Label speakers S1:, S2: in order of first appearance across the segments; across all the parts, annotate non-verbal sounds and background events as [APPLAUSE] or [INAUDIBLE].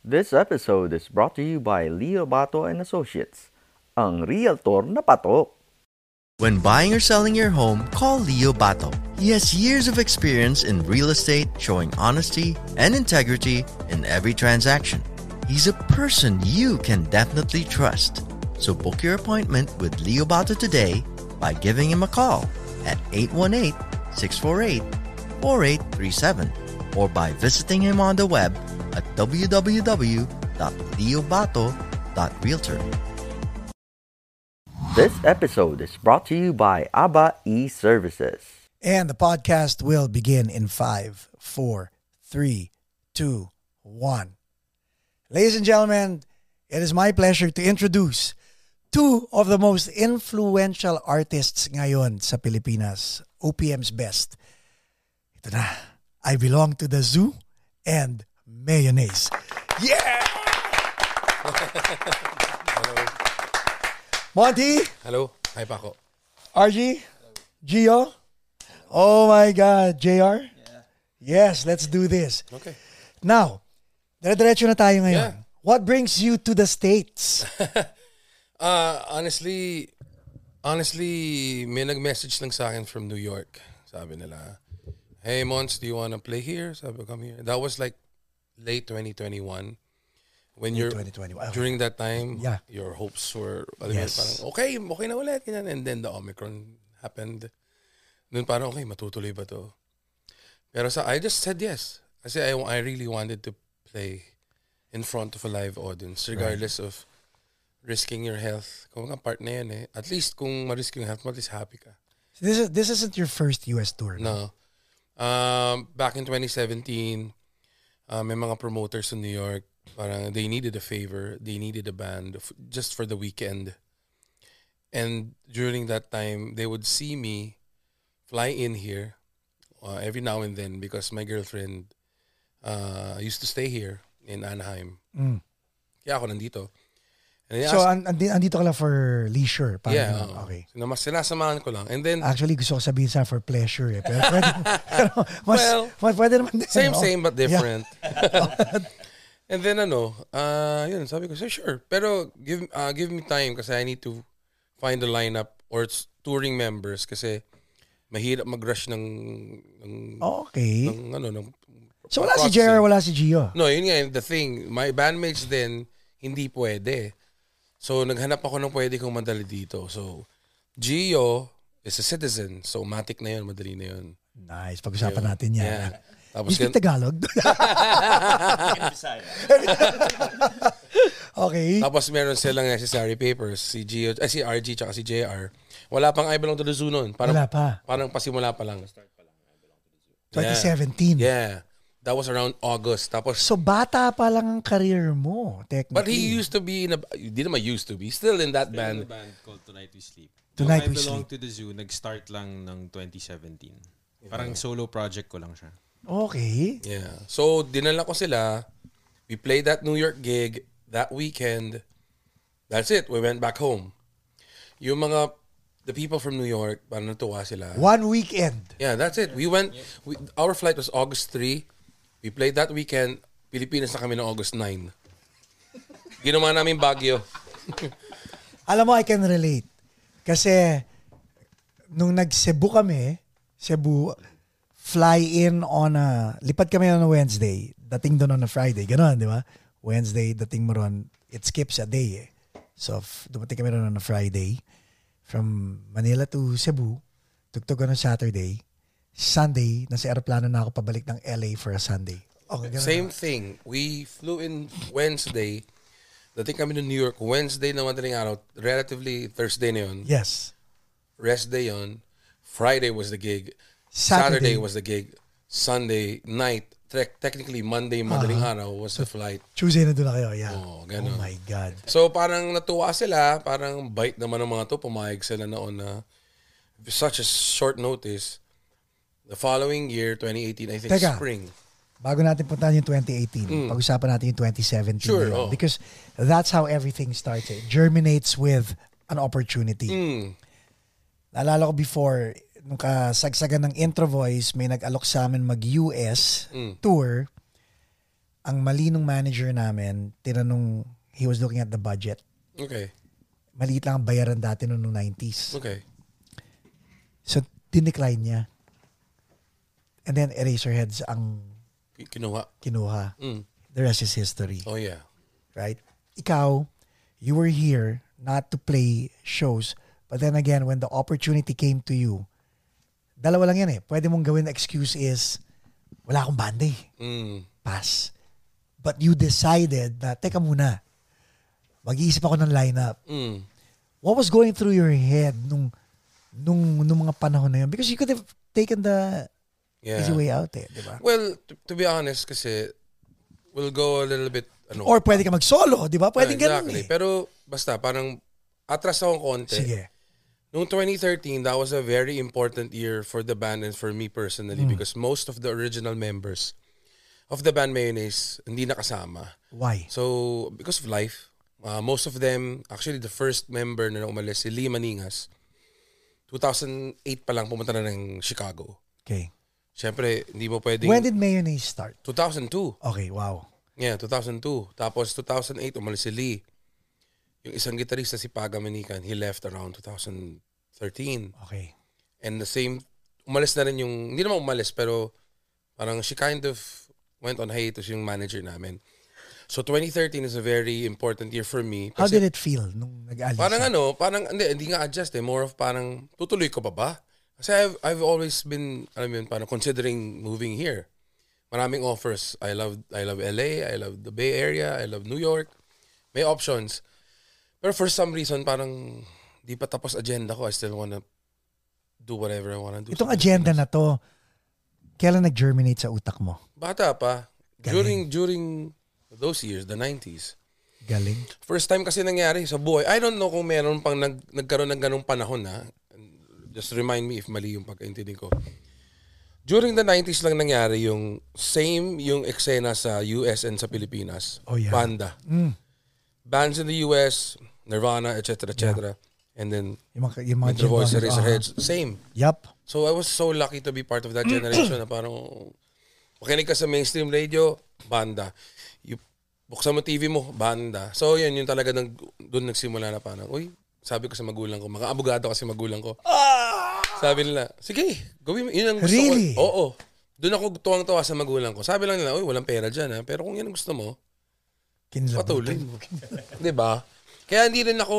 S1: This episode is brought to you by Leo Bato and Associates, ang realtor na patok.
S2: When buying or selling your home, call Leo Bato. He has years of experience in real estate, showing honesty and integrity in every transaction. He's a person you can definitely trust. So book your appointment with Leo Bato today by giving him a call at 818-648-4837 or by visiting him on the web at www.leobato.realtor.
S1: This episode is brought to you by ABBA E-Services.
S3: And the podcast will begin in five, four, three, two, one. Ladies and gentlemen, it is my pleasure to introduce two of the most influential artists ngayon sa Pilipinas, OPM's best. Ito na, I Belong to the Zoo and Mayonnaise. Yeah! Hello. Monty,
S4: Hello. Hi, Paco.
S3: RG, Gio. Oh my God, JR. Yes, let's do this.
S4: Okay.
S3: Now, dire-diretso na tayo ngayon.
S4: Yeah.
S3: What brings you to the States? [LAUGHS]
S4: Uh, honestly, honestly, may nag-message lang sa akin from New York. Sabi nila, Hey, Mons, do you want to play here? Sabi come here. That was like late 2021. When you're
S3: 2021, okay.
S4: during that time,
S3: Yeah.
S4: your hopes were alam
S3: Yes.
S4: parang okay, okay na ulit ganyan. and then the Omicron happened. Noon parang okay, matutuloy ba to? Pero sa I just said yes. Kasi I I really wanted to play in front of a live audience regardless of risking your health. Kung nga part na yan eh. At least kung ma-risk yung health mo, at least happy ka.
S3: This is this isn't your first US tour.
S4: No. Um, back in 2017, uh, may mga promoters in New York, parang they needed a favor. They needed a band f- just for the weekend. And during that time, they would see me fly in here uh, every now and then because my girlfriend uh, used to stay here in Anaheim.
S3: Mm.
S4: Kaya ako nandito. And
S3: So,
S4: asked-
S3: an, andi- andito ka lang for leisure. Parang
S4: yeah,
S3: ganun.
S4: oo.
S3: okay.
S4: Sinas- Sinasamahan ko lang. And then,
S3: Actually, gusto ko sabihin sa for pleasure eh. Pero pwede, [LAUGHS] pero mas,
S4: Well,
S3: mas, pwede naman din.
S4: Same,
S3: no?
S4: same, but
S3: Yeah.
S4: different. [LAUGHS] [LAUGHS] And then ano, uh, yun, sabi ko, so sure. Pero give uh, give me time kasi I need to find the lineup or touring members kasi mahirap mag-rush ng, ng,
S3: Okay.
S4: ng ano, ng
S3: So, wala si
S4: processing.
S3: JR, wala si Gio.
S4: No, yun nga, the thing. My bandmates din, hindi pwede. So, naghanap ako ng pwede kong madali dito. So, Gio is a citizen. So, matic na yun, madali na yun.
S3: Nice. Pag-usapan natin yan.
S4: Yeah. Tapos,
S3: You speak Tagalog? [LAUGHS] [LAUGHS] okay.
S4: Tapos meron silang necessary papers, si Gio, eh, si RG tsaka si JR. Wala pang I belong to the zoo nun. Parang,
S3: Wala pa.
S4: Parang pasimula pa lang.
S3: 2017.
S4: Yeah. That was around August. Tapos,
S3: So, bata pa lang ang career mo, technically.
S4: but he used to be in a, di naman used to be, still in that
S5: Band.
S4: band.
S5: band called Tonight We Sleep.
S3: Tonight We
S5: Yung I Belong to the Zoo, nag-start lang ng 2017. Parang solo project ko lang siya.
S3: Okay.
S4: Yeah. So, dinala ko sila. We played that New York gig that weekend. That's it. We went back home. Yung mga, the people from New York, parang natuwa sila.
S3: One weekend.
S4: Yeah, that's it. We went, we, our flight was August 3. We played that weekend. Pilipinas na kami ng August 9. Ginawa namin Baguio.
S3: Alam mo, I can relate. Kasi, nung nag-Cebu kami, Cebu, fly in on a, lipad kami on a Wednesday, dating doon on a Friday, gano'n, di ba? Wednesday, dating mo ron, it skips a day eh. So, dumating kami ron on a Friday, from Manila to Cebu, tugtog ko ng Saturday, Sunday, nasa aeroplano na ako pabalik ng LA for a Sunday. Okay, ganun
S4: Same
S3: na.
S4: thing. We flew in Wednesday. Dating kami ng New York. Wednesday na madaling araw. Relatively Thursday na yun.
S3: Yes.
S4: Rest day yun. Friday was the gig.
S3: Saturday.
S4: Saturday, was the gig. Sunday night. Te- technically, Monday, madaling
S3: Uh-huh.
S4: araw was the flight.
S3: Tuesday na doon na kayo, yeah.
S4: Oo, ganun.
S3: oh my God.
S4: So parang natuwa sila, parang bite naman ng mga to, pumayag sila noon na such a short notice. The following year, 2018, I think
S3: Teka.
S4: spring.
S3: Bago natin puntahan yung 2018, pag-usapan natin yung 2017
S4: Mm. Sure,
S3: na yun.
S4: oh.
S3: Because that's how everything starts. It germinates with an opportunity.
S4: Mm.
S3: Naalala ko before, nung kasagsagan ng intro voice, may nag-alok sa amin mag-US
S4: Mm.
S3: tour. ang mali nung manager namin, tinanong, he was looking at the budget.
S4: Okay.
S3: Maliit lang ang bayaran dati noong 90s.
S4: Okay.
S3: So, dinecline niya. And then, Eraserheads ang
S4: Ki- Kinuha.
S3: kinuha.
S4: Mm.
S3: The rest is history.
S4: Oh yeah.
S3: Right? Ikaw, you were here not to play shows. But then again, when the opportunity came to you, dalawa lang yan eh. Pwede mong gawin na excuse is, wala akong banda eh.
S4: Mm.
S3: Pass. But you decided na, teka muna, mag-iisip ako ng lineup.
S4: Mm.
S3: What was going through your head nung nung nung mga panahon na yun? Because you could have taken the
S4: Yeah.
S3: easy way out eh, di ba?
S4: Well, to, to be honest, kasi we'll go a little bit ano.
S3: Or pwede ka mag-solo, di ba? Pwede
S4: Ah,
S3: ganun
S4: exactly.
S3: eh.
S4: Pero basta parang atras akong konti.
S3: Sige.
S4: Noong 2013, that was a very important year for the band and for me personally
S3: Hmm.
S4: because most of the original members of the band Mayonnaise hindi nakasama.
S3: Why?
S4: So, because of life, uh, most of them, actually the first member na umalis, si Lee Maningas, 2008 pa lang pumunta na ng Chicago.
S3: Okay.
S4: Siyempre, hindi mo pwedeng...
S3: When did Mayonnaise start?
S4: 2002.
S3: Okay, wow.
S4: Yeah, 2002. Tapos 2008, umalis si Lee. Yung isang gitarista si Paga Manikan, he left around 2013.
S3: Okay.
S4: And the same, umalis na rin yung, hindi naman umalis, pero parang she kind of went on hiatus yung manager namin. So 2013 is a very important year for me.
S3: How did it feel nung nag-alis?
S4: Parang ano, parang hindi, hindi nga adjust eh. More of parang, tutuloy ko pa ba? Kasi I've, I've always been, alam yun, parang considering moving here. Maraming offers. I love, I love LA, I love the Bay Area, I love New York. May options. Pero for some reason, parang di pa tapos agenda ko. I still wanna do whatever I wanna do.
S3: Itong agenda na to, kailan nag-germinate sa utak mo?
S4: Bata pa. During, during those years, the 90s.
S3: Galing.
S4: First time kasi nangyari sa buhay. I don't know kung meron pang nag, nagkaroon ng ganong panahon na. Just remind me if mali yung pagkaintindi ko. During the 90s lang nangyari yung same yung eksena sa US and sa Pilipinas.
S3: Oh, yeah.
S4: Banda.
S3: Mm.
S4: Bands in the US, Nirvana, etc. etc. And then
S3: Yung mga, yung mga
S4: Metro Voice, Eraserheads, same.
S3: aha. Yup.
S4: So I was so lucky to be part of that generation na parang makinig ka sa mainstream radio, banda. You, buksan mo TV mo, banda. So yun, yun talaga nag, doon nagsimula na parang, uy, sabi ko sa magulang ko, mga abogado kasi magulang ko. Sabi nila, sige, gawin mo. Yun ang gusto
S3: Really?
S4: ko. Oo. Doon ako tuwang-tuwa sa magulang ko. Sabi lang nila, uy, walang pera dyan ha. Pero kung yan ang gusto mo,
S3: Kinlabutan.
S4: patuloy mo. [LAUGHS] Di ba? Kaya hindi rin ako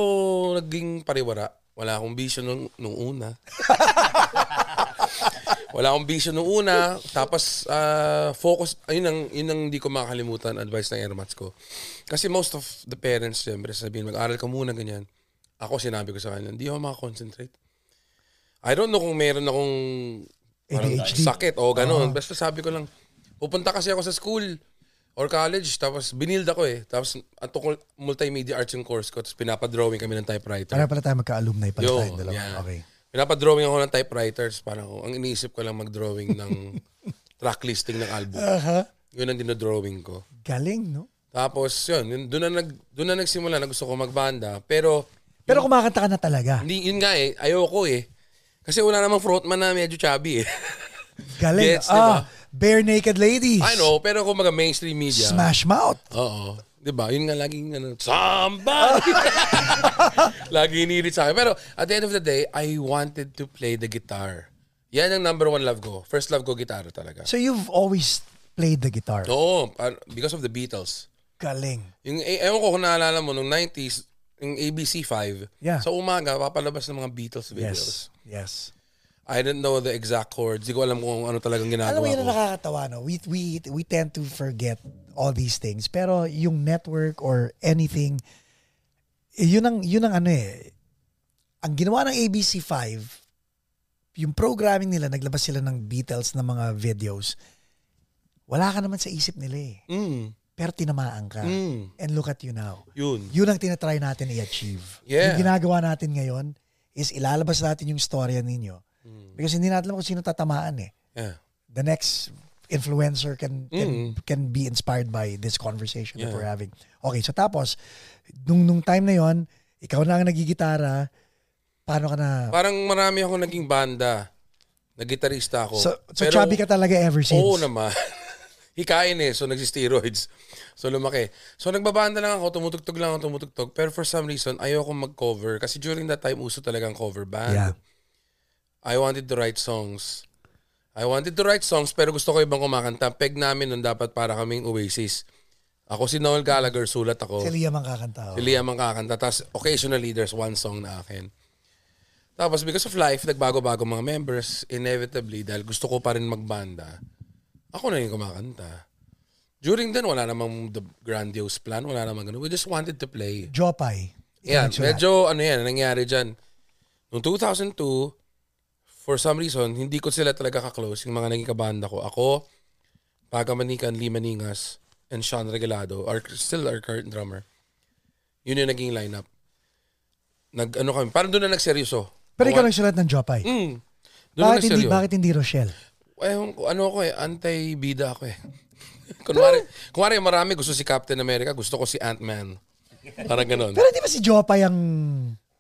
S4: naging pariwara. Wala akong vision nung, nung una. [LAUGHS] Wala akong vision nung una. Tapos, ah, focus, ayun ang, yun ang hindi ko makakalimutan, advice ng airmats ko. Kasi most of the parents, siyempre, sabihin, mag-aral ka muna, ganyan. Ako, sinabi ko sa kanila, hindi ako makakonsentrate. I don't know kung meron akong parang
S3: ADHD.
S4: sakit o ganun. Basta sabi ko lang, pupunta kasi ako sa school or college, tapos binild ako eh. Tapos at tungkol multimedia arts yung course ko, tapos pinapadrawing kami ng typewriter.
S3: Para pala tayo magka-alumni pala
S4: Yo,
S3: tayo dalawa.
S4: yeah.
S3: Okay.
S4: Pinapadrawing ako ng typewriters, parang ang iniisip ko lang mag-drawing ng [LAUGHS] track listing ng album.
S3: Aha.
S4: Yun ang dinodrawing ko.
S3: Galing, no?
S4: Tapos yun, yun doon na, nag, doon na nagsimula na gusto ko magbanda. Pero
S3: Pero kumakanta ka na talaga.
S4: hindi, yun nga eh, ayoko eh. Kasi wala namang frontman na medyo chubby eh.
S3: Galing.
S4: Gets, di ba?
S3: ah, bare naked ladies.
S4: I know, pero kung mga mainstream media.
S3: Smash mouth.
S4: Oo. 'Di ba? Yun nga laging ano, somebody. [LAUGHS] Lagi inirit sa akin. Pero at the end of the day, I wanted to play the guitar. Yan ang number one love ko. First love ko, gitara talaga.
S3: So you've always played the guitar.
S4: Oo, because of the Beatles.
S3: Galing.
S4: Yung, eh, ewan ko kung naalala mo, nung 90s, yung ABC5,
S3: Yeah.
S4: sa umaga, papalabas ng mga Beatles videos.
S3: Yes. Yes.
S4: I didn't know the exact chords. Di ko alam kung ano talagang ginagawa
S3: Alam mo yun
S4: ko.
S3: nakakatawa, no? We, we, we tend to forget all these things. Pero yung network or anything, eh, yun ang, yun ang ano eh. Ang ginawa ng ABC5, yung programming nila, naglabas sila ng Beatles na mga videos. Wala ka naman sa isip nila eh.
S4: Mm,
S3: Pero tinamaan ka.
S4: mm,
S3: And look at you now.
S4: yun.
S3: Yun ang tinatry natin i-achieve.
S4: Yeah.
S3: Yung ginagawa natin ngayon is ilalabas natin yung storya ninyo.
S4: Mm.
S3: Because hindi natin alam kung sino tatamaan eh.
S4: Yeah.
S3: The next influencer can can,
S4: Mm.
S3: can be inspired by this conversation that
S4: Yeah.
S3: we're having. Okay, so tapos, nung, nung time na yon ikaw na ang nagigitara, paano ka na...
S4: Parang marami ako naging banda. Nag-gitarista ako.
S3: So, so chubby ka talaga ever since?
S4: Oo naman. [LAUGHS] hikain eh. So, nagsi-steroids. So, lumaki. So, nagbabanda lang ako, tumutugtog lang ako, tumutugtog. Pero for some reason, ayoko mag-cover. Kasi during that time, uso talagang cover band.
S3: Yeah.
S4: I wanted to write songs. I wanted to write songs, pero gusto ko ibang kumakanta. Peg namin nun dapat para kaming Oasis. Ako si Noel Gallagher, sulat ako.
S3: Si Liam ang kakanta. oh.
S4: Si Liam ang kakanta. Tapos occasionally there's one song na akin. Tapos because of life, nagbago-bago mga members. Inevitably, dahil gusto ko pa rin magbanda, ako na yung kumakanta. During then, wala namang the grandiose plan. Wala namang ganun. We just wanted to play.
S3: Jopay. Nagsulat.
S4: medyo ano yan, nangyari dyan. Noong 2002, for some reason, hindi ko sila talaga ka-close, yung mga naging kabanda ko. Ako, Pagamanikan, Lee Maningas, and Sean Regalado, are still our current drummer. Yun yung naging lineup. Nag, ano kami, parang doon na nagseryoso.
S3: Pero ikaw nagsulat ng Jopay.
S4: Mm, doon na
S3: bakit, hindi, bakit hindi Rochelle?
S4: Eh, ano ako eh, anti-bida ako eh. [LAUGHS] kunwari, kunwari marami gusto si Captain America, gusto ko si Ant-Man. Parang ganun.
S3: Pero di ba si Jopay ang...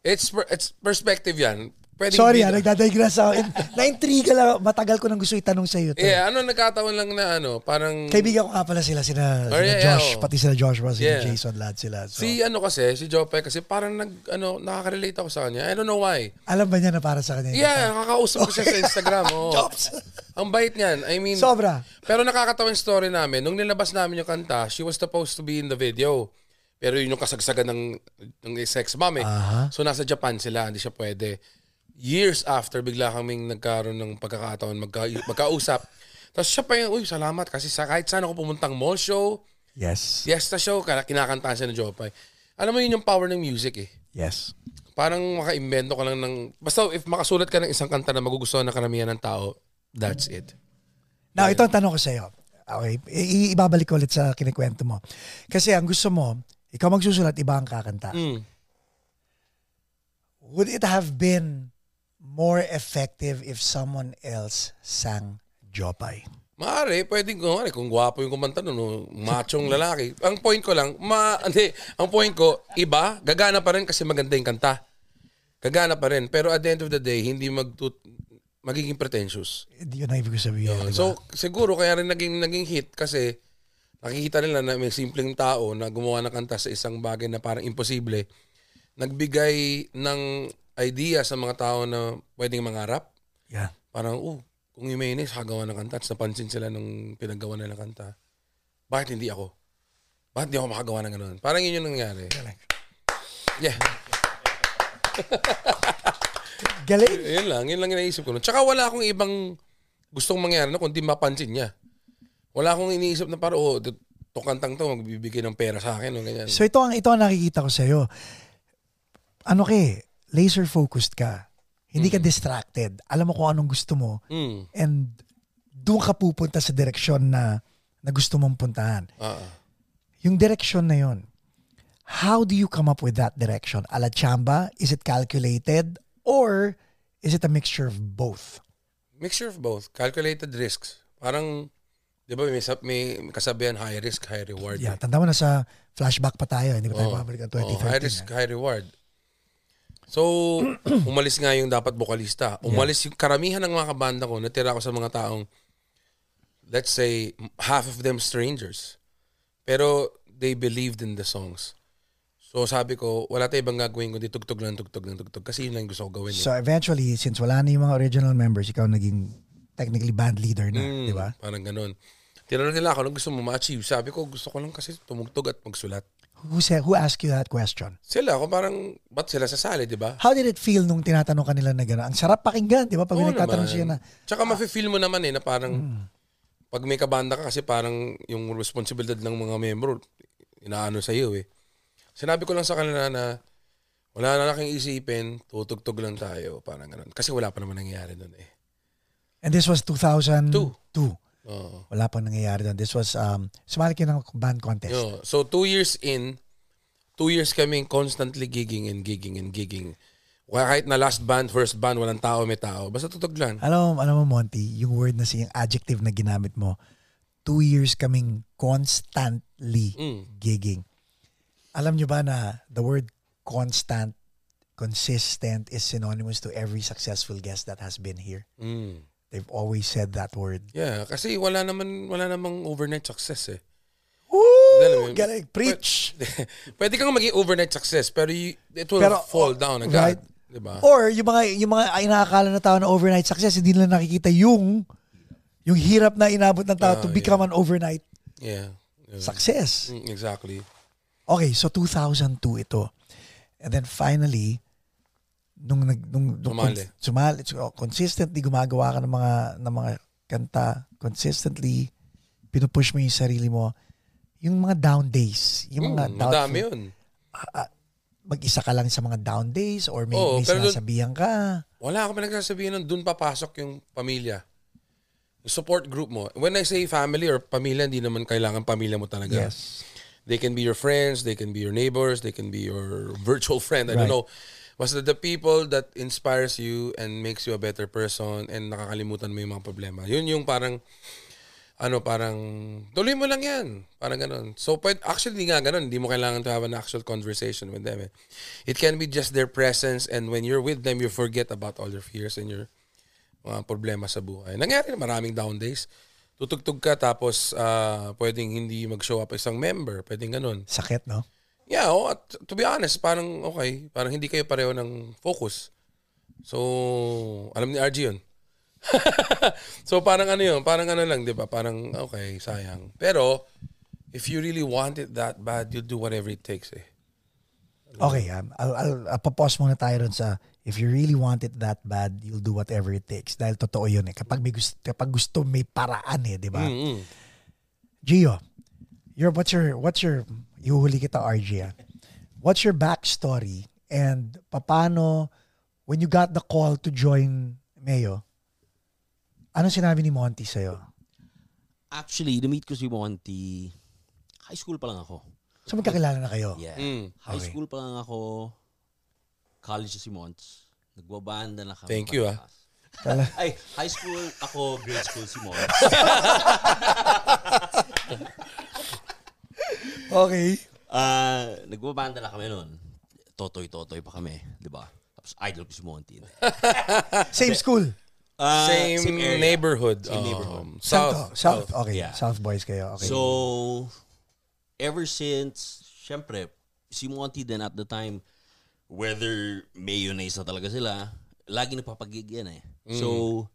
S4: It's, per- it's perspective yan. Pwedeng
S3: Sorry ah, nagdadigress ako. [LAUGHS] Na-intriga lang. Matagal ko nang gusto itanong sa iyo.
S4: Yeah, ano nagkataon lang na ano, parang
S3: Kaibigan ko nga pala sila, sila,
S4: Oh,
S3: sila
S4: yeah,
S3: Josh,
S4: yeah, oh.
S3: pati sila Joshua, sila
S4: Yeah.
S3: Jason, lahat sila. So,
S4: si ano kasi, si Jope kasi parang nag ano, nakaka-relate ako sa kanya. I don't know why.
S3: alam ba niya na para sa kanya?
S4: Yeah, nakakausap ko siya sa Instagram. [LAUGHS] Oh.
S3: Jobs.
S4: Ang bait niyan. I mean,
S3: Sobra.
S4: Pero nakakatawa yung story namin. Nung nilabas namin yung kanta, she was supposed to be in the video. Pero yun yung kasagsagan ng, ng sex bomb eh.
S3: Aha.
S4: So nasa Japan sila, hindi siya pwede. Years after, bigla kaming nagkaroon ng pagkakataon, magka, magkausap. Tapos siya pa yung, uy, salamat. Kasi sa kahit saan ako pumuntang mall show,
S3: Yes.
S4: fiesta show, kaya kinakantahan siya ng Jopay. Alam mo yun yung power ng music eh.
S3: Yes.
S4: Parang makaimbento ka lang ng... Basta if makasulat ka ng isang kanta na magugustuhan ng karamihan ng tao, that's it.
S3: Now, ito ang tanong ko sa iyo. Okay, I- ibabalik ko ulit sa kinikwento mo. Kasi ang gusto mo, ikaw magsusulat, iba ang kakanta.
S4: Mm.
S3: Would it have been more effective if someone else sang Jopay?
S4: Maaari, pwedeng kung, kung gwapo yung kumanta nun, machong lalaki. [LAUGHS] Ang point ko lang, ma, hindi, ang point ko, iba, gagana pa rin kasi maganda yung kanta. Gagana pa rin. Pero at the end of the day, hindi magtut, magiging pretentious.
S3: Hindi yun ang ibig sabihin. di ba?
S4: So, siguro kaya rin naging, naging hit kasi nakikita nila na may simpleng tao na gumawa ng kanta sa isang bagay na parang imposible. Nagbigay ng idea sa mga tao na pwedeng mangarap.
S3: yeah.
S4: Parang, oh, kung yung Mayonnaise kagawa ng kanta, at napansin sila nung pinaggawa nila ng kanta, bakit hindi ako? Bakit hindi ako makagawa ng ganun? Parang yun yung nangyari. Yeah. [LAUGHS]
S3: Galing.
S4: Yun lang. Yun lang yung naisip ko. Tsaka wala akong ibang gustong mangyari na kundi mapansin niya. Wala akong iniisip na parang, oh, to kantang to, magbibigay ng pera sa akin. O ganyan.
S3: So ito ang ito ang nakikita ko sa iyo. Ano ka eh, laser focused ka. Hindi ka distracted. Alam mo kung anong gusto mo
S4: Mm.
S3: and doon ka pupunta sa direksyon na na gusto mong puntahan.
S4: Ah, ah.
S3: Yung direksyon na yon. How do you come up with that direction? Ala chamba? Is it calculated? Or is it a mixture of both?
S4: Mixture of both. Calculated risks. Parang, di ba, may, may kasabihan, high risk, high reward.
S3: Yeah, tanda mo na sa flashback pa tayo. Hindi pa tayo ng
S4: Oo,
S3: 2013.
S4: high risk,
S3: eh.
S4: high reward. So, [CLEARS THROAT] umalis nga yung dapat vokalista. Umalis yung karamihan ng mga kabanda ko, natira ko sa mga taong, let's say, half of them strangers. Pero, they believed in the songs. So, sabi ko, wala tayong ibang gagawin kundi tugtog lang, tugtog lang, tugtog. Kasi yun lang gusto ko gawin. eh.
S3: So eventually, since wala na yung mga original members, ikaw naging technically band leader na,
S4: Mm,
S3: di ba?
S4: Parang ganun. Tinanong nila ako, anong gusto mo ma-achieve? Sabi ko, gusto ko lang kasi tumugtog at magsulat.
S3: Who said, who asked you that question?
S4: Sila, ako parang, ba't sila sasali, di ba?
S3: How did it feel nung tinatanong kanila na gano'n? Ang sarap pakinggan, di ba? Pag
S4: Oo
S3: nagtatanong
S4: naman.
S3: siya na,
S4: Tsaka mafe-feel mo naman eh na parang
S3: Hmm.
S4: pag may kabanda ka kasi parang yung responsibilidad ng mga membro inaano sa iyo eh. Sinabi ko lang sa kanila na wala na laking isipin, tutugtog lang tayo, parang ganun. Kasi wala pa naman nangyayari doon eh.
S3: and this was 2002.
S4: Two. Oo.
S3: Wala pang nangyayari doon. This was, um, sumali kayo ng band contest.
S4: Yo, so two years in, two years kaming constantly gigging and gigging and gigging. Kaya kahit na last band, first band, walang tao, may tao. Basta tutog lang.
S3: Alam mo, alam mo, Monty, yung word na siya, yung adjective na ginamit mo, two years kaming constantly
S4: Mm.
S3: gigging. Alam nyo ba na the word constant, consistent is synonymous to every successful guest that has been here?
S4: Mm.
S3: They've always said that word.
S4: Yeah, kasi wala naman wala namang overnight success eh.
S3: Woo! Galing. Preach! [LAUGHS]
S4: Pwede kang maging overnight success pero you, it will
S3: Pero,
S4: fall
S3: oh,
S4: down
S3: right.
S4: agad. Diba?
S3: Or yung mga yung mga inaakala na tao na overnight success, hindi nila nakikita yung yung hirap na inabot ng tao
S4: Ah,
S3: to become an overnight
S4: Yeah. yeah.
S3: success.
S4: Mm, exactly.
S3: Okay, so 2002 ito. And then finally, nung nag nung, nung
S4: Sumali.
S3: sumali, so, consistently gumagawa ka ng mga ng mga kanta, consistently pinupush mo yung sarili mo. Yung mga down days, yung mga
S4: Mm,
S3: doubtful-
S4: madami yun.
S3: mag-isa ka lang sa mga down days or may,
S4: Oo,
S3: may sinasabihan ka.
S4: Wala ako pinagsasabihin nun, dun papasok yung pamilya. Yung support group mo. When I say family or pamilya, hindi naman kailangan pamilya mo talaga.
S3: Yes.
S4: They can be your friends, they can be your neighbors, they can be your virtual friend. I
S3: Right.
S4: don't know. Basta the people that inspires you and makes you a better person and nakakalimutan mo yung mga problema. Yun yung parang, ano, parang, tuloy mo lang yan. Parang ganun. So, pwede, actually, hindi nga ganun. Hindi mo kailangan to have an actual conversation with them. Eh. It can be just their presence and when you're with them, you forget about all your fears and your mga problema sa buhay. Nangyari na maraming down days. Tutugtog ka tapos ah, pwedeng hindi mag-show up isang member. Pwedeng ganun.
S3: Sakit, no?
S4: Yeah, oh, at to be honest, parang okay. Parang hindi kayo pareho ng focus. So, alam ni RG yun. [LAUGHS] so, parang ano yun, parang ano lang, di ba? Parang, okay, sayang. Pero, if you really want it that bad, you'll do whatever it takes eh.
S3: Okay, um, I'll, I'll, I'll papause muna tayo dun sa if you really want it that bad, you'll do whatever it takes. Dahil totoo yun eh. Kapag, may gusto, kapag gusto, may paraan eh, di ba?
S4: Mm-mm.
S3: Gio, your, what's your, what's your, ihuhuli kita RG ah. What's your backstory and paano, when you got the call to join Mayo, ano sinabi ni Monty sa'yo?
S6: Actually, na-meet ko si Monty, high school pa lang ako.
S3: So magkakilala na kayo?
S6: Yeah.
S4: Mm.
S6: High
S3: Okay.
S6: school pa lang ako, college si Monts. Nagbabanda na kami.
S4: Thank you, ah. [LAUGHS]
S6: Ay, high school ako, grade school si Monts. [LAUGHS]
S3: Okay.
S6: Ah, nagbabanda na kami noon. Totoy-totoy pa kami, di ba? Tapos idol ko si Monty. [LAUGHS]
S3: Same school?
S6: Ah,
S4: same,
S6: area.
S4: neighborhood.
S6: Same
S4: Um,
S6: neighborhood.
S4: South.
S3: to? South. Okay.
S6: Yeah.
S3: South boys kayo. Okay.
S6: So, ever since, syempre, si Monty din at the time, whether mayonnaise na talaga sila, lagi nagpapagig yan eh. So,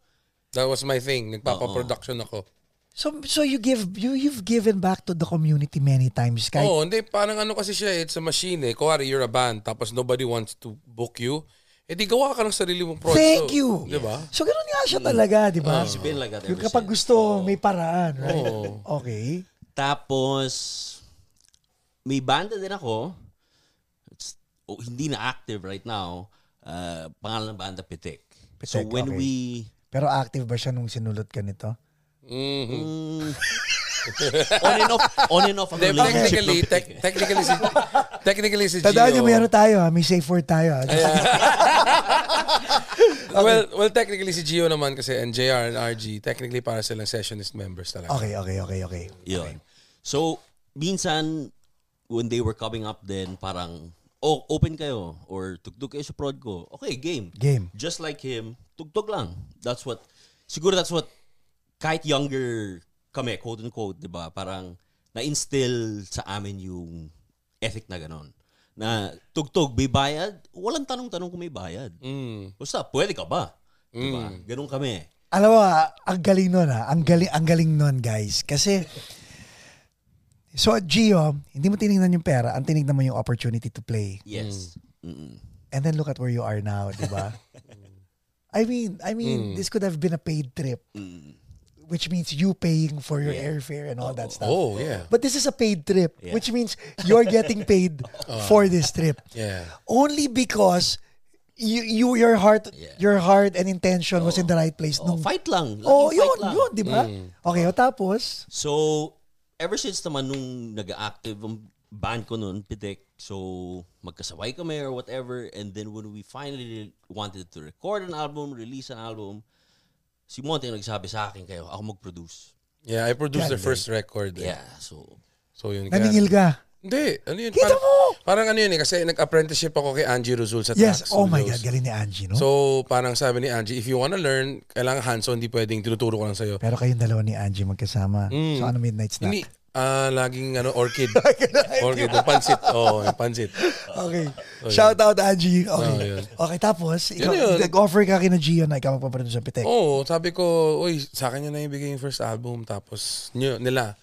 S4: That was my thing. Nagpapa-production ako.
S3: So so you give you you've given back to the community many times kahit
S4: Oo, hindi. Parang ano kasi siya, it's a machine eh. Kuwari, you're a band, tapos nobody wants to book you. Eh di gawa ka ng sarili mong project.
S3: Thank
S4: So,
S3: you.
S4: Di ba?
S3: So ganun nga siya talaga, di ba?
S6: it's been like that
S3: Yung
S6: ever
S3: kapag
S6: since.
S3: gusto, may paraan, right?
S4: Oo.
S3: Okay.
S6: Tapos, may banda din ako. It's, oh, hindi na active right now. Uh, pangalan ng banda, Pitik. so
S3: Pitik,
S6: when
S3: okay.
S6: we...
S3: Pero active ba siya nung sinulot ka nito?
S4: Mhm.
S6: Mm, [LAUGHS] on and off, on and off
S4: Hindi, technically,
S6: Pitik.
S4: technically si technically si
S3: Tandaan niyo,
S4: Gio.
S3: may ano tayo ha? May safe word tayo ha? [LAUGHS]
S4: Well, well, technically si Gio naman kasi and JR and RG, technically para silang sessionist members talaga.
S3: Okay, okay, okay, okay.
S6: Yun. So, minsan, when they were coming up then parang, oh, open kayo or tugtog kayo sa prod ko. Okay, game.
S3: Game.
S6: Just like him, tugtog lang. That's what, siguro that's what, kahit younger kami, quote unquote, di ba? Parang, na-instill sa amin yung ethic na ganon. Na tugtog, may bayad, walang tanong-tanong kung may bayad.
S4: Mm.
S6: Basta, pwede ka ba? Diba? Ganon kami.
S3: Alam mo, ah, ang galing nun ha? Ang galing, ang galing nun, guys. Kasi, so Gio, hindi mo tinignan yung pera, ang tinignan mo yung opportunity to play.
S6: Yes. Mm-mm.
S3: And then look at where you are now, di ba? [LAUGHS] I mean, I mean, this could have been a paid trip. Which means you paying for your airfare and all that stuff.
S4: Oh, yeah.
S3: But this is a paid trip,
S6: Yeah.
S3: which means you're getting paid [LAUGHS] for this trip.
S4: Yeah.
S3: Only because you, you your heart
S6: Yeah.
S3: your heart and intention was in the right place.
S6: Oh,
S3: nung,
S6: fight lang. Laging
S3: oh,
S6: fight
S3: yun,
S6: lang.
S3: yun, di ba? Okay, o tapos,
S6: So, ever since naman nung nag-active ang band ko noon, Pitik, so magkasabay kami or whatever, and then when we finally wanted to record an album, release an album, si Monte yung nagsabi sa akin kayo, ako mag-produce.
S4: Yeah, I produced their
S3: Galing.
S4: first record. eh.
S6: Yeah, so,
S4: So yun. kaya-
S3: naningil ka.
S4: Hindi. Ano yun?
S3: Kita
S4: Parang,
S3: mo!
S4: Parang ano yun eh, kasi nag-apprenticeship ako kay Angie Rizul sa
S3: Yes,
S4: Trax
S3: oh my
S4: Studios.
S3: God, galing ni Angie, no?
S4: So, parang sabi ni Angie, if you wanna learn, kailangan hands-on, hindi pwedeng tinuturo ko lang sa'yo.
S3: Pero kayong dalawa ni Angie magkasama. So ano midnight snack?
S4: Hindi, ah, laging ano, orchid. [LAUGHS] orchid, yung pansit. Oo, oh, yung pansit.
S3: Okay. Shout out Angie. Okay.
S4: Oh, yun.
S3: okay, tapos, ikaw,
S4: yun.
S3: nag-offer ka kina Gio na ikaw magpaproduce sa Pitek.
S4: Oo, sabi ko, uy, sa akin yun na ibigay yung first album, tapos nyo, nila.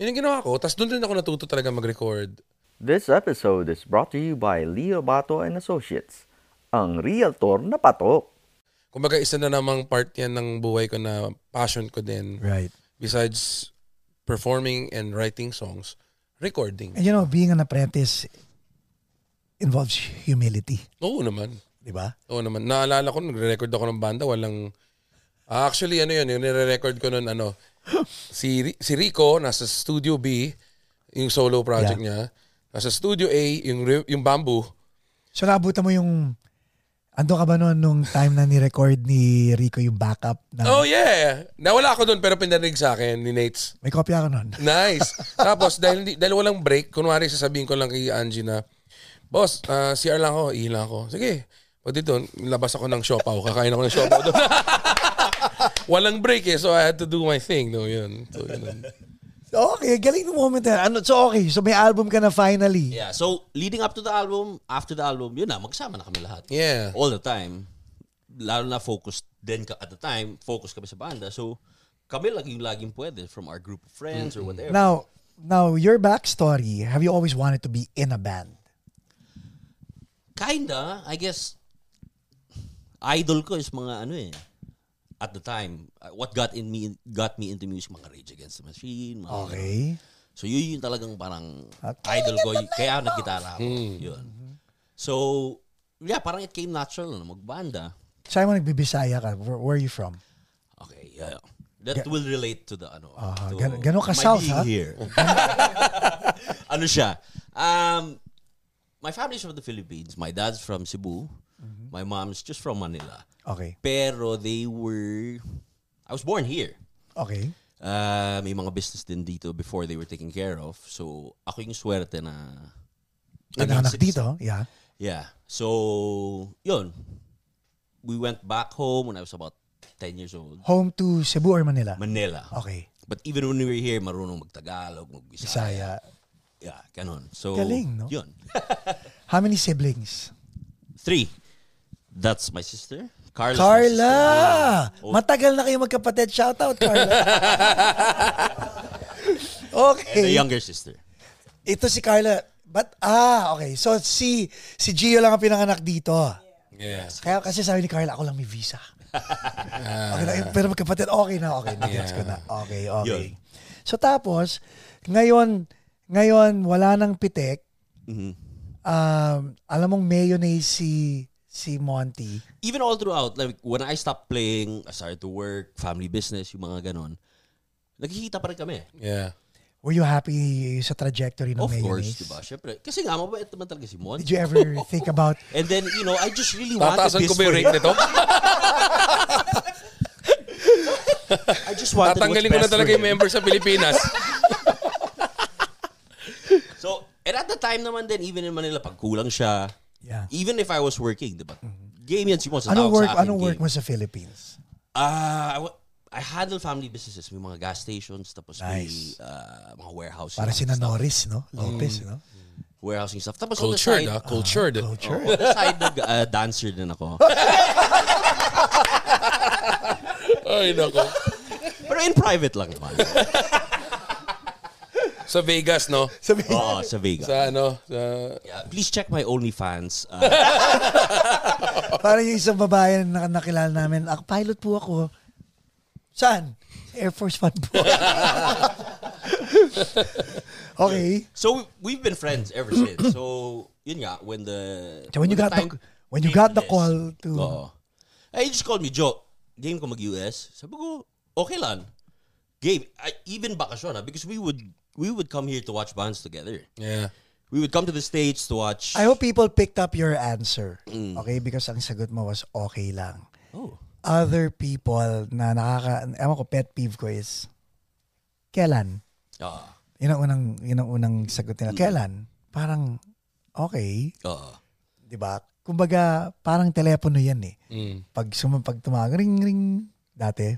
S4: Yun yung ginawa ko. Tapos doon din ako natuto talaga mag-record.
S1: This episode is brought to you by Leo Bato and Associates, ang realtor na patok.
S4: Kumbaga, isa na namang part yan ng buhay ko na passion ko din.
S3: Right.
S4: Besides performing and writing songs, recording.
S3: And you know, being an apprentice involves humility.
S4: Oo naman.
S3: Di ba?
S4: Oo naman. Naalala ko, nagre-record ako ng banda, walang... Ah, actually, ano yun, yung nire-record ko nun, ano, si, si Rico, nasa Studio B, yung solo project niya. Nasa Studio A, yung, yung Bamboo.
S3: So naabutan mo yung Ando ka ba noon nung time na ni-record ni Rico yung backup? Na,
S4: Oh, yeah! Nawala ako dun, pero pinarinig sa akin ni Nates.
S3: May kopya ako noon. [LAUGHS]
S4: Nice. Tapos, dahil, hindi- dahil walang break, kunwari sasabihin ko lang kay Angie na, Boss, ah, CR lang ako, ihi lang ako. Sige. Pag dito, labas ako ng siopaw. Kakain ako ng siopaw doon. [LAUGHS] walang break eh, so I had to do my thing. No, yun. So, yun.
S3: Okay, galing ng moment na. Ano, so okay, so may album ka na finally.
S6: Yeah, so leading up to the album, after the album, yun na, magsama na kami lahat.
S4: Yeah.
S6: All the time. Lalo na focused ka at the time, focus kami sa banda. So, kami lang yung laging pwede from our group of friends or whatever.
S3: Now, now your backstory, have you always wanted to be in a band?
S6: Kinda, I guess, idol ko is mga ano eh, at the time, uh, what got in me got me into music, mga Rage Against the Machine, mga
S3: Okay.
S6: So yun yung talagang parang
S3: At-
S6: idol ko. Kaya nag-gitara ako. Yun. So, yeah, parang it came natural na magbanda.
S3: Saan mo nagbibisaya ka? Where, where are you from?
S6: Okay, yeah. That will relate to the ano.
S3: Ah,
S6: to
S3: gan- ganon ka
S6: my
S3: south,
S6: being
S3: ha?
S6: here. [LAUGHS] ano siya? Um, my family's from the Philippines. My dad's from Cebu. My mom's just from Manila.
S3: Okay.
S6: Pero they were... I was born here.
S3: Okay.
S6: Uh, may mga business din dito before they were taken care of. So, ako yung swerte na... Citizen.
S3: dito, yeah.
S6: Yeah. So, yun. We went back home when I was about 10 years old.
S3: Home to Cebu or Manila?
S6: Manila.
S3: Okay.
S6: But even when we were here, marunong magtagalog, magbisaya.
S3: Bisaya.
S6: Yeah, ganon. So,
S3: Galing, no?
S6: Yun. [LAUGHS]
S3: How many siblings?
S6: Three. That's my sister. Carla.
S3: Carla!
S6: Oh.
S3: Matagal na kayo magkapatid. Shout out, Carla. [LAUGHS]
S6: And
S3: okay.
S6: the younger sister.
S3: Ito si Carla. But, ah, okay. So, si si Gio lang ang pinanganak dito.
S4: Yeah.
S3: Kaya kasi sabi ni Carla, ako lang may visa. [LAUGHS] [LAUGHS] okay na, pero magkapatid, okay na, okay. Nagets ko na. Okay, okay.
S6: Yun.
S3: So, tapos, ngayon, ngayon, wala nang pitek.
S6: Mhm.
S3: Um, alam mong mayonnaise si, si Monty.
S6: Even all throughout, like when I stopped playing, I started to work, family business, yung mga ganon, nagkikita pa rin kami.
S4: Yeah.
S3: Were you happy sa trajectory ng
S6: Of course,
S3: mayonnaise?
S6: diba? Syempre. Kasi nga, mabait naman talaga si Mon.
S3: Did you ever [LAUGHS] think about
S6: And then, you know, I just really wanted
S4: Tataasan
S6: this
S4: ko ba yung rate nito? [LAUGHS]
S6: I just wanted
S4: Tatanggalin ko na talaga yung member sa Pilipinas. [LAUGHS]
S6: So, and at the time naman din, even in Manila, pag kulang siya,
S3: Yeah.
S6: even if I was working, diba? Game yan si Mon sa
S3: Anong
S6: tawag
S3: work,
S6: sa akin,
S3: anong work
S6: game.
S3: mo sa Philippines?
S6: Ah, I wa- I handle family businesses. May mga gas stations, tapos
S3: Nice.
S6: may ah, mga warehousing.
S3: Para sina. Norris, no? Lopez, no?
S6: Warehousing stuff. Tapos on the
S4: Cultured,
S6: side,
S4: ah. Cultured.
S3: Culture.
S6: on the side, nag, ah, dancer din ako. [LAUGHS]
S4: Ay, nako.
S6: Pero in private lang naman. [LAUGHS]
S4: Sa Vegas, no?
S3: Sabi,
S6: Oo, sa Vegas.
S4: Sa ano? Sa...
S6: Yeah, please check my OnlyFans. Ah, [LAUGHS]
S3: parang yung isang babae na nakilala namin, ako, pilot po ako. Saan? Air Force One po. [LAUGHS] okay.
S6: so we've been friends ever since. So yun nga when the
S3: So when you got
S6: time
S3: the when you got the
S6: this,
S3: call to
S6: Oo. He just called me, Joe, game ko mag-US. Sabi ko, okay lang. Game. I, even bakasyon ha, because we would we would come here to watch bands together.
S4: Yeah.
S6: We would come to the States to watch.
S3: I hope people picked up your answer.
S6: Mm.
S3: Okay? Because ang sagot mo was okay lang.
S6: oh.
S3: Other people na nakaka... Ewan ko, pet peeve ko is, kailan?
S6: Ah.
S3: Yun ang unang, yun ang unang sagot nila. Kailan? Parang, okay.
S6: Oo.
S3: 'Di ba? Kumbaga, parang telepono yan eh.
S4: Mm.
S3: Pag, sum- pag tumawag, ring, ring, dati,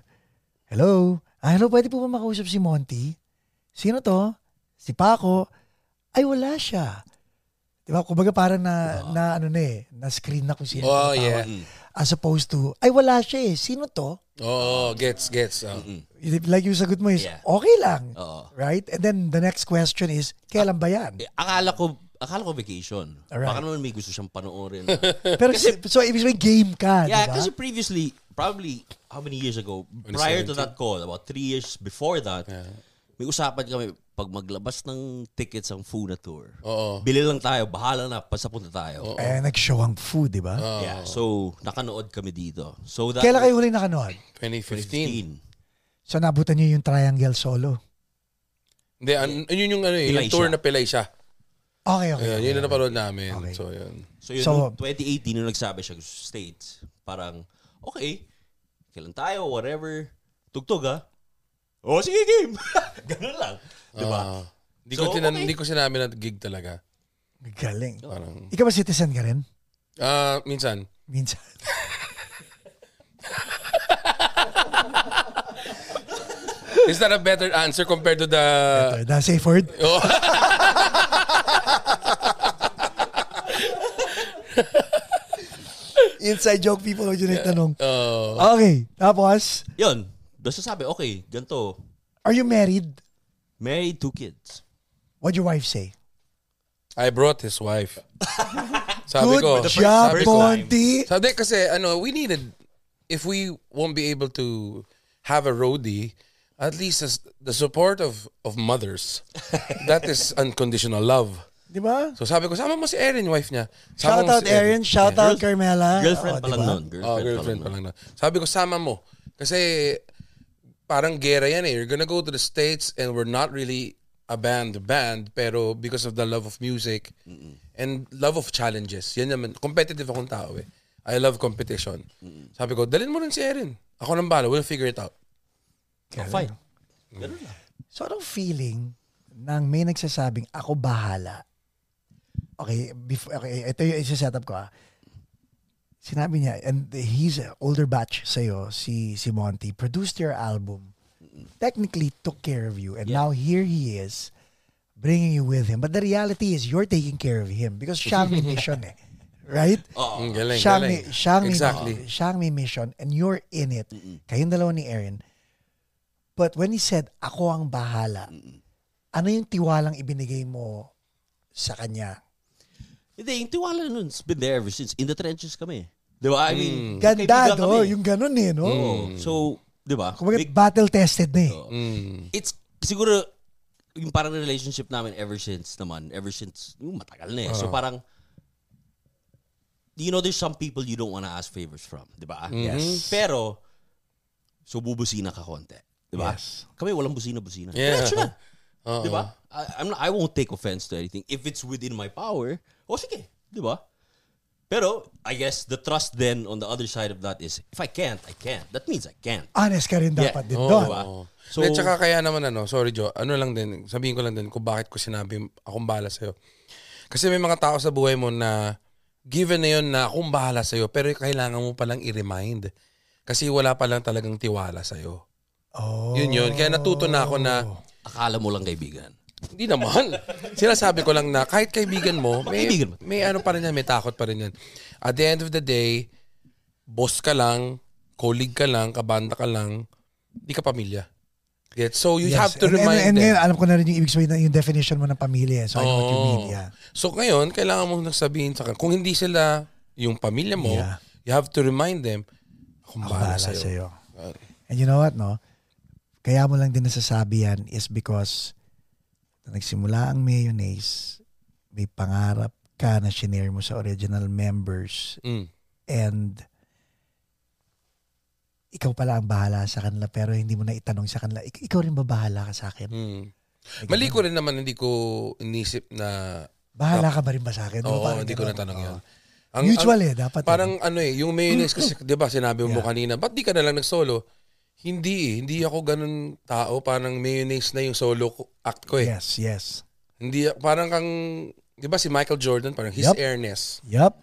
S3: hello? Ah, hello, pwede po ba makausap si Monty? Sino to? Si Paco? Ay, wala siya. Di ba? Kumbaga parang na, na ano na eh, na-screen na kung sino
S4: Oh, yeah.
S3: As opposed to, ay, wala siya eh. Sino to?
S4: Oo, gets, gets. Oh.
S3: Like yung sagot mo is,
S6: Yeah.
S3: okay lang.
S6: Oo.
S3: Right? And then the next question is, kailan ba yan?
S6: Eh, akala ko, akala ko vacation.
S3: Alright.
S6: Baka naman may gusto siyang panoorin. [LAUGHS]
S3: Pero so, ibig sabihin, game ka,
S6: yeah,
S3: di ba?
S6: kasi previously, probably, how many years ago, prior to that call, about three years before that, may usapan kami, pag maglabas ng tickets ang Funa Tour,
S4: Oo.
S6: bili lang tayo, bahala na, basta punta tayo.
S3: Eh, nag-show ang food, di ba?
S6: Yeah, so, nakanood kami dito. So, that
S3: Kailan kayo huli nakanood?
S4: 2015.
S6: 2015.
S3: So, nabutan niyo yung triangle solo.
S4: Hindi, an- yun yung ano eh, yung tour
S6: siya.
S4: na pilay siya.
S3: Okay, okay.
S4: Ayun, yun yung napanood namin.
S3: Okay.
S4: So, yun.
S6: So, yun,
S3: So-
S6: nung 2018, nung nagsabi siya States, parang, okay, kailan tayo, whatever. Tugtog, ha? Oh, sige, game. [LAUGHS] Ganun lang. Di ba?
S4: Ah. Di ko,
S6: So,
S4: tinan-
S6: okay.
S4: di ko sinabi na gig talaga.
S3: Galing.
S4: Parang,
S3: Ikaw ba citizen ka rin?
S4: ah, minsan.
S3: Minsan. [LAUGHS]
S4: Is that a better answer compared to the...
S3: the safe word? [LAUGHS]
S4: Oh.
S3: Inside joke people huwag yun yung tanong.
S4: Oh.
S3: Okay. Tapos,
S6: Yun. Basta sabi, okay, ganito.
S3: are you married?
S6: Married, two kids.
S3: What'd your wife say?
S4: I brought his wife. [LAUGHS] Sabi
S3: Good
S4: ko.
S3: job,
S4: sabi ko. Sabi kasi, ano, we needed, if we won't be able to have a roadie, at least as the support of of mothers, [LAUGHS] that is unconditional love.
S3: Di ba?
S4: So sabi ko, sama mo si Erin, wife niya.
S3: Shout
S4: Sama mo
S3: out
S4: si
S3: Erin, shout out
S6: Girl-
S3: Carmela.
S6: Girlfriend
S3: Oh,
S6: pa lang
S3: diba?
S6: nun. Girlfriend,
S4: Oh, girlfriend
S6: pa lang
S4: lang na. Sabi ko, sama mo. Kasi parang gera yan eh. You're gonna go to the States and we're not really a band band pero because of the love of music and love of challenges. Yan naman. Competitive akong tao eh. I love competition. Sabi ko, dalhin mo rin si Erin. Ako nang bala. We'll figure it out.
S6: Oh, fine. Ganun lang.
S3: So, anong feeling nang may nagsasabing, ako bahala? Okay, before, okay ito yung isa-set up ko ah. Sinabi niya, and he's an older batch sa'yo, si, si Monty, produced your album, technically took care of you, and now here he is, bringing you with him. But the reality is, you're taking care of him because siya ang may [LAUGHS] mission eh. Right?
S4: Mm, galing,
S3: siya ang
S4: galing.
S3: may, siya ang may-
S4: exactly.
S3: siya ang may mission and you're in it. Kayong dalawa ni Aaron. But when he said, ako ang bahala, ano yung tiwalang ibinigay mo sa kanya?
S6: Hindi, yung tiwala nun, it's been there ever since. In the trenches kami. Di ba? I mean,
S3: Ganda,
S6: kaibigan
S3: do.
S6: kami.
S3: Yung ganun eh, no?
S6: Oo. So, di ba?
S3: Kumbaga,
S6: Big-
S3: battle-tested na eh.
S4: Mm.
S6: it's siguro yung parang relationship namin ever since naman, ever since, yung matagal na eh. So parang, you know, there's some people you don't wanna ask favors from, di ba?
S3: Yes.
S6: Pero, so bubusina ka konti. Di ba?
S3: Yes.
S6: Kami walang busina-busina.
S4: Yeah.
S6: Diretso na. [LAUGHS]
S4: Oo.
S6: Di ba? I, I'm not, I won't take offense to anything. If it's within my power, o sige. Di ba? Pero, I guess, the trust then on the other side of that is, if I can't, I can't. That means I can't.
S3: Honest ka rin
S6: Yeah.
S3: dapat din
S4: Oo.
S3: doon.
S6: diba?
S4: So, At saka kaya naman ano, sorry Joe, ano lang din, sabihin ko lang din kung bakit ko sinabi akong bahala sa'yo. Kasi may mga tao sa buhay mo na given na yun na akong bahala sa'yo pero kailangan mo palang i-remind. Kasi wala palang talagang tiwala sa'yo.
S3: Oh.
S4: Yun yun. Kaya natuto na ako na
S6: Akala mo lang kaibigan.
S4: Hindi naman. Sinasabi ko lang na kahit kaibigan mo, may,
S6: Kaibigan mo.
S4: may ano pa rin yan, may takot pa rin yan. At the end of the day, boss ka lang, colleague ka lang, kabanda ka lang, di ka pamilya. Get? So you
S3: Yes.
S4: have to
S3: and,
S4: remind
S3: and, and
S4: them.
S3: ngayon, alam ko na rin yung ibig sabihin, na- yung definition mo ng pamilya. eh. So, I know what you mean.
S4: Oo.
S3: Yeah.
S4: So ngayon, kailangan mo nang sabihin sa kanila, kung hindi sila yung pamilya mo,
S3: Yeah.
S4: you have to remind them, akong
S3: Ako
S4: bahala
S3: bahala
S4: sa'yo.
S3: sa'yo. And you know what, no? Kaya mo lang din nasasabi yan is because na nagsimula ang mayonnaise, may pangarap ka na shinare mo sa original members
S4: Mm.
S3: and ikaw pala ang bahala sa kanila pero hindi mo na itanong sa kanila, "Ik- ikaw rin ba bahala ka sa akin?
S4: Mm. Mali ko rin naman, hindi ko inisip na,
S3: Bahala ka ba rin ba sa akin?
S4: Oo,
S3: parang
S4: hindi ko natanong
S3: Oo.
S4: yun.
S3: Mutual eh, dapat.
S4: Parang ano eh, yung mayonnaise kasi, [LAUGHS] di ba, sinabi mo
S3: Yeah.
S4: kanina, ba't di ka na lang nag-solo? Hindi eh, hindi ako ganun tao, parang mayonnaise na yung solo act ko eh.
S3: Yes, yes.
S4: Hindi, parang kang di ba si Michael Jordan, parang his
S3: Yup.
S4: airness.
S3: Yup.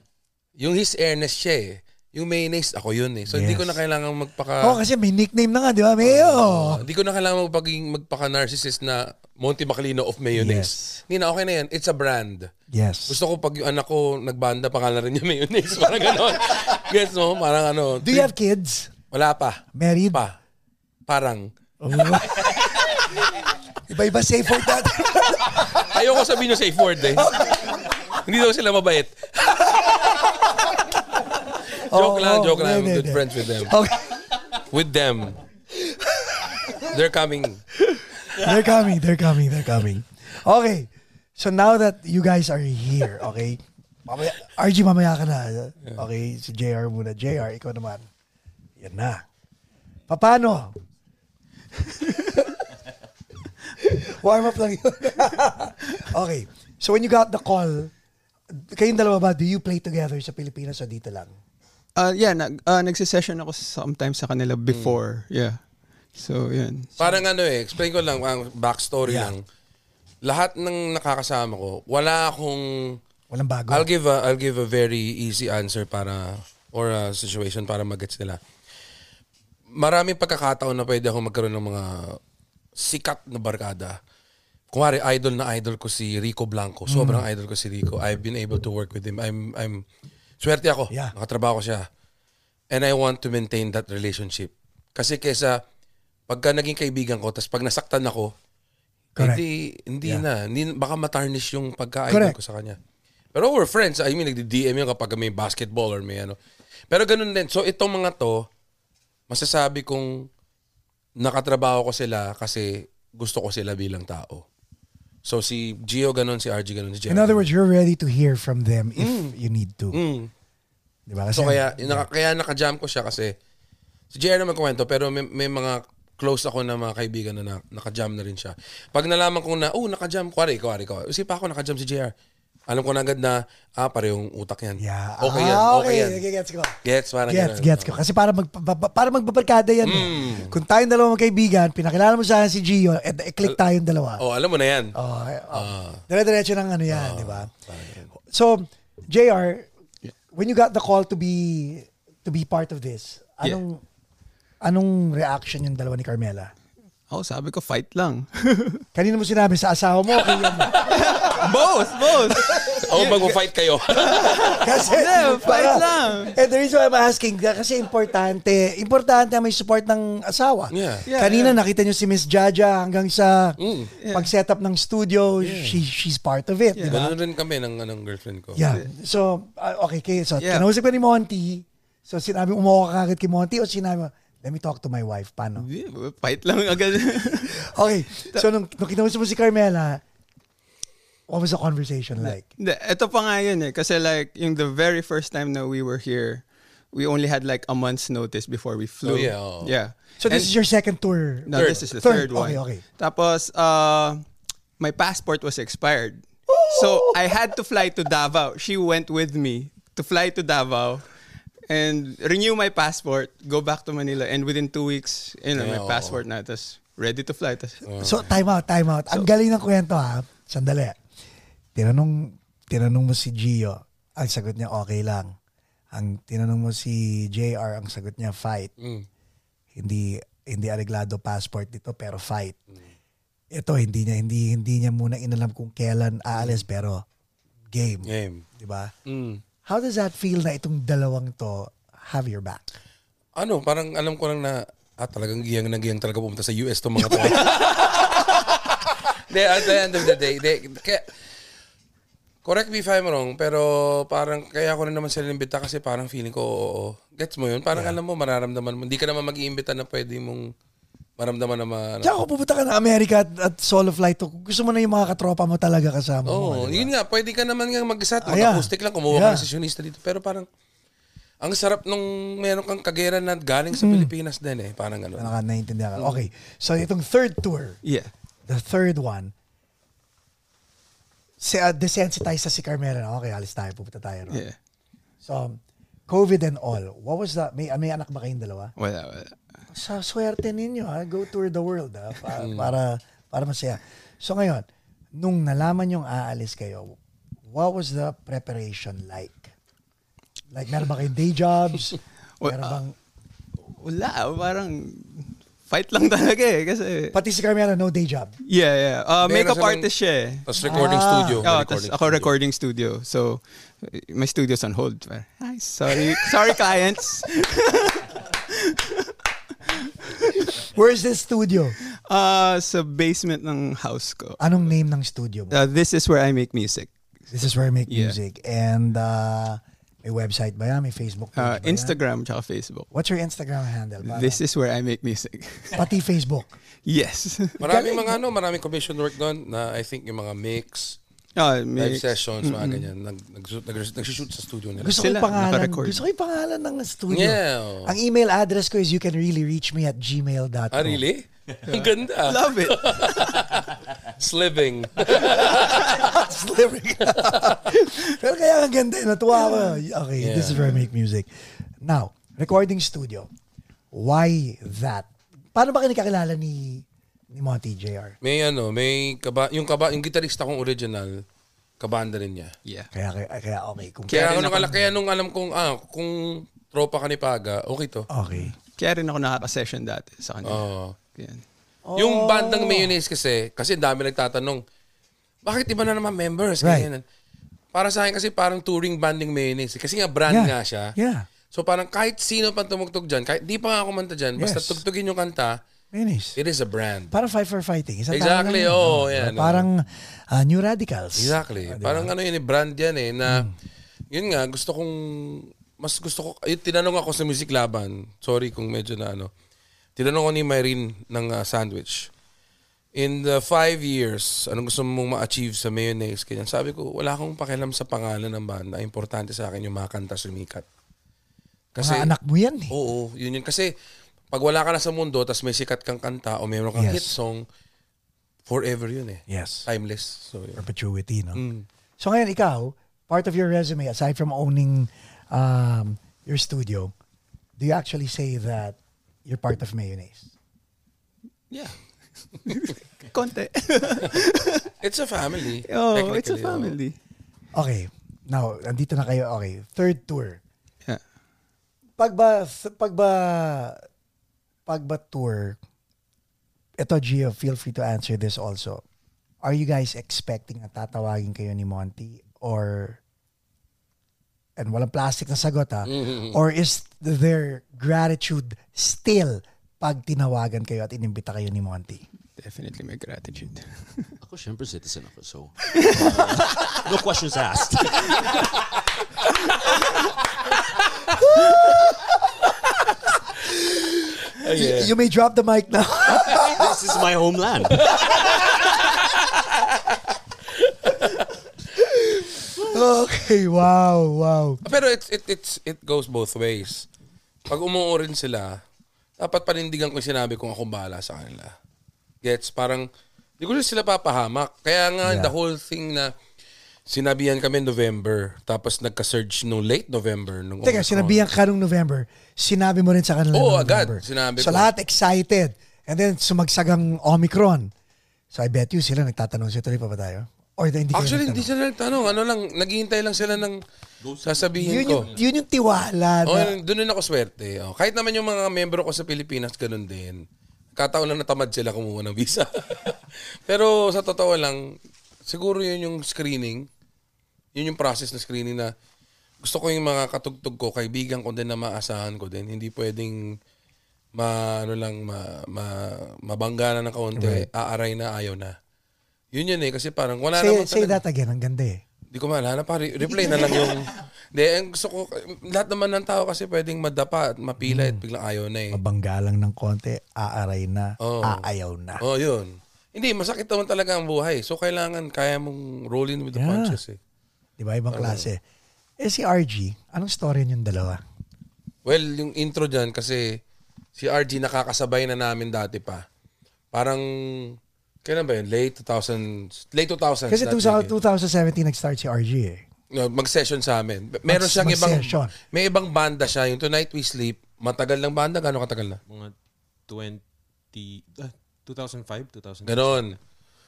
S4: Yung his airness siya eh. Yung mayonnaise, ako yun eh. So hindi
S3: Yes.
S4: ko na kailangan magpaka...
S3: Oo, kasi may nickname na nga, di ba? Mayo.
S4: Uh, hindi ko na kailangan magpaging magpaka-narcissist na Monty Macalino of mayonnaise. Hindi na, okay na yan. It's a brand.
S3: yes.
S4: Gusto ko pag yung anak ko nagbanda, pangalan rin niya mayonnaise. [LAUGHS] Parang gano'n. Gets mo? Parang ano.
S3: Do you have kids?
S4: Wala pa.
S3: Married?
S4: Pa. Parang.
S3: Oh. [LAUGHS] Iba-iba safe word natin. [LAUGHS]
S4: Ayoko sabihin yung safe word eh. Hindi daw sila mabait. joke
S3: Oo,
S4: lang, joke
S3: oo.
S4: lang. I'm good friends with them.
S3: okay.
S4: With them. They're coming.
S3: They're coming, they're coming, they're coming. Okay. So now that you guys are here, okay? Mamaya, RG, mamaya ka na. Okay, si JR muna. JR, ikaw naman. Yan na. Paano? [LAUGHS] Warm up lang yun. [LAUGHS] okay. So when you got the call, kayong dalawa ba, do you play together sa Pilipinas o dito lang?
S7: Uh, yeah, nag, uh, nagsisession ako sometimes sa kanila before. Yeah. So, yun.
S4: Parang ano eh, explain ko lang, ang backstory
S3: Yeah.
S4: lang. Lahat ng nakakasama ko, wala akong
S3: Walang bago.
S4: I'll give a I'll give a very easy answer para or a situation para magets nila. Maraming pagkakataon na pwede ako magkaroon ng mga sikat na barkada. Kunwari, idol na idol ko si Rico Blanco. Sobrang
S3: Mm.
S4: idol ko si Rico. I've been able to work with him. I'm, I'm, swerte ako.
S3: Yeah.
S4: Nakatrabaho ko siya. And I want to maintain that relationship. Kasi kesa, pagka naging kaibigan ko, tapos pag nasaktan ako,
S3: Correct.
S4: hindi, hindi
S3: Yeah.
S4: na. Hindi, baka matarnish yung pagka-idol ko sa kanya. Pero we're friends. I mean, nagdi-DM yun kapag may basketball or may ano. Pero ganun din. So, itong mga to, masasabi kong nakatrabaho ko sila kasi gusto ko sila bilang tao. So, si Gio ganun, si RG ganun, si Jerry.
S3: In other words, you're ready to hear from them if you need to.
S4: Mm.
S3: Di ba? Kasi,
S4: So, kaya, yun, naka, kaya naka-jam ko siya kasi si JR naman kwento, pero may, may mga close ako na mga kaibigan na, na naka-jam na rin siya. Pag nalaman ko na, oh, naka-jam, kuwari, kuwari, kuwari. Kasi pa ako naka-jam si JR. Alam ko na agad na, ah, parehong utak yan.
S3: Yeah.
S4: Okay yan,
S3: Ah,
S4: okay yan.
S3: Gets ko.
S4: Gets, parang
S3: Gets,
S4: ganun.
S3: gets ko. Kasi para mag pa- para magbabarkada yan. eh.
S4: Mm.
S3: Kung tayong dalawa magkaibigan, pinakilala mo sa akin si Gio, at i-click tayong dalawa.
S4: Oh, alam mo na yan.
S3: Oh, eh, oh.
S4: Ah.
S3: Dire-diretso ng ano yan, di ba? So, JR, when you got the call to be to be part of this, anong anong reaction yung dalawa ni Carmela?
S7: Oh, sabi ko, fight lang. [LAUGHS]
S3: Kanino mo sinabi sa asawa mo? o kay yan mo? [LAUGHS]
S7: both, both.
S4: Ako mag-fight kayo. [LAUGHS]
S3: Kasi,
S7: Hindi, fight
S3: para-
S7: lang.
S3: And the reason why I'm asking, kasi importante, importante may support ng asawa.
S4: Yeah.
S7: Yeah,
S3: Kanina
S7: yeah.
S3: nakita nyo si Miss Jaja hanggang sa
S4: Mm.
S3: pag-set up ng studio, she, she's part of it, di ba?
S4: Ganun rin kami ng, ng girlfriend ko.
S3: Yeah. So, uh, okay, okay. So,
S7: Yeah.
S3: kinausap ko ni Monty. So, sinabi, umuha ka agad kay Monty o sinabi mo, let me talk to my wife. Paano?
S7: Fight lang agad. [LAUGHS]
S3: Okay. So, nung, nung kinausap mo si Carmela, what was the conversation like?
S7: Ito pa nga yun eh. Kasi like, yung the very first time na we were here, we only had like a month's notice before we
S4: Oh,
S7: flew.
S4: yeah, oo.
S7: Yeah.
S3: So, this
S7: And-
S3: is your second tour?
S7: No,
S4: Third.
S7: this is the
S3: Third,
S7: third, one.
S3: okay, okay.
S7: Tapos, uh, my passport was expired. So, I had to fly to Davao. She went with me to fly to Davao and renew my passport, go back to Manila, and within two weeks, you know,
S4: Yeah,
S7: my
S4: oo.
S7: passport na, tas ready to fly. Tas,
S3: So, time out, time out. Ang galing ng kwento ha. Sandali. Tinanong, tinanong mo si Gio, ang sagot niya okay lang. Ang tinanong mo si JR, ang sagot niya fight.
S4: Mm.
S3: Hindi hindi areglado passport dito pero fight. Ito hindi niya hindi hindi niya muna inalam kung kailan aalis pero game,
S4: Game.
S3: 'di ba?
S4: Mm.
S3: How does that feel na itong dalawang to have your back?
S4: Ano, parang alam ko lang na, ah, talagang giyang na giyang talaga pumunta sa US tong mga to. [LAUGHS] Hindi, at the end of the day, they, kaya, correct me if I'm wrong, pero parang kaya ko rin naman sila inimbita kasi parang feeling ko, oo, oo. Gets mo yun? Parang alam mo, mararamdaman mo. Hindi ka naman mag-iimbita na pwede mong maramdaman na ma...
S3: Tsaka kung pupunta ka na Amerika at, at solo flight to, gusto mo na yung mga katropa mo talaga kasama
S4: Oo,
S3: mo. ba?
S4: yun nga, pwede ka naman nga mag-isa
S3: Ah, yeah.
S4: lang, kumuha
S3: Yeah.
S4: ka ng sessionista dito. Pero parang, ang sarap nung meron kang kagera na galing
S3: Mm.
S4: sa Pilipinas din eh. Parang gano'n.
S3: Naka naiintindihan ka. Okay. So itong third tour,
S7: yeah.
S3: the third one, si, uh, desensitize sa si Carmela na, okay, alis tayo, pupunta tayo. No?
S7: Yeah.
S3: So, COVID and all, what was that? May, may anak ba kayong dalawa?
S7: Wala, wala.
S3: Sa swerte ninyo, ha? go tour the world ha? Pa-
S4: Mm.
S3: para, para masaya. So ngayon, nung nalaman yung aalis kayo, what was the preparation like? Like, meron ba kayong day jobs? [LAUGHS]
S7: Well,
S3: meron bang,
S7: Wala, parang fight lang talaga eh. Kasi,
S3: pati si Carmela, no day job.
S7: yeah, yeah. Uh, makeup artist siya eh.
S4: Tapos recording
S3: Ah.
S4: studio.
S7: Oh,
S4: recording
S7: tas ako
S4: studio.
S7: recording studio. So, my studio's on hold. Hi, sorry. sorry, clients. [LAUGHS]
S3: Where is this studio?
S7: Uh, sa basement ng house ko.
S3: Anong name ng studio mo?
S7: Uh, this is where I make music.
S3: This is where I make
S7: Yeah.
S3: music. And uh, may website ba yan? May Facebook page
S7: Uh,
S3: ba yan?
S7: Instagram tsaka Facebook.
S3: What's your Instagram handle? Para-
S7: This is where I make music. [LAUGHS]
S3: Pati Facebook.
S7: yes.
S4: Maraming mga ano, maraming commission work doon na I think yung mga mix, live
S7: may,
S4: sessions, mga ganyan. Nag, nag, nag, nag-shoot sa studio nila.
S3: Gusto ko
S7: Sila,
S3: yung pangalan.
S7: naka-record.
S3: Gusto ko yung pangalan ng studio.
S4: Yeah. oh.
S3: Ang email address ko is you can really reach me at gmail.com.
S4: Ah, really? Ang ganda.
S7: Love it. [LAUGHS]
S4: Sliving. [LAUGHS]
S3: Slivering. [LAUGHS] Pero kaya ang ganda. Natuwa ako. Okay, this is
S4: Yeah.
S3: where I make music. Now, recording studio. Why that? Paano ba kayo nakakilala ni ni Monty JR?
S4: May ano, may kaba, yung kaba, yung gitarista kong original, kabanda rin niya.
S7: Yeah.
S3: Kaya, kaya, kaya okay. Kung
S4: Kaya,
S7: rin
S4: ano,
S7: ako-
S4: kaya nung alam kong, ah, kung tropa ka ni Paga, okay to.
S3: Okay.
S7: Kaya rin ako nakaka-session dati sa kanila.
S4: Oo.
S7: Yan.
S4: Yung bandang mayonnaise kasi, kasi ang dami nagtatanong, bakit iba na naman members?
S3: Right.
S4: Ganyan. Para sa akin kasi parang touring banding mayonnaise. Kasi nga brand
S3: Yeah.
S4: nga siya.
S3: Yeah.
S4: So parang kahit sino pang tumugtog dyan, kahit di pa nga ako kumanta dyan, basta
S3: Yes.
S4: tugtugin yung kanta,
S3: Mayonnaise.
S4: it is a brand.
S3: Parang fight for fighting. Isang
S4: Exactly, oo,
S3: Oh,
S4: yan,
S3: Parang uh, New Radicals.
S4: Exactly.
S3: Ah?
S4: Parang ano yun, eh, brand yan eh, na,
S3: Hmm.
S4: yun nga, gusto kong, mas gusto ko, ay, tinanong ako sa Music Laban, sorry kung medyo na ano, tinanong ko ni Myrene ng uh, Sandwich, in the five years, anong gusto mong ma-achieve sa mayonnaise? Ganyan. Sabi ko, wala akong pakialam sa pangalan ng banda. Importante sa akin yung mga kanta sumikat.
S3: Mga anak mo yan eh.
S4: Oo, yun yun. Kasi pag wala ka na sa mundo, tapos may sikat kang kanta o mayroon kang
S3: Yes.
S4: hit song, forever yun eh.
S3: Yes.
S4: Timeless. So, yun.
S3: Perpetuity, no?
S4: Mm.
S3: So ngayon, ikaw, part of your resume, aside from owning um, your studio, do you actually say that you're part of Mayonnaise?
S7: Yeah. [LAUGHS] Konti. [LAUGHS]
S4: It's a family.
S7: oh, it's a
S4: oh.
S7: family.
S3: Okay. Now, andito na kayo. Okay. Third tour.
S7: Yeah.
S3: Pag ba, pag ba, pag ba tour, ito Gio, feel free to answer this also. Are you guys expecting na tatawagin kayo ni Monty? Or, and walang plastic na sagot ha, or is there gratitude still pag tinawagan kayo at inimbita kayo ni Monty?
S7: Definitely may gratitude. [LAUGHS]
S6: Ako, syempre, citizen ako. So, uh, [LAUGHS] no questions asked. [LAUGHS]
S3: You may drop the mic now. [LAUGHS]
S6: this is my homeland.
S3: okay, wow, wow.
S4: Pero it's, it, it's, it goes both ways. Pag umuo rin sila, dapat panindigan ko yung sinabi kong akong bahala sa kanila. Gets? Parang, di ko sila papahamak. Kaya nga,
S3: Yeah.
S4: the whole thing na sinabihan kami November, tapos nagka-surge no late November. Nung
S3: Teka,
S4: Omicron.
S3: sinabihan ka nung November, sinabi mo rin sa kanila
S4: Oo,
S3: nung
S4: agad.
S3: November.
S4: Sinabi
S3: so
S4: ko.
S3: lahat excited. And then sumagsagang Omicron. So I bet you sila nagtatanong siya, tuloy pa ba tayo? Or hindi kayo
S4: Actually, hindi
S3: nagtanong?
S4: sila nagtanong. Ano lang, naghihintay lang sila ng sasabihin
S3: yun
S4: ko.
S3: yung, yun yung tiwala na,
S4: Oh, doon din ako swerte. Oh, kahit naman yung mga membro ko sa Pilipinas, ganun din. Kataon lang natamad sila kumuha ng visa. [LAUGHS] Pero sa totoo lang, siguro yun yung screening. Yun yung process ng screening na gusto ko yung mga katugtog ko, kaibigan ko din na maasahan ko din. Hindi pwedeng ma, ano lang, ma, ma, mabangga na ng kaunti, aaray na, ayaw na. Yun yun eh, kasi parang wala
S3: say,
S4: naman
S3: say
S4: talaga-
S3: that again, ang ganda eh.
S4: Di ko maalala pa. Re- Replay na lang yung... [LAUGHS] Hindi, ang gusto ko... Lahat naman ng tao kasi pwedeng madapa at mapila at biglang ayaw na eh.
S3: Mabangga lang ng konti, aaray na,
S4: Oo.
S3: aayaw na.
S4: Oh, yun. Hindi, masakit naman talaga ang buhay. So, kailangan kaya mong roll in with the
S3: Yeah.
S4: punches eh.
S3: Di ba? Ibang klase. Eh si RG, anong story niyong dalawa?
S4: Well, yung intro dyan kasi si RG nakakasabay na namin dati pa. Parang... Kailan ba yun? Late 2000... Late 2000s.
S3: Kasi
S4: that
S3: 2000,
S4: decade.
S3: 2017 nag-start si RG eh.
S4: No, mag-session sa amin. Meron
S3: Mag-
S4: siyang ibang...
S3: mag-session.
S4: May ibang banda siya. Yung Tonight We Sleep. Matagal ng banda. Gano'ng katagal na?
S5: Mga 20... ah, 2005, 2006.
S4: Ganon.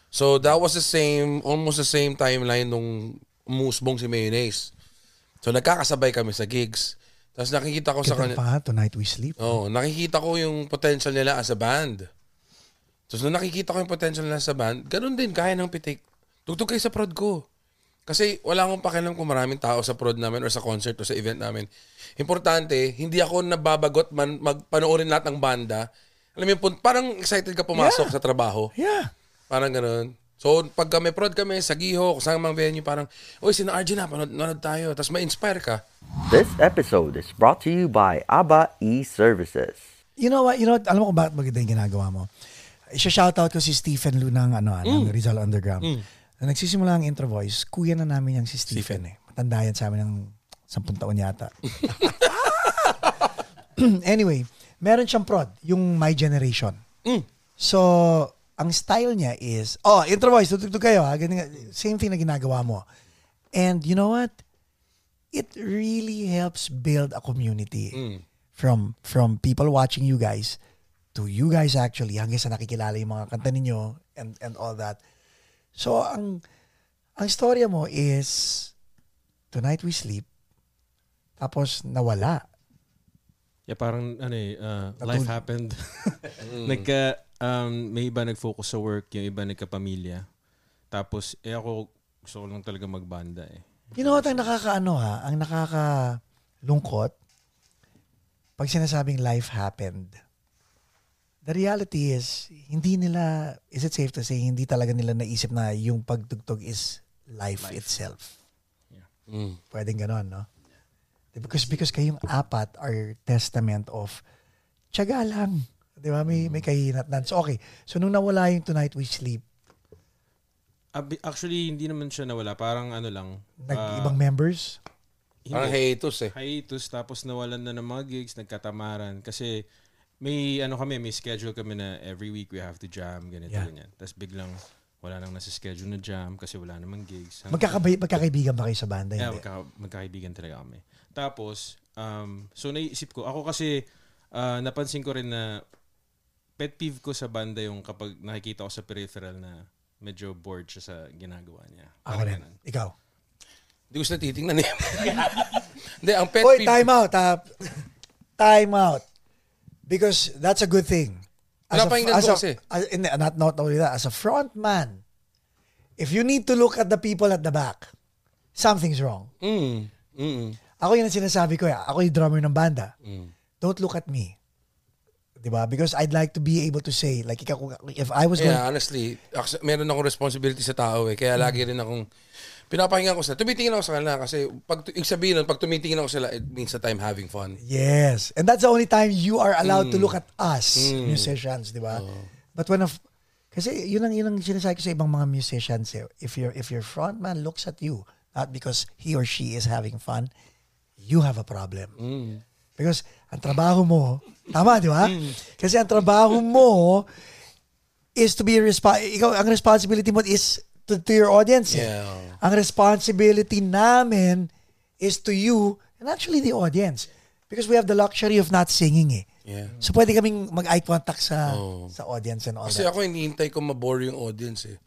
S4: So that was the same, almost the same timeline nung umusbong si Mayonnaise. So nagkakasabay kami sa gigs. Tapos nakikita ko sa
S3: Kita
S4: kanya,
S3: pa, Tonight We Sleep.
S4: oh, nakikita ko yung potential nila as a band. Tapos nung nakikita ko yung potential nila sa band, ganun din, kaya ng pitik. Tugtog kayo sa prod ko. Kasi wala akong pakialam kung maraming tao sa prod namin or sa concert o sa event namin. Importante, hindi ako nababagot man magpanoorin lahat ng banda. Alam mo, yun, parang excited ka pumasok sa trabaho.
S3: Yeah.
S4: Parang ganun. So, pag kami prod kami sa Giho, kung saan mang venue, parang, uy, sina RJ na, panood, panood tayo. Tapos ma-inspire ka.
S1: This episode is brought to you by ABBA e-Services.
S3: You know what? You know what? Alam mo kung bakit maganda yung ginagawa mo? Isa-shoutout ko si Stephen Lu ng, ano, ng Rizal Underground. Na nagsisimula ang intro voice, kuya na namin yung si Stephen, eh. Matanda yan sa amin ng 10 taon yata. [LAUGHS] [CLEARS THROAT] anyway, meron siyang prod, yung My Generation. So, ang style niya is, oh, intro voice, tutugtog kayo ha. Ganun, nga. same thing na ginagawa mo. And you know what? It really helps build a community from from people watching you guys to you guys actually hanggang sa nakikilala yung mga kanta ninyo and and all that. So ang ang storya mo is Tonight We Sleep tapos nawala.
S5: Yeah, parang ano eh, uh, life happened. [LAUGHS] Nagka, um, may iba nag-focus sa work, yung iba nagkapamilya. Tapos, eh ako, gusto ko lang talaga magbanda eh.
S3: You know what ang nakakaano ha, ang nakakalungkot pag sinasabing life happened. The reality is hindi nila is it safe to say hindi talaga nila naisip na yung pagtugtog is life, itself. Pwedeng ganon, no? Because because kayong apat are testament of tiyaga lang. Di ba? May, may kahinatnan. So, okay. So, nung nawala yung Tonight We Sleep,
S5: Actually, hindi naman siya nawala. Parang ano lang. ah,
S3: nag-ibang members,
S4: Parang
S5: hindi.
S4: hiatus eh.
S5: hiatus tapos nawalan na ng mga gigs, nagkatamaran kasi may ano kami, may schedule kami na every week we have to jam, ganito
S3: Yeah.
S5: ganyan. Tapos biglang wala nang nasa schedule na jam kasi wala namang gigs.
S3: magkakabay, magkakaibigan ba kayo sa banda?
S5: Yeah,
S3: Hindi.
S5: magka, magkakaibigan talaga kami. Tapos, um, so naisip ko, ako kasi ah, napansin ko rin na pet peeve ko sa banda yung kapag nakikita ko sa peripheral na medyo bored siya sa ginagawa niya.
S3: Ako rin.
S5: ganun.
S3: Ikaw.
S4: Hindi ko sila titingnan eh. [LAUGHS] Hindi, ang pet
S3: Oy,
S4: peeve-
S3: time out. Ha? Time out. Because that's a good thing. As
S4: ko
S3: a,
S4: kasi.
S3: as, hindi, not, not only that, as a front man, if you need to look at the people at the back, something's wrong.
S4: Mm. Mm.
S3: Ako yun ang sinasabi ko. eh. Ako yung drummer ng banda.
S4: Mm.
S3: Don't look at me. Diba? Because I'd like to be able to say, like, ikaw, if I was going,
S4: Yeah, honestly, meron akong responsibility sa tao eh. Kaya lagi rin akong pinapahinga ko sila. Tumitingin ako sa kanila kasi pag ibig sabihin nun, pag tumitingin ako sila, it means that I'm having fun.
S3: Yes. And that's the only time you are allowed to
S4: Mm.
S3: look at us, musicians, di ba? But when of kasi yun ang yun ang sinasabi ko sa ibang mga musicians eh. If your if your frontman looks at you not because he or she is having fun, you have a problem. Because ang trabaho mo, tama, di ba? Kasi ang trabaho mo is to be resp- ikaw ang responsibility mo is to, to your audience. eh.
S4: Yeah.
S3: Ang responsibility namin is to you and actually the audience. Because we have the luxury of not singing eh.
S4: Yeah.
S3: So pwede kaming mag-eye contact sa
S4: Oh.
S3: sa audience and all
S4: Kasi
S3: that.
S4: ako hinihintay ko mabore yung audience eh.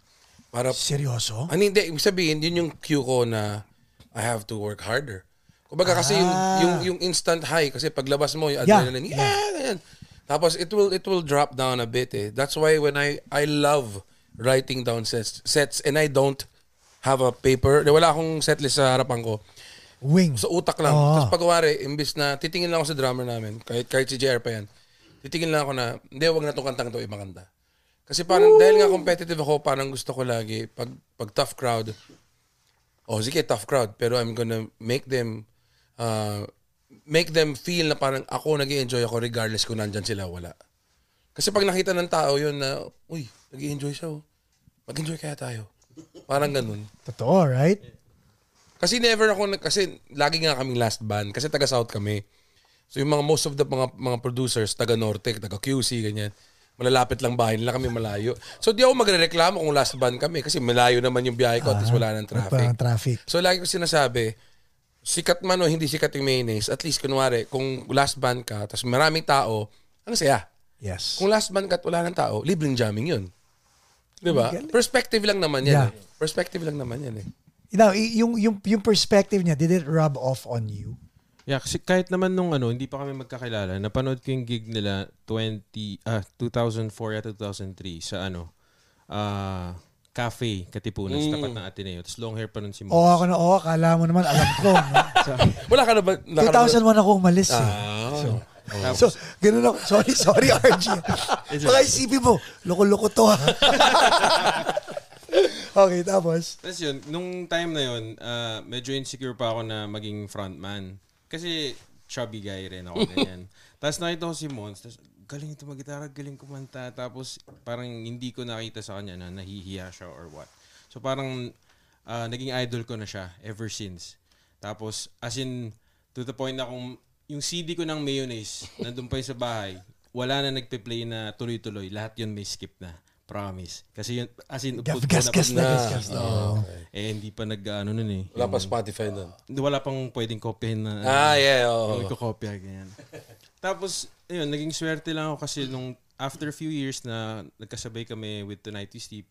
S4: Para,
S3: Seryoso?
S4: ano hindi, ibig sabihin, yun yung cue ko na I have to work harder. Kumbaga kasi yung,
S3: Ah.
S4: yung, yung instant high, kasi paglabas mo, yung
S3: Yeah,
S4: adrenaline, yeah, ganyan. Tapos it will it will drop down a bit eh. That's why when I I love writing down sets, sets and I don't have a paper, wala akong setlist sa harapan ko.
S3: Wing.
S4: Sa utak lang.
S3: Oo.
S4: Tapos pag wari, imbis na titingin lang ako sa drummer namin, kahit, kahit si JR pa yan, titingin lang ako na, hindi, wag na itong kantang ito, ibang kanta. Kasi parang, dahil nga competitive ako, parang gusto ko lagi, pag, pag tough crowd, oh, sige, tough crowd, pero I'm gonna make them, uh, make them feel na parang ako nag enjoy ako regardless kung nandyan sila wala. Kasi pag nakita ng tao yun na, uy, nag enjoy siya, oh. mag-enjoy kaya tayo. Parang ganun.
S3: Totoo, right?
S4: Kasi never ako, kasi lagi nga kaming last band. Kasi taga South kami. So yung mga, most of the mga, mga producers, taga Norte, taga QC, ganyan. Malalapit lang bahay nila kami malayo. So di ako magre-reklamo kung last band kami kasi malayo naman yung biyahe ko at least wala nang traffic.
S3: Parang traffic.
S4: So lagi ko sinasabi, sikat man o hindi sikat yung mayonnaise, at least kunwari, kung last band ka, tapos maraming tao, ang saya.
S3: Yes.
S4: Kung last band ka at wala ng tao, libreng jamming yun. Di ba? Perspective lang naman yan
S3: Yeah.
S4: eh. Perspective lang naman yan eh.
S3: Now, y- yung, yung, yung perspective niya, did it rub off on you?
S5: Yeah, kasi kahit naman nung ano, hindi pa kami magkakilala, napanood ko yung gig nila 20, ah, 2004 at 2003 sa ano, ah, cafe, Katipunan, sa tapat ng Ateneo. Tapos long hair pa nun si Mons.
S3: Oo ako na, oo, akala mo naman, alam ko. no? [LAUGHS]
S4: Wala ka na ba? naka-
S3: 2001 ako umalis eh.
S4: Ah,
S3: So, ganun ako. Sorry, sorry, [LAUGHS] RG. Baka isipin mo, loko-loko to ha. [LAUGHS] okay, tapos.
S5: Tapos yun, nung time na yun, ah, medyo insecure pa ako na maging frontman. Kasi chubby guy rin ako, ganyan. tapos nakita ko si Mons, tapos galing ito mag-gitara, galing kumanta. Tapos parang hindi ko nakita sa kanya na nahihiya siya or what. So parang ah, naging idol ko na siya ever since. Tapos as in, to the point na kung yung CD ko ng mayonnaise, [LAUGHS] nandun pa yun sa bahay, wala na nagpe-play na tuloy-tuloy. Lahat yun may skip na. Promise. Kasi yun, as in, na
S3: Gas-gas
S5: pag-
S3: na, gas-gas na. Oo.
S5: eh, hindi pa nag, ano nun eh.
S4: Wala pa Spotify doon.
S5: Wala pang pwedeng kopyahin na.
S4: Ah, yeah. oo.
S5: Yung ikokopya, ganyan. [LAUGHS] Tapos, ayun, naging swerte lang ako kasi nung after a few years na nagkasabay kami with Tonight We Sleep,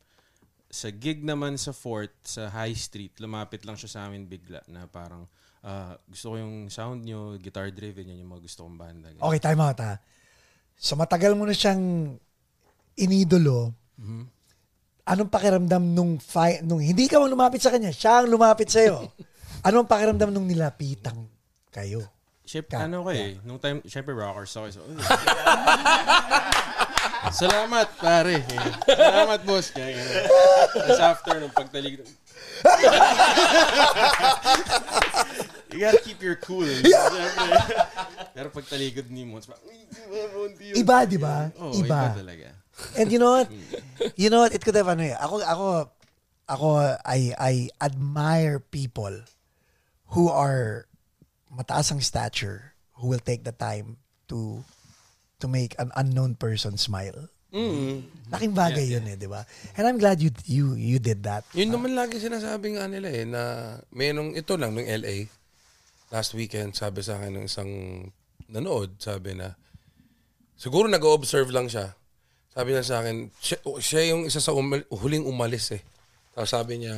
S5: sa gig naman sa Fort, sa High Street, lumapit lang siya sa amin bigla na parang, ah, gusto ko yung sound nyo, guitar driven, yan yung mga gusto kong banda.
S3: Okay, time out ha. So matagal mo na siyang inidolo. Anong pakiramdam nung, fi- nung hindi ka man lumapit sa kanya, siya ang lumapit sa'yo. [LAUGHS] Anong pakiramdam nung nilapitan kayo?
S5: Siyempre,
S3: Ka-
S5: ano ko eh, nung time, siyempre rockers ako. So, "Uy." [LAUGHS] Salamat, pare. Salamat, boss. Kaya, ganun. Tapos after, nung pagtalig, [LAUGHS] you gotta keep your cool. Siyempre. Pero pagtaligod ni Mons.
S3: Iba, di ba?
S5: Oo,
S3: Iba.
S5: iba talaga.
S3: And you know what? You know what? It could have ano eh. Ako, ako, ako, I, I admire people who are mataas ang stature, who will take the time to to make an unknown person smile. Laking bagay yun eh, di ba? And I'm glad you you you did that.
S4: Yun naman lagi sinasabi nga nila eh, na may nung ito lang, nung LA, last weekend, sabi sa akin ng isang nanood, sabi na, siguro nag-observe lang siya. Sabi niya sa akin, siya, siya yung isa sa umal- huling umalis eh. Tapos sabi niya,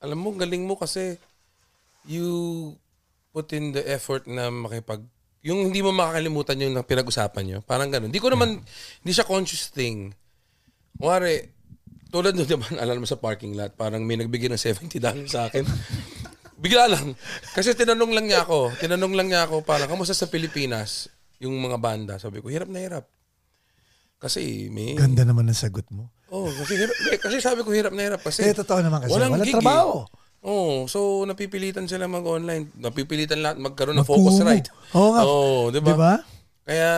S4: alam mo, galing mo kasi you put in the effort na makipag yung hindi mo makakalimutan yung pinag-usapan nyo. Parang ganun. Hindi ko naman, hindi siya conscious thing. Kuwari, tulad nung diba, [LAUGHS] alam mo sa parking lot, parang may nagbigay ng $70 sa akin. [LAUGHS] Bigla lang. Kasi tinanong lang niya ako. Tinanong lang niya ako, parang, kamusta sa Pilipinas? Yung mga banda. Sabi ko, hirap na hirap. Kasi may...
S3: Ganda naman ng sagot mo.
S4: Oh, kasi, hirap, kasi sabi ko hirap na hirap. Kasi
S3: Eh, totoo naman kasi. Walang
S4: gig,
S3: trabaho.
S4: Eh. Oh, so napipilitan sila mag-online. Napipilitan lahat magkaroon ng
S3: Magkumo.
S4: Focusrite.
S3: Oo nga.
S4: Oh, 'di ba?
S3: Di ba?
S4: Kaya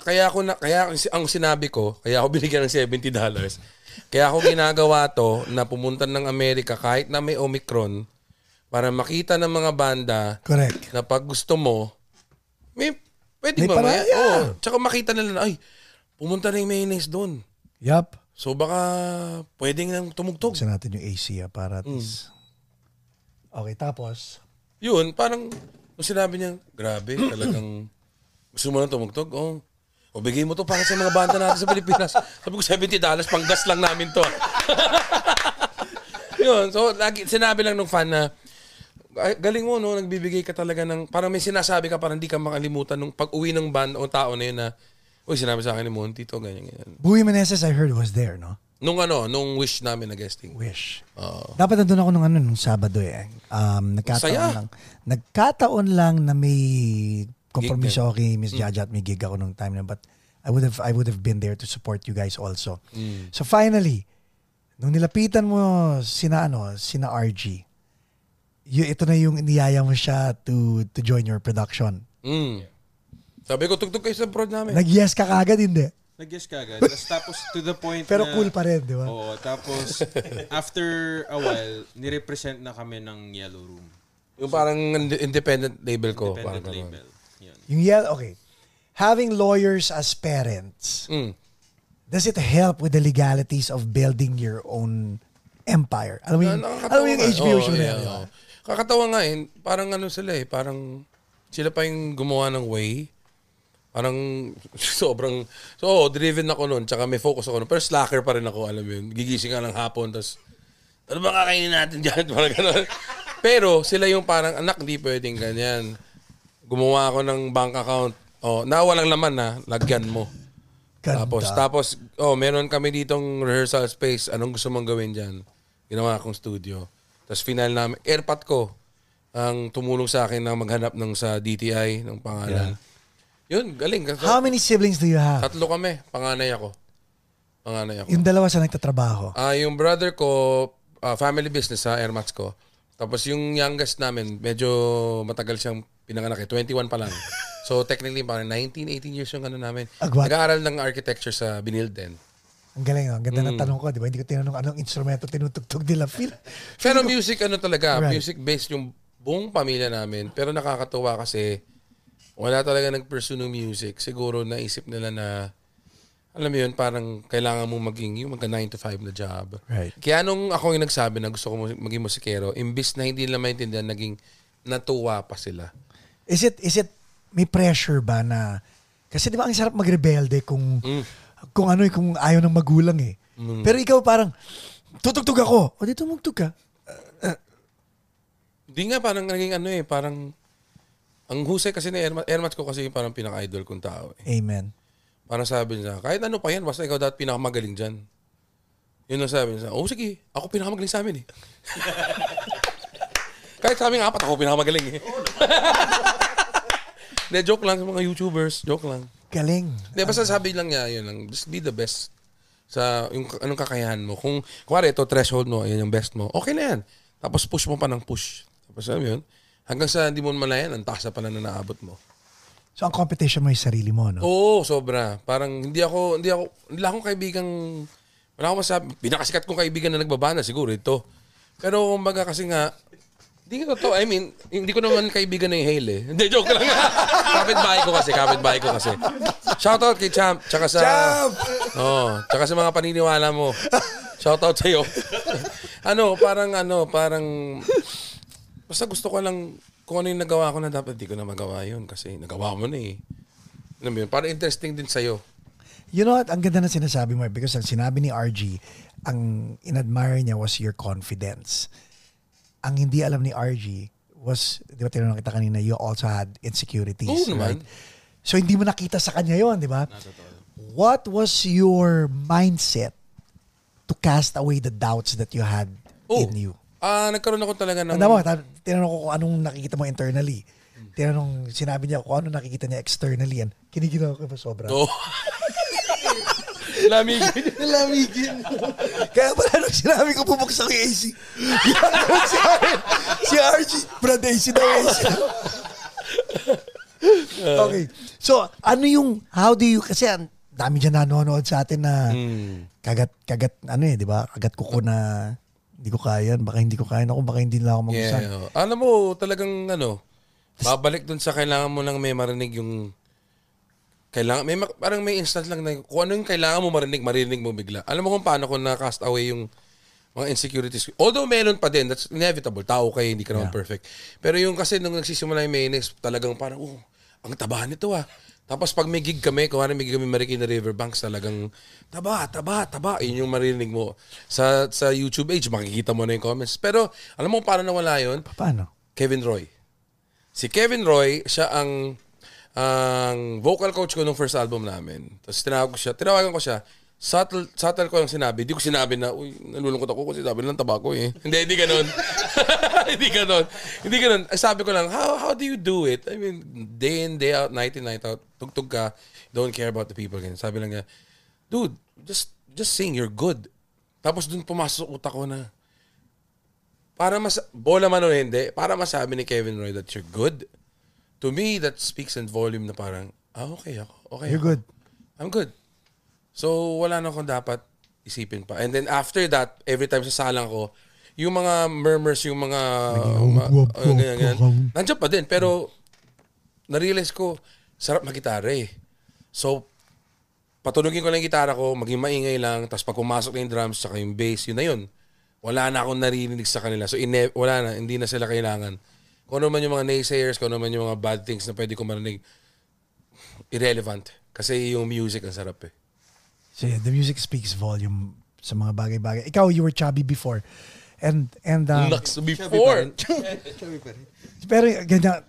S4: kaya ako na kaya ang sinabi ko, kaya ako [LAUGHS] binigyan ng 70 dollars. Kaya ako ginagawa to na pumunta ng Amerika kahit na may Omicron para makita ng mga banda
S3: Correct.
S4: na pag gusto mo, may pwede
S3: May
S4: ba? May, oh, tsaka makita nila na, ay, pumunta na yung mayonnaise doon.
S3: Yup.
S4: So baka pwedeng nang tumugtog.
S3: Buksan natin yung AC ah, para at
S4: Mm.
S3: Okay, tapos.
S4: Yun, parang nung sinabi niya, grabe, [CLEARS THROAT] talagang gusto mo nang tumugtog? Oh. O bigay mo to para sa mga banda natin sa Pilipinas. Sabi ko, $70 pang gas lang namin to. [LAUGHS] Yun, so lagi, sinabi lang nung fan na, "Ay, galing mo no, nagbibigay ka talaga ng, parang may sinasabi ka parang hindi ka makalimutan nung pag uwi ng band o tao na yun na, uy, sinabi sa akin ni Monty to, ganyan, ganyan.
S3: Buwi Meneses, I heard was there, no?
S4: Nung ano, nung wish namin na guesting.
S3: Wish.
S4: Oo.
S3: Dapat nandun ako nung ano, nung Sabado eh. Um, nagkataon
S4: Saya.
S3: lang. Nagkataon lang na may kompromiso ako kay Miss Jaja at may gig ako nung time na. But I would have I would have been there to support you guys also. So finally, nung nilapitan mo sina ano, sina RG, y- ito na yung niyaya mo siya to to join your production.
S4: Mm. Sabi ko, tugtog kayo sa prod namin.
S3: Nag-yes ka kagad, hindi?
S5: Nag-guess ka agad. Tapos, tapos to the point
S3: Pero
S5: na,
S3: cool pa rin, di ba?
S5: Oo, tapos after a while, nirepresent na kami ng Yellow Room.
S4: Yung parang ind- independent label ko.
S5: Independent
S4: parang
S5: label. Yun.
S3: Yung yell, okay. Having lawyers as parents,
S4: Mm.
S3: does it help with the legalities of building your own empire? Alam mo yung,
S4: Nakakatawa
S3: alam mo yung. HBO
S4: Oo,
S3: show na
S4: yeah,
S3: di ba?
S4: oo. Kakatawa nga eh. Parang ano sila eh. Parang sila pa yung gumawa ng way. Parang [LAUGHS] sobrang... So, oo, driven ako noon. Tsaka may focus ako noon. Pero slacker pa rin ako, alam mo yun. Gigising ka ng hapon. Tapos Ano ba kakainin natin dyan? [LAUGHS] Parang ganun. Pero sila yung parang, anak, hindi pwedeng ganyan. Gumawa ako ng bank account. Oh, na walang laman na, lagyan mo.
S3: Ganda.
S4: Tapos, tapos, oh, meron kami ditong rehearsal space. Anong gusto mong gawin dyan? Ginawa akong studio. Tapos final namin, airpot ko ang tumulong sa akin na maghanap ng sa DTI ng pangalan. Yun, galing.
S3: How many siblings do you have?
S4: Tatlo kami. Panganay ako. Panganay ako.
S3: Yung dalawa sa nagtatrabaho.
S4: Ah, yung brother ko, ah, family business sa Airmats ko. Tapos yung youngest namin, medyo matagal siyang pinanganak eh. 21 pa lang. [LAUGHS] So technically parang 19, 18 years yung ano namin.
S3: Agwat.
S4: Nag-aaral ng architecture sa Binilden.
S3: Ang galing, oh. ang ganda
S4: Mm.
S3: ng tanong ko, di ba? Hindi ko tinanong anong instrumento tinutugtog nila. Feel,
S4: Pero music ano talaga,
S3: Right.
S4: music based yung buong pamilya namin. Pero nakakatuwa kasi wala talaga nag-pursue ng music. Siguro naisip nila na alam mo yun, parang kailangan mo maging yung magka 9 to 5 na job.
S3: Right.
S4: Kaya nung ako yung nagsabi na gusto ko maging musikero, imbis na hindi nila maintindihan, naging natuwa pa sila.
S3: Is it, is it, may pressure ba na, kasi di ba ang sarap magrebelde kung,
S4: Mm.
S3: kung ano eh, kung ayaw ng magulang eh. Pero ikaw parang, tutugtog ako. O di tumugtog ka.
S4: Hindi nga, parang naging ano eh, parang ang husay kasi ni Ermat, Ermat ko kasi yung parang pinaka-idol kong tao eh.
S3: Amen.
S4: Parang sabi niya, kahit ano pa yan, basta ikaw dapat pinakamagaling dyan. Yun ang sabi niya. Oh, sige, ako pinakamagaling sa amin eh. [LAUGHS] kahit sa amin apat, ako pinakamagaling eh. [LAUGHS] Hindi, joke lang sa mga YouTubers. Joke lang.
S3: Galing.
S4: Hindi, basta sabi lang niya, yun lang. Just be the best sa yung anong kakayahan mo. Kung, kuwari, ito threshold mo, yan yung best mo, okay na yan. Tapos push mo pa ng push. Tapos alam yun, hanggang sa hindi mo malayan, ang taas na pala na naabot mo.
S3: So ang competition mo yung sarili mo, no?
S4: Oo, sobra. Parang hindi ako, hindi ako, hindi lang akong kaibigang, wala akong masabi, pinakasikat kong kaibigan na nagbabana, siguro ito. Pero kumbaga kasi nga, hindi ko to, I mean, hindi ko naman kaibigan na yung Hale eh. [LAUGHS] Hindi, joke lang. [LAUGHS] kapitbahay ko kasi, kapitbahay ko kasi. Shoutout kay Champ, tsaka sa...
S3: Champ! [LAUGHS]
S4: Oo, tsaka sa mga paniniwala mo. Shoutout sa'yo. ano, parang ano, parang... Basta gusto ko lang, kung ano yung nagawa ko na dapat di ko na magawa yun kasi nagawa mo na eh. Alam mo yun, parang interesting din sa'yo.
S3: You know what? Ang ganda na sinasabi mo eh, because ang sinabi ni RG, ang inadmire niya was your confidence. Ang hindi alam ni RG was, di ba tinanong kita kanina, you also had insecurities.
S4: Oo naman.
S3: right? So hindi mo nakita sa kanya yon, di ba? What was your mindset to cast away the doubts that you had
S4: Oh,
S3: in you?
S4: Ah, nagkaroon ako talaga ng...
S3: Tanda mo, tinanong ko kung anong nakikita mo internally. Tinanong, sinabi niya kung ano nakikita niya externally. And kiniginaw ko pa sobra.
S4: Oo. [LAUGHS] Lamigin.
S3: Nalamigin. Kaya pala nung sinabi ko bubuksan yung AC. [LAUGHS] Si, si RG. Brad AC daw AC. [LAUGHS] okay. So, ano yung, how do you, kasi ang dami dyan nanonood sa atin na kagat, kagat, ano eh, di ba? Kagat kuko na hindi ko kaya, baka hindi ko kaya. Ako, baka hindi nila ako magusan.
S4: Yeah. oh. Alam mo, talagang ano, babalik dun sa kailangan mo lang may marinig yung kailangan may ma- parang may instant lang na kung ano yung kailangan mo marinig, marinig mo bigla. Alam mo kung paano ko na cast away yung mga insecurities. Although meron pa din, that's inevitable. Tao kayo, hindi ka naman perfect. Pero yung kasi nung nagsisimula yung mayonnaise, talagang parang, oh, ang taba nito ah. Tapos pag may gig kami, kung may gig kami Marikina Riverbanks, talagang taba, taba, taba. Yun yung marinig mo. Sa sa YouTube age, makikita mo na yung comments. Pero alam mo paano nawala yun?
S3: Paano?
S4: Kevin Roy. Si Kevin Roy, siya ang ang vocal coach ko nung first album namin. Tapos tinawag ko siya, tinawagan ko siya. Subtle, subtle ko lang sinabi. Hindi ko sinabi na, uy, nalulungkot ako kasi sabi lang tabako eh. [LAUGHS] hindi, hindi ganun. [LAUGHS] hindi ganun. Hindi ganun. Ang Sabi ko lang, how how do you do it? I mean, day in, day out, night in, night out, tugtog ka, don't care about the people. Ganyan. Sabi lang niya, dude, just just sing, you're good. Tapos dun pumasok utak ko na, para mas bola man o hindi, para masabi ni Kevin Roy that you're good, to me, that speaks in volume na parang, ah, okay ako. Okay
S3: You're
S4: ako.
S3: good.
S4: I'm good. So, wala na akong dapat isipin pa. And then after that, every time sa salang ko, yung mga murmurs, yung mga...
S3: wag
S4: uh, ganyan, ganyan, nandiyan pa din. Pero, na-realize ko, sarap mag-gitara eh. So, patunugin ko lang yung gitara ko, maging maingay lang, tapos pag pumasok na yung drums, saka yung bass, yun na yun. Wala na akong naririnig sa kanila. So, ine- wala na, hindi na sila kailangan. Kung ano man yung mga naysayers, kung ano man yung mga bad things na pwede ko marinig, irrelevant. Kasi yung music ang sarap eh.
S3: So yeah, the music speaks volume sa mga bagay-bagay. Ikaw, you were chubby before. And, and, um,
S4: Naks before. [LAUGHS]
S3: pero ganyan,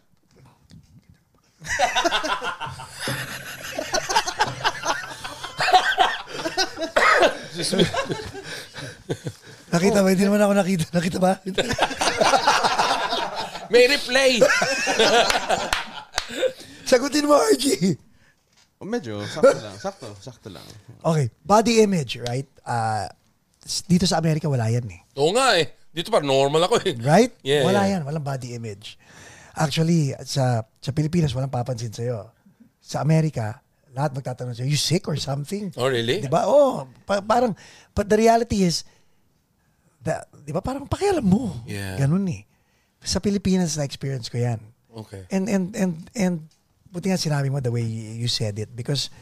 S3: nakita ba? Hindi naman ako nakita. Nakita ba?
S4: May replay. [LAUGHS]
S3: Sagutin mo, RG.
S5: Oh, medyo, [LAUGHS] sakto lang. Sakto, sakto lang.
S3: Okay, body image, right? Uh, dito sa Amerika, wala yan eh.
S4: Oo nga eh. Dito pa normal ako eh.
S3: Right?
S4: Yeah,
S3: wala
S4: yeah.
S3: yan. Walang body image. Actually, sa sa Pilipinas, walang papansin sa'yo. Sa Amerika, lahat magtatanong sa'yo, you sick or something?
S4: Oh, really?
S3: Di ba? Oh, pa- parang, but the reality is, the, di ba parang pakialam mo.
S4: Yeah.
S3: Ganun eh. Sa Pilipinas, na-experience ko yan.
S4: Okay.
S3: And, and, and, and, buti nga sinabi mo the way you said it because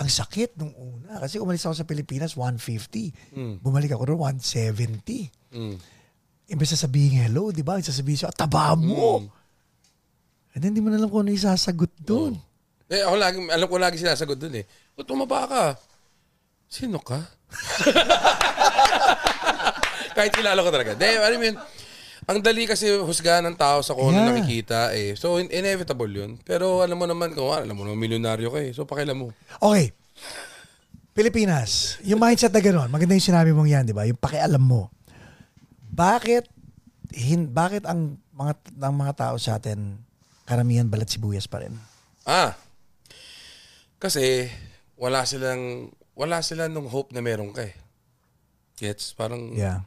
S3: ang sakit nung una. Kasi umalis ako sa Pilipinas, 150. Bumalik ako doon, 170.
S4: Mm.
S3: Imbes na sabihin hello, di ba? Sasabihin siya, taba mo. And then, di mo na alam kung ano isasagot doon.
S4: Eh, ako lagi, alam ko lagi sinasagot dun eh. Ba't tumaba ka? Sino ka? [LAUGHS] Kahit kilala ko talaga. De, I mean, ang dali kasi husgahan ng tao sa kung ano
S3: Yeah.
S4: nakikita eh. So, in- inevitable yun. Pero alam mo naman, kung alam mo naman, milyonaryo ka eh. So, pakialam mo.
S3: Okay. Pilipinas, yung mindset na gano'n, maganda yung sinabi mong yan, di ba? Yung pakialam mo. Bakit, hin, bakit ang mga, ang mga tao sa atin, karamihan balat sibuyas pa rin?
S4: Ah. Kasi, wala silang, wala sila nung hope na meron ka eh. Gets? Parang,
S3: Yeah.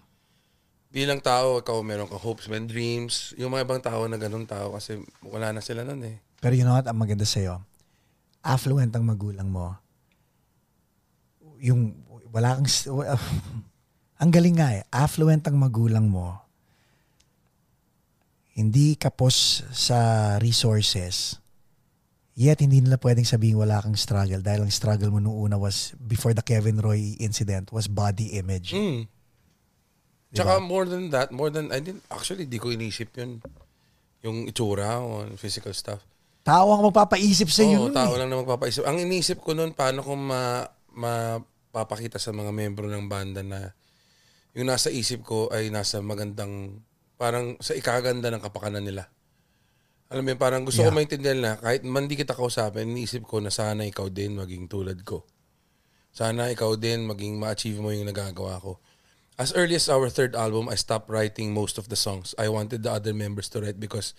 S4: Bilang tao, ikaw meron kang hopes and dreams. Yung mga ibang tao na ganun tao kasi wala na sila nun eh.
S3: Pero you know what, ang maganda sa'yo, affluent ang magulang mo. Yung, wala kang, wa- [LAUGHS] ang galing nga eh, affluent ang magulang mo. Hindi kapos sa resources. Yet, hindi nila pwedeng sabihin wala kang struggle dahil ang struggle mo nung una was, before the Kevin Roy incident, was body image.
S4: Mm. Tsaka more than that, more than, I didn't, actually, di ko inisip yun. Yung itsura o physical stuff.
S3: Tao ang magpapaisip sa iyo
S4: Oo, tao
S3: eh.
S4: lang na magpapaisip. Ang inisip ko noon, paano ko ma, mapapakita sa mga membro ng banda na yung nasa isip ko ay nasa magandang, parang sa ikaganda ng kapakanan nila. Alam mo yun, parang gusto ko
S3: Yeah.
S4: maintindihan na kahit man di kita kausapin, iniisip ko na sana ikaw din maging tulad ko. Sana ikaw din maging ma-achieve mo yung nagagawa ko. As early as our third album, I stopped writing most of the songs. I wanted the other members to write because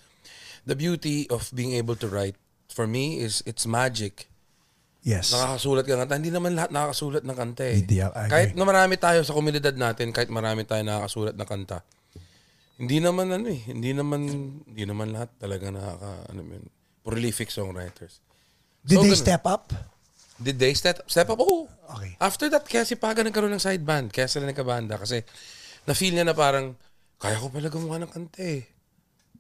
S4: the beauty of being able to write for me is it's magic.
S3: Yes.
S4: Nakakasulat ka ng kanta. Hindi naman lahat nakakasulat ng kanta eh.
S3: Hindi, I
S4: kahit na marami tayo sa komunidad natin, kahit marami tayo nakakasulat ng kanta, hindi naman ano eh, hindi naman, hindi naman lahat talaga nakaka, ano yun, prolific songwriters.
S3: Did
S4: So,
S3: they
S4: ganun.
S3: step up?
S4: Did they step, step up? Oo.
S3: Okay.
S4: After that, kaya si Paga nagkaroon ng side band. Kaya sila nagkabanda. Kasi na-feel niya na parang, kaya ko pala gumawa ng kanta eh.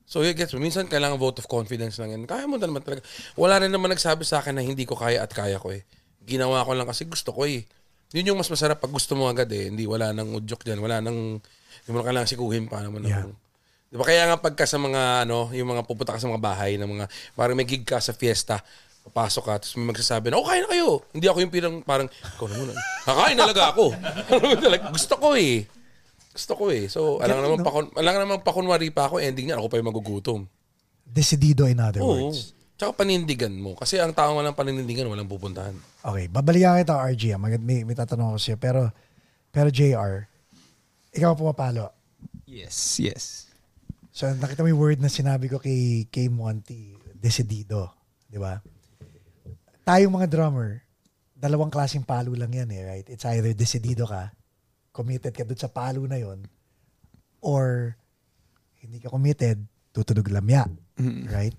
S4: So, you gets mo. Minsan, kailangan vote of confidence lang yan. Kaya mo na naman talaga. Wala rin naman nagsabi sa akin na hindi ko kaya at kaya ko eh. Ginawa ko lang kasi gusto ko eh. Yun yung mas masarap pag gusto mo agad eh. Hindi, wala nang udyok dyan. Wala nang, hindi mo na kailangan sikuhin pa naman.
S3: Yeah.
S4: Di ba? Kaya nga pagka sa mga, ano, yung mga pupunta ka sa mga bahay ng mga, parang may gig ka sa fiesta, papasok ka, tapos may magsasabi na, oh, kain na kayo. Hindi ako yung pirang, parang, ikaw na muna. Kakain talaga ako. [LAUGHS] Gusto ko eh. Gusto ko eh. So, alam naman, pakun, alam naman pakunwari pa ako, ending niya, ako pa yung magugutom.
S3: Decidido in other
S4: Oo.
S3: words.
S4: Tsaka panindigan mo. Kasi ang tao walang panindigan, walang pupuntahan.
S3: Okay, babalikan kita RG. ah. Mag- may, may tatanong ako sa'yo. Pero, pero JR, ikaw ang pumapalo.
S7: Yes, yes.
S3: So, nakita mo yung word na sinabi ko kay, kay Monty, decidido. Di ba? Tayong mga drummer, dalawang klaseng palo lang yan eh, right? It's either decidido ka, committed ka dun sa palo na yon or hindi ka committed, tutunog lamya. Right?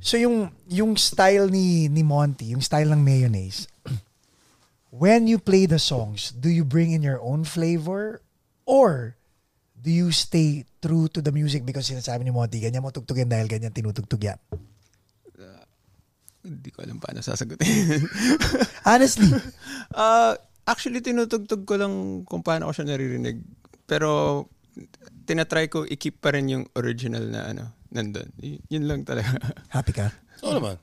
S3: So yung yung style ni ni Monty, yung style ng mayonnaise, [CLEARS THROAT] when you play the songs, do you bring in your own flavor or do you stay true to the music because sinasabi ni Monty, ganyan mo tugtugin dahil ganyan tinutugtog yan?
S7: Hindi ko alam paano sasagutin. [LAUGHS]
S3: Honestly, [LAUGHS]
S7: Ah, actually, tinutugtog ko lang kung paano ko siya naririnig. Pero, tinatry ko i-keep pa rin yung original na ano, nandun. Y- yun lang talaga. [LAUGHS]
S3: happy ka?
S4: So naman.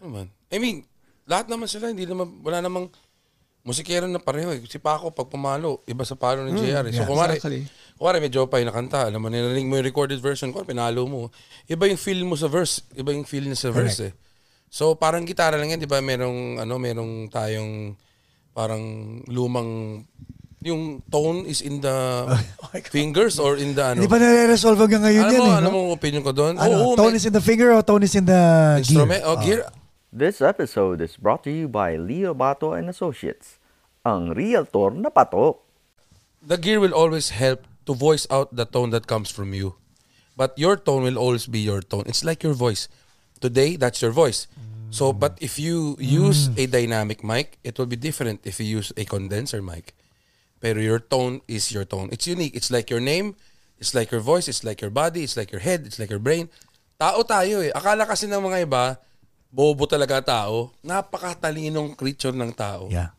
S4: Ano naman. I mean, lahat naman sila, hindi naman, wala namang musikero na pareho eh. Si Paco, pag pumalo, iba sa palo ni JR eh. So,
S3: yeah,
S4: kumari,
S7: exactly.
S4: Kuwari, may Jopay na kanta. Alam mo, nilarinig mo yung recorded version ko, pinalo mo. Iba yung feel mo sa verse. Iba yung feel niya sa verse eh. So, parang gitara lang yan, di ba? Merong, ano, merong tayong parang lumang yung tone is in the [LAUGHS] fingers or in the ano.
S3: Hindi pa nare-resolve hanggang ngayon
S4: alam
S3: yan
S4: mo,
S3: eh.
S4: alam
S3: no?
S4: mo opinion ko doon?
S3: Ano,
S4: Oo,
S3: tone
S4: may
S3: is in the finger or tone is in the
S4: instrument.
S3: gear?
S4: Oh, gear.
S1: This episode is brought to you by Leo Bato and Associates, ang realtor na patok.
S4: the gear will always help to voice out the tone that comes from you. But your tone will always be your tone. It's like your voice. Today, that's your voice. So, but if you use a dynamic mic, it will be different if you use a condenser mic. Pero your tone is your tone. It's unique. It's like your name. It's like your voice. It's like your body. It's like your head. It's like your brain. Tao tayo eh. Akala kasi ng mga iba, bobo talaga tao. Napakatalinong creature ng tao.
S3: Yeah.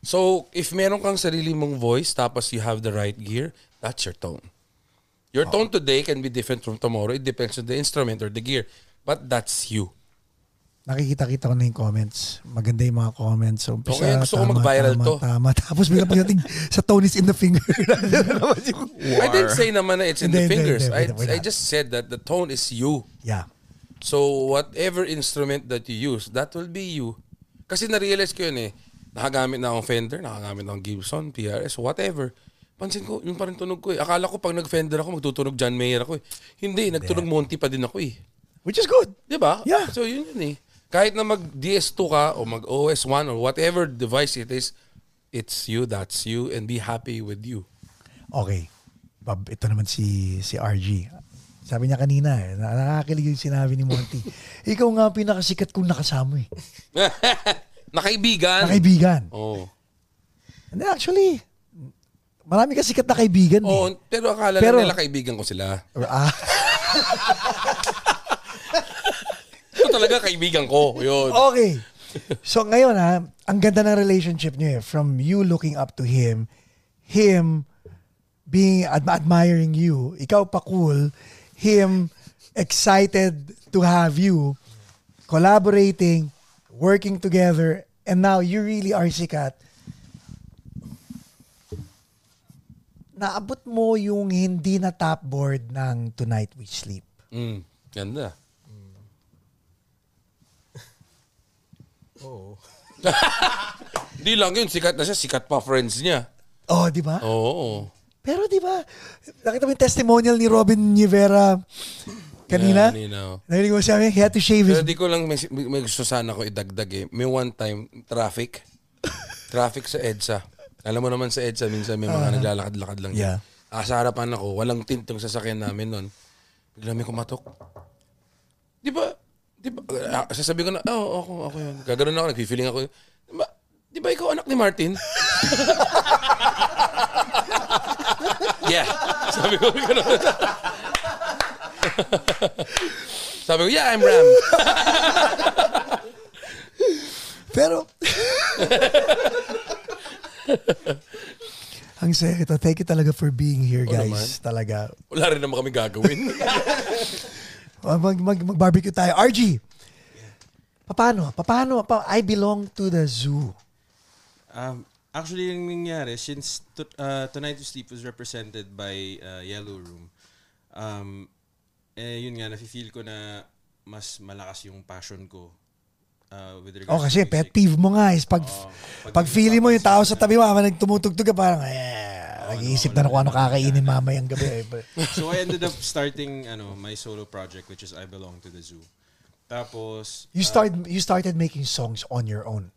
S4: So, if meron kang sarili mong voice tapos you have the right gear, that's your tone. Your tone today can be different from tomorrow. It depends on the instrument or the gear. But that's you.
S3: Nakikita-kita ko na yung comments. Maganda yung mga comments. So, umpisa,
S4: Okay, gusto ko mag-viral
S3: tama,
S4: to.
S3: Tama, [LAUGHS] Tapos bigla pagdating sa tone is in the finger. [LAUGHS]
S4: I didn't say naman na it's in the fingers. I. I just said that the tone is you.
S3: yeah.
S4: So, whatever instrument that you use, that will be you. Kasi na-realize ko yun eh. Nakagamit na akong Fender, nakagamit na akong Gibson, PRS, whatever. Pansin ko, yung parang tunog ko eh. Akala ko pag nag-Fender ako, magtutunog John Mayer ako eh. Hindi, nagtunog Monty pa din ako eh.
S3: Which is good.
S4: Di ba?
S3: Yeah.
S4: So, yun yun eh. Kahit na mag DS2 ka o mag OS1 or whatever device it is, it's you, that's you, and be happy with you.
S3: Okay. Bob, ito naman si si RG. Sabi niya kanina eh, na- nakakakilig yung sinabi ni Monty. [LAUGHS] Ikaw nga ang pinakasikat kong nakasama eh. [LAUGHS]
S4: Nakaibigan.
S3: Na kaibigan.
S4: Oo.
S3: And actually, marami ka sikat na kaibigan
S4: Oo,
S3: eh.
S4: pero akala
S3: Pero-
S4: lang nila kaibigan ko sila.
S3: Or, ah, [LAUGHS]
S4: Talaga kaibigan ko. Yun.
S3: okay. So ngayon ha, ang ganda ng relationship niyo eh. From you looking up to him, him being ad- admiring you, ikaw pa cool, him excited to have you, collaborating, working together, and now you really are sikat. Naabot mo yung hindi na top board ng Tonight We Sleep.
S4: Mm, ganda. Hindi [LAUGHS] lang yun, sikat na siya, sikat pa friends niya.
S3: Oh, di ba?
S4: Oo.
S3: Pero di ba, nakita mo yung testimonial ni Robin Rivera kanina?
S4: Yeah, Nino.
S3: Narinig mo siya, he had to shave his...
S4: Pero di ko lang, may, may gusto sana ko idagdag eh. May one time, traffic. [LAUGHS] traffic sa EDSA. Alam mo naman sa EDSA, minsan may mga naglalakad-lakad lang.
S3: Ah. Yeah.
S4: Ah, sa harapan ako, walang tint yung sasakyan namin nun. Bigla may kumatok. Di ba, di ba, ah, sasabi ko na, oh, ako, ako yun. Gaganon ako, nag-feeling ako. Di ba, di ba ikaw anak ni Martin? [LAUGHS] yeah. Sabi ko, gano'n. Sabi ko, yeah, I'm Ram.
S3: Pero... Ang saya ito. Thank you talaga for being here,
S4: Oo
S3: guys. Talaga.
S4: Wala rin naman kami gagawin. [LAUGHS]
S3: Mag, mag, mag-barbecue tayo. RG! Paano? Paano? Pa, I belong to the zoo.
S5: Um, actually, yung nangyari, since to, uh, Tonight to Sleep was represented by uh, Yellow Room, um, eh, yun nga, nafe-feel ko na mas malakas yung passion ko uh, with regards
S3: Oh, kasi
S5: to
S3: pet peeve mo nga is pag,
S5: Oo.
S3: pag feeling mo yung tao sa tabi mo, habang nagtumutugtog ka, parang, eh, nag-iisip na na kung ano kakainin mamayang gabi. [LAUGHS]
S5: so I ended up starting ano my solo project which is I Belong to the Zoo. Tapos
S3: You
S5: uh,
S3: start you started making songs on your own.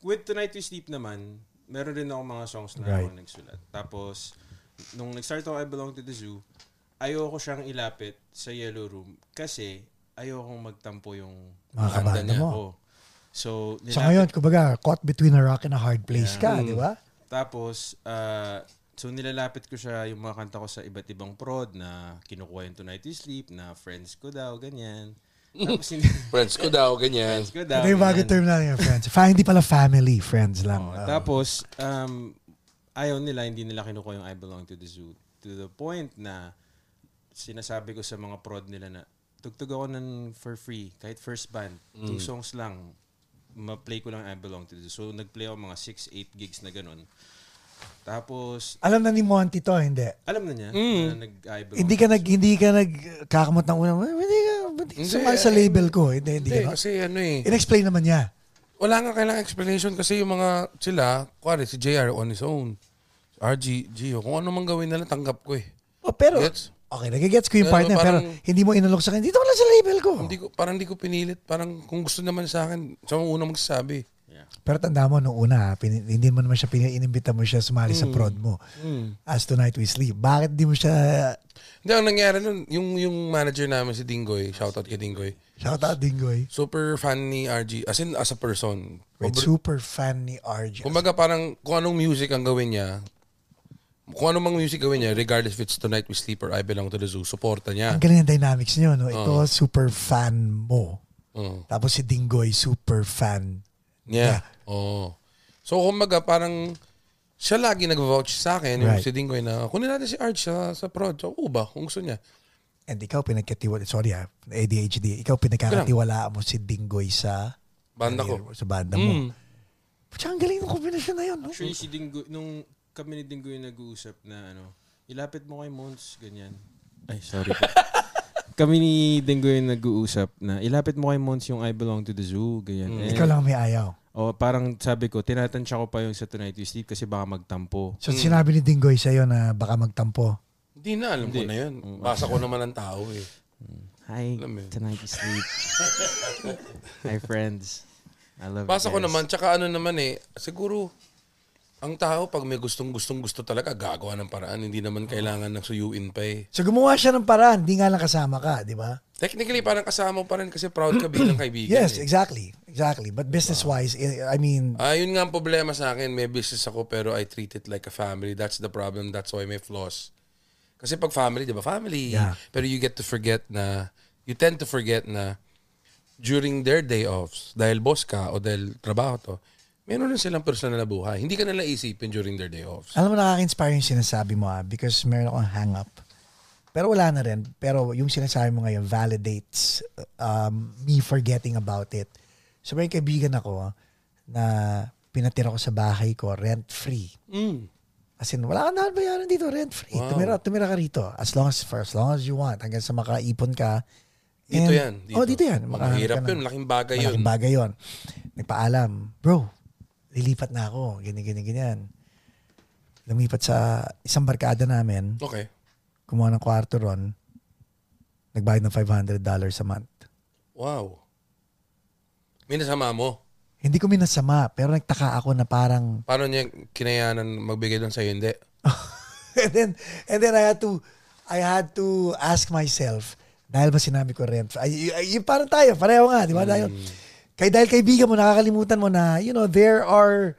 S5: with Tonight We Sleep naman, meron rin ako mga songs na
S3: Right.
S5: ako nagsulat. Tapos nung nag-start ako I Belong to the Zoo, ayoko siyang ilapit sa Yellow Room kasi ayokong magtampo yung
S3: Mga kabanda
S5: niya.
S3: mo.
S5: Oo. So,
S3: So
S5: nilapit
S3: ngayon, kumbaga, caught between a rock and a hard place ka, di ba?
S5: Tapos, uh, so nilalapit ko siya yung mga kanta ko sa iba't ibang prod na kinukuha yung Tonight We Sleep, na friends ko daw, ganyan. Tapos, [LAUGHS]
S4: Friends ko daw, ganyan.
S5: friends ko daw.
S3: Ito yung
S5: ganyan.
S3: term natin yung friends. Pa, hindi pala family, friends lang.
S5: Oo,
S3: Ah.
S5: tapos, um, ayaw nila, hindi nila kinukuha yung I Belong to the Zoo. To the point na sinasabi ko sa mga prod nila na tugtog ako ng for free, kahit first band, two songs lang, ma-play ko lang I Belong to the Zoo. So, nag-play ako mga 6-8 gigs na ganun. Tapos,
S3: Alam na ni Monty to, hindi.
S5: alam na niya
S4: Mm.
S5: na nag-eyebrow.
S3: Hindi ka nag hindi ka nagkakamot ng una. Hindi ka hindi
S4: Hindi,
S3: sumali sa label ko. Hindi, hindi,
S4: Hindi,
S3: ka.
S4: kasi ano eh.
S3: In-explain naman niya.
S4: Wala nga kailangan explanation kasi yung mga sila, kuwari si JR on his own. RG, Gio, kung ano man gawin nila, tanggap ko eh.
S3: Oh, pero,
S4: Gets?
S3: Okay, nagigets ko yung
S4: Ano,
S3: partner, pero
S4: parang-
S3: hindi mo inalok sa akin. Dito wala sa label ko.
S4: Hindi ko, parang hindi ko pinilit. Parang kung gusto naman sa akin, siya ang unang magsasabi.
S3: Pero tanda mo, nung una, pin, hindi mo naman siya pin- inimbita mo siya sumali
S4: Hmm.
S3: sa prod mo. As Tonight We Sleep. Bakit di mo siya,
S4: Hindi, ang nangyari nun, yung, yung manager namin si Dingoy, shoutout kay Dingoy,
S3: shout out Dingoy,
S4: super fan ni RG, as in, as a person.
S3: Wait,
S4: Obr-
S3: super fan ni RJ.
S4: Kumbaga parang kung anong music ang gawin niya, kung anong mang music gawin niya, regardless if it's Tonight We Sleep or I Belong to the Zoo, suporta niya.
S3: Ang galing ng dynamics niyo, no? Ito, super fan mo.
S4: Oo.
S3: Tapos si Dingoy, super fan.
S4: Yeah. Oo. So, kumbaga, parang siya lagi nag-vouch sa akin, yung
S3: Right.
S4: si Dingoy na, kunin natin si Arch sa, sa prod. So, oo ba, kung gusto niya.
S3: And ikaw pinagkatiwala, sorry ha, ADHD, ikaw pinagkakatiwalaan mo si Dingoy sa
S4: Banda ko.
S3: sa banda mo.
S4: Mm.
S3: Pucha, ang galing ng kombinasyon na yun. No?
S5: Actually, si Dingo, nung kami ni Dingo yung nag-uusap na ano, ilapit mo kay Mons, ganyan. Ay, sorry po. [LAUGHS] kami ni Dingo yung nag-uusap na ilapit mo kay Mons yung I Belong to the Zoo, ganyan. Eh,
S3: Ikaw lang may ayaw.
S5: O parang sabi ko, tinatansya ko pa yung sa Tonight We Sleep kasi baka magtampo.
S3: So sinabi ni Dingoy sa'yo na baka magtampo.
S4: Hindi na, alam ko
S5: Hindi.
S4: na yun. Basa ko naman ang tao eh.
S5: Hi,
S4: mo yun.
S5: Tonight We Sleep. [LAUGHS] Hi, friends. I love
S4: Basa
S5: you
S4: ko naman, tsaka ano naman eh, siguro, ang tao pag may gustong gustong gusto talaga, gagawa ng paraan. Hindi naman kailangan ng suyuin pa eh.
S3: So gumawa siya ng paraan, di nga lang kasama ka, di ba?
S4: Technically, parang kasama mo pa rin kasi proud ka bilang [CLEARS THROAT] kaibigan.
S3: Yes,
S4: eh.
S3: exactly. Exactly. But business-wise, I I mean,
S4: Ah, yun nga ang problema sa akin. May business ako pero I treat it like a family. That's the problem. That's why may flaws. Kasi pag family, di ba? Family.
S3: Yeah.
S4: Pero you get to forget na, you tend to forget na during their day offs, dahil boss ka o dahil trabaho to, meron rin silang personal na buhay. Hindi ka nila isipin during their day offs.
S3: alam mo nakaka-inspire yung sinasabi mo ah, because meron akong hang-up. Pero wala na rin. Pero yung sinasabi mo ngayon validates um, me forgetting about it. So may kaibigan ako na pinatira ko sa bahay ko rent-free.
S4: Mm.
S3: As in, wala ka na bayaran dito, rent-free.
S4: Wow.
S3: Tumira, tumira ka rito. As long as, for as long as you want. Hanggang sa makaipon ka.
S4: Dito
S3: And-
S4: yan. Dito.
S3: Oh, dito yan.
S4: Oh,
S3: Makahanap
S4: mahirap
S3: ka
S4: yun.
S3: ng-
S4: Malaking bagay yun.
S3: Malaking bagay yun. Nagpaalam, bro, lilipat na ako. Ganyan, ganyan, ganyan. Lumipat sa isang barkada namin.
S4: Okay.
S3: Kumuha ng kwarto ron. Nagbayad ng $500 a month.
S4: Wow. May nasama mo.
S3: Hindi ko minasama, pero nagtaka ako na parang
S4: Paano niya kinayanan magbigay doon sa'yo? Hindi. [LAUGHS]
S3: and then and then I had to I had to ask myself dahil ba sinabi ko rent ay, ay, yung parang tayo pareho nga di ba tayo kay dahil kaibigan mo nakakalimutan mo na you know there are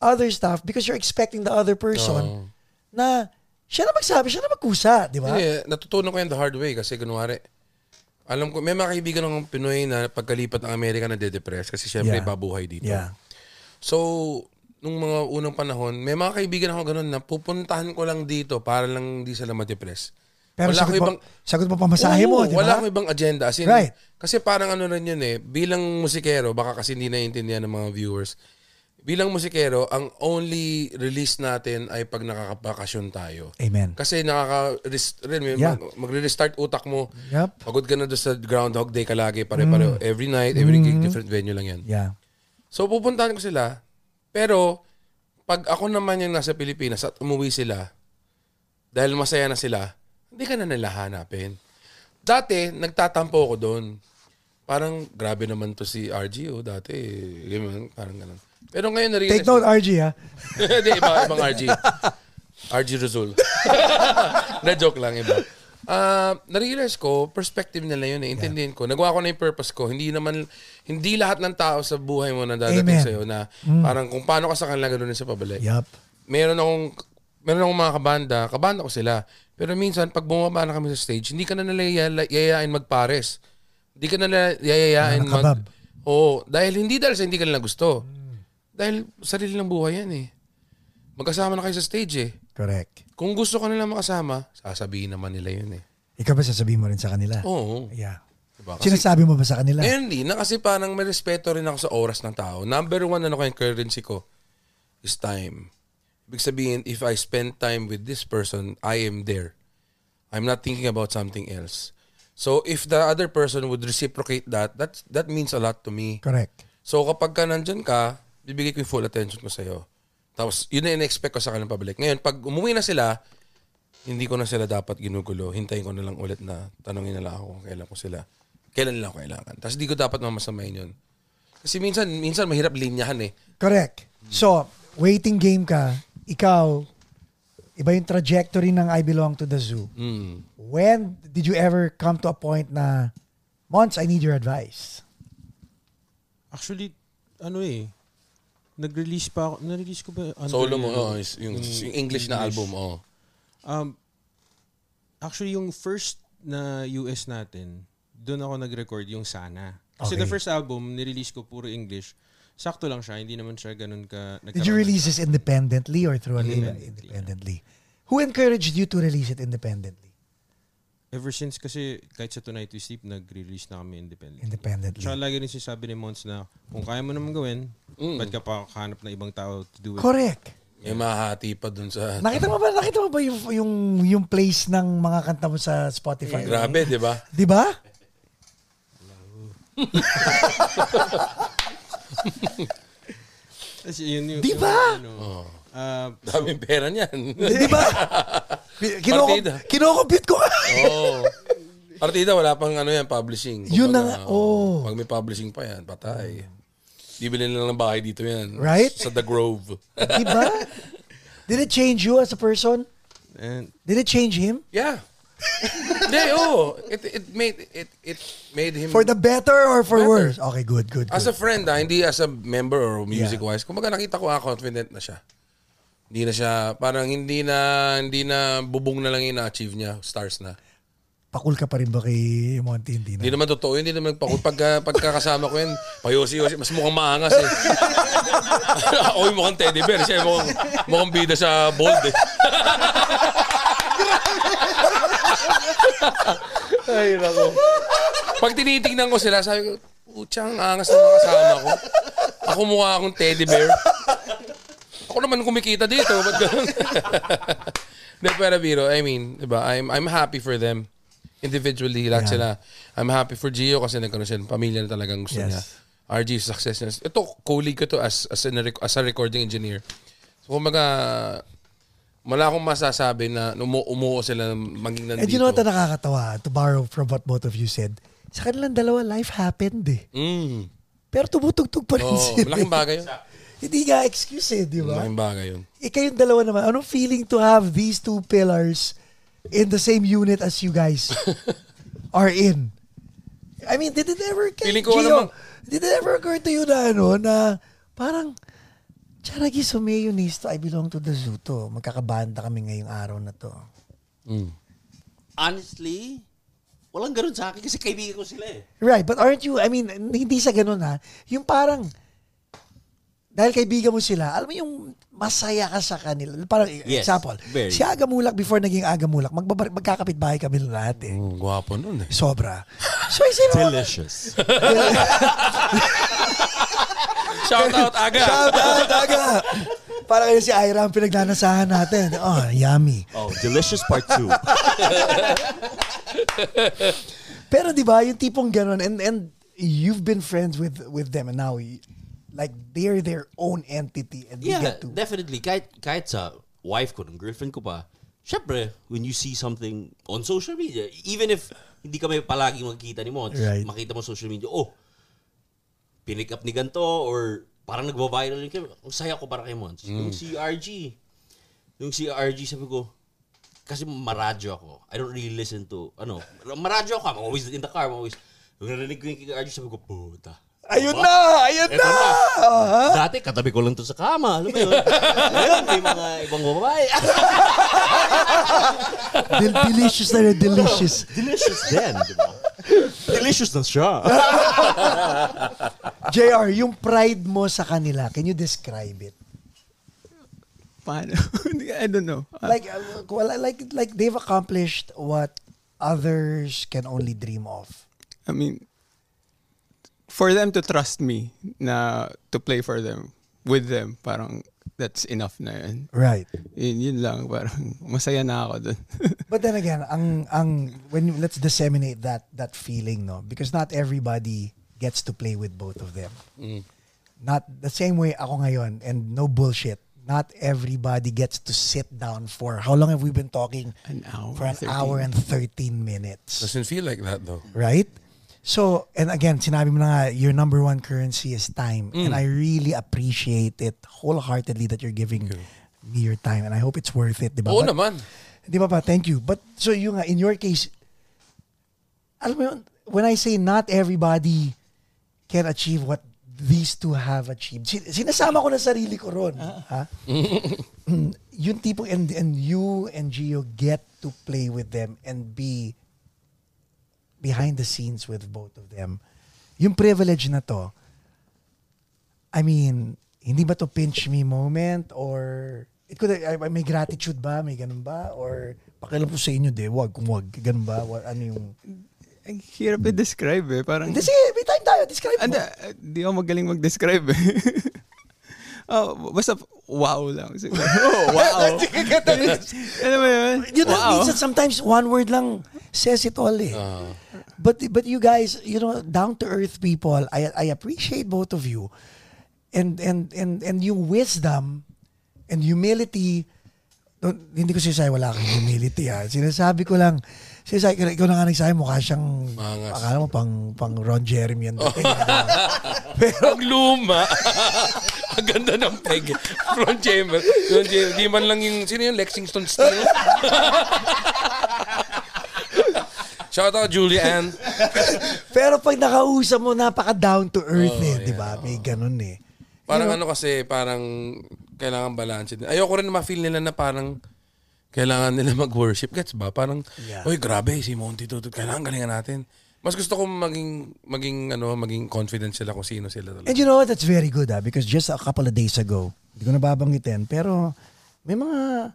S3: other stuff because you're expecting the other person
S4: Oo.
S3: na siya na magsabi siya na magkusa di ba
S4: Hindi, natutunan ko yan the hard way kasi kunwari, alam ko, may mga kaibigan ng Pinoy na pagkalipat ng Amerika na de-depress kasi syempre
S3: Yeah.
S4: babuhay dito.
S3: yeah
S4: So, nung mga unang panahon, may mga kaibigan ako ganun na pupuntahan ko lang dito para lang hindi sila ma-depress.
S3: Pero
S4: Wala
S3: sagot mo
S4: ibang-
S3: sagot mo pamasahe mo
S4: Oo,
S3: di ba
S4: Wala akong ibang agenda. As in,
S3: Right.
S4: Kasi parang ano rin yun eh, bilang musikero, baka kasi hindi naiintindihan ng mga viewers, bilang musikero, ang only release natin ay pag nakakabakasyon tayo.
S3: amen
S4: Kasi nakaka rin,
S3: Yeah.
S4: mag- magre-restart utak mo.
S3: Yep.
S4: Pagod ka na doon sa Groundhog Day ka lagi, pare-pareho. Every night, every gig, different venue lang yan.
S3: yeah
S4: So pupuntahan ko sila. Pero, pag ako naman yung nasa Pilipinas at umuwi sila, dahil masaya na sila, hindi ka na nila hanapin. Dati, nagtatampo ako doon. Parang, grabe naman to si RG, oh, dati. Ganyan, parang ganun. Pero ngayon,
S3: take
S4: na-realize
S3: note RG ha [LAUGHS]
S4: Hindi, iba, ibang RG. RG Rizul. [LAUGHS] na joke lang, iba. Ah, na-realize ko, perspective nila yun eh. Intindihin ko. Nagawa ko na yung purpose ko. Hindi naman, hindi lahat ng tao sa buhay mo na dadating
S3: Amen.
S4: sa'yo na parang kung paano ka sa kanila, din sa pabalik.
S3: yup
S4: Meron akong, meron akong mga kabanda, kabanda ko sila. Pero minsan, pag bumaba na kami sa stage, hindi ka na nila yaya- yayayain magpares. Hindi ka na nila yayayain mag... Oo. Dahil hindi dahil sa hindi ka nila gusto. Dahil sarili ng buhay yan eh. Magkasama na kayo sa stage eh.
S3: correct
S4: Kung gusto ka nila makasama, sasabihin naman nila yun eh.
S3: ikaw ba sasabihin mo rin sa kanila
S4: Oo.
S3: yeah
S4: Diba? Kasi,
S3: sinasabi mo ba sa kanila
S4: eh, hindi na kasi parang may respeto rin ako sa oras ng tao. Number one ano ko yung currency ko is time. Ibig sabihin, if I spend time with this person, I am there. I'm not thinking about something else. So if the other person would reciprocate that, that's, that means a lot to me.
S3: Correct.
S4: So kapag ka nandyan ka, bibigay ko yung full attention ko sa'yo. Tapos yun na in-expect ko sa kanilang pabalik. Ngayon, pag umuwi na sila, hindi ko na sila dapat ginugulo. Hintayin ko na lang ulit na tanongin na lang ako kung kailan ko sila. Kailan nila ako kailangan. Tapos di ko dapat mamasamayin yun. Kasi minsan, minsan mahirap linyahan eh.
S3: Correct. So, waiting game ka, ikaw, iba yung trajectory ng I belong to the zoo.
S4: Mm.
S3: When did you ever come to a point na, Mons, I need your advice?
S5: Actually, ano eh, nag-release pa ako, na-release ko ba? under
S4: Solo mo,
S5: yung-
S4: oh, yung, yung English na album, oh.
S5: Um, actually, yung first na US natin, doon ako nag-record yung Sana. Kasi
S3: Okay.
S5: the first album, nirelease ko puro English. Sakto lang siya, hindi naman siya ganun ka...
S3: Did you release this independently or through a label?
S5: Independently.
S3: Who encouraged you to release it independently?
S5: Ever since kasi, kahit sa Tonight We Sleep, nag-release na kami independently.
S3: Independently.
S5: Tsaka lagi rin sinasabi ni Mons na kung kaya mo naman gawin,
S4: Mm.
S5: ba't ka pa kahanap na ibang tao to do it?
S3: Correct.
S4: May mahati pa dun sa...
S3: Nakita mo ba, nakita mo ba yung, yung, yung place ng mga kanta mo sa Spotify?
S4: Grabe, di ba?
S3: Di ba? [LAUGHS] [LAUGHS]
S5: Kasi yun yung...
S3: Di
S5: yung
S3: ba?
S5: ano, ah,
S4: Daming pera niyan.
S3: Di ba? [LAUGHS] Kinoko,
S4: Partida.
S3: kinocompute ko.
S4: Oo. Partida, wala pang ano yan, publishing.
S3: Yun na nga, oh.
S4: Pag may publishing pa yan, patay. Bibili na lang ng bahay dito yan.
S3: Right?
S4: Sa The Grove.
S3: Di ba? [LAUGHS] Did it change you as a person?
S5: and
S3: Did it change him?
S4: yeah. [LAUGHS] Hindi, oo. It, it made it it made him
S3: For the better or for
S4: Better.
S3: worse? Okay, good, good,
S4: as a
S3: good.
S4: friend, ah, hindi as a member or music wise. Kumbaga nakita ko ah, confident na siya. Hindi na siya parang hindi na hindi na bubong na lang yung na-achieve niya, stars na.
S3: Pakul ka pa rin ba kay Monty? Hindi
S4: Hindi
S3: na.
S4: naman totoo, yun, hindi naman pakul. Pagka, pagkakasama ko yun, payosi-yosi, mas mukhang maangas eh. [LAUGHS] Ako yung mukhang teddy bear, siya yung mukhang, mukhang bida sa bold eh. [LAUGHS] Ay, nako. Pag tinitingnan ko sila, sabi ko, Putsang angas ng mga kasama ko. Ako mukha akong teddy bear. Ako naman kumikita dito. Ba't ganun? [LAUGHS] Hindi, pero biro, I mean, diba, I'm, I'm happy for them. Individually, lahat
S3: Yeah.
S4: sila. I'm happy for Gio kasi nagkaroon siya ng pamilya na talagang gusto
S3: Yes.
S4: niya. RG, success niya. Ito, colleague ko to as, as, a, as a recording engineer. So, kumbaga, wala akong masasabi na umu umuo sila ng maging nandito.
S3: And you know what na nakakatawa? To borrow from what both of you said. Sa kanilang dalawa, life happened eh.
S4: Mm.
S3: Pero tumutugtog pa rin
S4: Oh,
S3: sila.
S4: malaking bagay yun. [LAUGHS]
S3: Hindi nga excuse eh, di ba?
S4: Malaking bagay yun.
S3: Eh, kayong dalawa naman, anong feeling to have these two pillars in the same unit as you guys [LAUGHS] are in? I mean, did it ever,
S4: ko
S3: Gio,
S4: alam
S3: did it ever occur to you na ano, na parang, Charagi Sumeo needs to, I belong to the zoo to. Magkakabanda kami ngayong araw na to.
S4: Mm.
S6: Honestly, walang ganun sa akin kasi kaibigan ko sila eh.
S3: Right, but aren't you, I mean, hindi sa ganun ha, yung parang, dahil kaibigan mo sila, alam mo yung masaya ka sa kanila. Parang
S6: Yes,
S3: example,
S6: very.
S3: si Agamulak before naging Agamulak, magbabar- magkakapit bahay kami lahat eh.
S4: Mm, gwapo nun eh.
S3: Sobra. So isipin mo,
S6: Delicious. [LAUGHS]
S4: Shout out, Aga!
S3: Shout out, Aga! Parang kayo si Ira ang pinagnanasahan natin. Oh, yummy.
S6: oh, delicious part 2.
S3: Pero di ba, yung tipong ganun, and, and you've been friends with with them and now, like, they're their own entity and you
S6: Yeah,
S3: get to.
S6: definitely. Kahit, kahit sa wife ko, ng girlfriend ko pa, syempre, when you see something on social media, even if hindi kami palaging magkita ni Mons,
S3: Right.
S6: makita mo social media, oh, pinick up ni ganito, or parang nagwa-viral yung kaya, ang saya ko para kay Mons. Yung si RG, yung si RG, sabi ko, kasi maradyo ako. I don't really listen to, ano, maradyo ako. I'm always in the car. I'm always, yung narinig ko yung kay RG, sabi ko, puta.
S3: Ayun
S6: Diba?
S3: na! Ayun
S6: Eto
S3: na!
S6: na. Dati, katabi ko lang to sa kama. Alam mo yun? [LAUGHS] Ngayon, may mga ibang babae. [LAUGHS]
S3: Del- delicious na rin, delicious. [LAUGHS]
S6: Delicious din, di ba? Delicious na siya. [LAUGHS]
S3: JR, yung pride mo sa kanila, can you describe it?
S7: Paano? [LAUGHS] I don't know. Uh,
S3: Like, uh, well, like, like they've accomplished what others can only dream of.
S7: I mean, for them to trust me na to play for them, with them, parang that's enough na yun.
S3: Right.
S7: Yun, yun lang, parang masaya na ako dun. [LAUGHS]
S3: But then again, ang ang when you, let's disseminate that that feeling, no, because not everybody gets to play with both of them. Mm. Not the same way ako ngayon, and no bullshit. Not everybody gets to sit down for how long have we been talking?
S7: An hour,
S3: For an
S7: 13.
S3: hour and 13 minutes.
S4: Doesn't feel like that though.
S3: Right? So, and again, sinabi mo na nga, your number one currency is time.
S4: Mm.
S3: And I really appreciate it wholeheartedly that you're giving me your time. And I hope it's worth it. Di ba?
S4: Oo
S3: But-
S4: naman.
S3: Di ba pa? Thank you. But, so yung nga, in your case, alam mo yun, when I say not everybody can achieve what these two have achieved, sin- sinasama ko na sarili ko ron. Ha? yung tipo, and, and you and Gio get to play with them and be behind the scenes with both of them. Yung privilege na to, I mean, hindi ba to pinch me moment or it could ay- may gratitude ba, may ganun ba or pakialam po sa inyo de, wag wag, ganun ba, Wa- ano yung
S7: Ang hirap i-describe eh. Parang,
S3: Hindi sige, may time tayo, describe mo.
S7: Anda, di ako magaling mag-describe eh. [LAUGHS] oh, basta wow lang. Siguro. [LAUGHS] Oh, wow. [LAUGHS] Alam mo yun?
S3: You know,
S7: wow.
S3: minsan sometimes one word lang says it all eh. But but you guys, you know, down to earth people, I I appreciate both of you. And and and and yung wisdom and humility don't- hindi ko sinasabi wala kang humility ha. Sinasabi ko lang, sinasabi ko, ikaw na nga nagsabi, mukha siyang,
S4: Mangas.
S3: akala mo pang, pang Ron Jeremy yan. dating, [LAUGHS] Pero, [LAUGHS]
S4: Ang luma. [LAUGHS] Ang ganda ng peg. Ron Chamber. Ron Chamber. Di man lang yung, sino yung Lexington Steel? Shout out Julianne.
S3: pero pag nakausap mo, napaka down to earth
S4: Oh,
S3: eh, di ba? May ganun eh.
S4: Parang ano kasi, parang kailangan balance din. Ayoko rin ma-feel nila na parang kailangan nila [LAUGHS] mag-worship. Gets ba? Parang,
S3: Yeah.
S4: oy grabe, si Monty Tutu. Kailangan galingan natin. Mas gusto ko maging, maging, ano, maging confident sila kung sino sila talaga.
S3: And you know what? That's very good ah because just a couple of days ago, hindi ko nababanggitin, pero may mga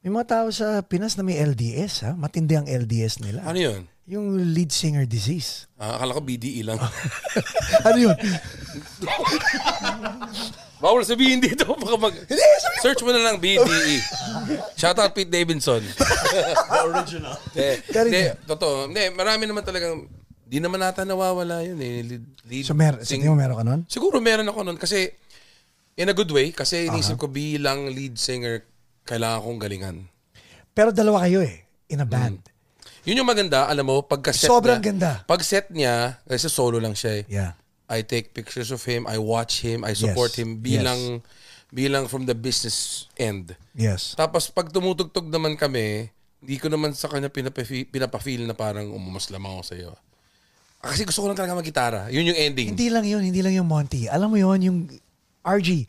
S3: may mga tao sa Pinas na may LDS ha. Matindi ang LDS nila.
S4: Ano yun?
S3: Yung lead singer disease.
S4: Ah, akala ko BDE lang. [LAUGHS]
S3: ano yun?
S4: Bawal sabihin dito. Baka mag... Search mo na lang BDE. Shout out Pete Davidson. [LAUGHS] Original. Eh,
S3: Pero
S4: hindi,
S3: hindi.
S4: totoo. Hindi, marami naman talagang... Di naman nata nawawala yun eh. Lead, lead
S3: So mer
S4: sing-
S3: mo meron ka nun?
S4: Siguro meron ako nun. Kasi, in a good way. Kasi inisip ko bilang lead singer, kailangan kong galingan.
S3: Pero dalawa kayo eh in a band.
S4: Yun yung maganda, alam mo, pagka set
S3: Sobrang
S4: niya,
S3: ganda.
S4: Pag set niya, kasi solo lang siya eh.
S3: Yeah.
S4: I take pictures of him, I watch him, I support
S3: Yes.
S4: him bilang bilang from the business end.
S3: Yes.
S4: Tapos pag tumutugtog naman kami, hindi ko naman sa kanya pinapa-feel, pinapa-feel na parang umumas lamang ako sa iyo. Kasi gusto ko lang talaga mag-gitara. Yun yung ending.
S3: Hindi lang yun, hindi lang yung Monty. Alam mo yun, yung RG,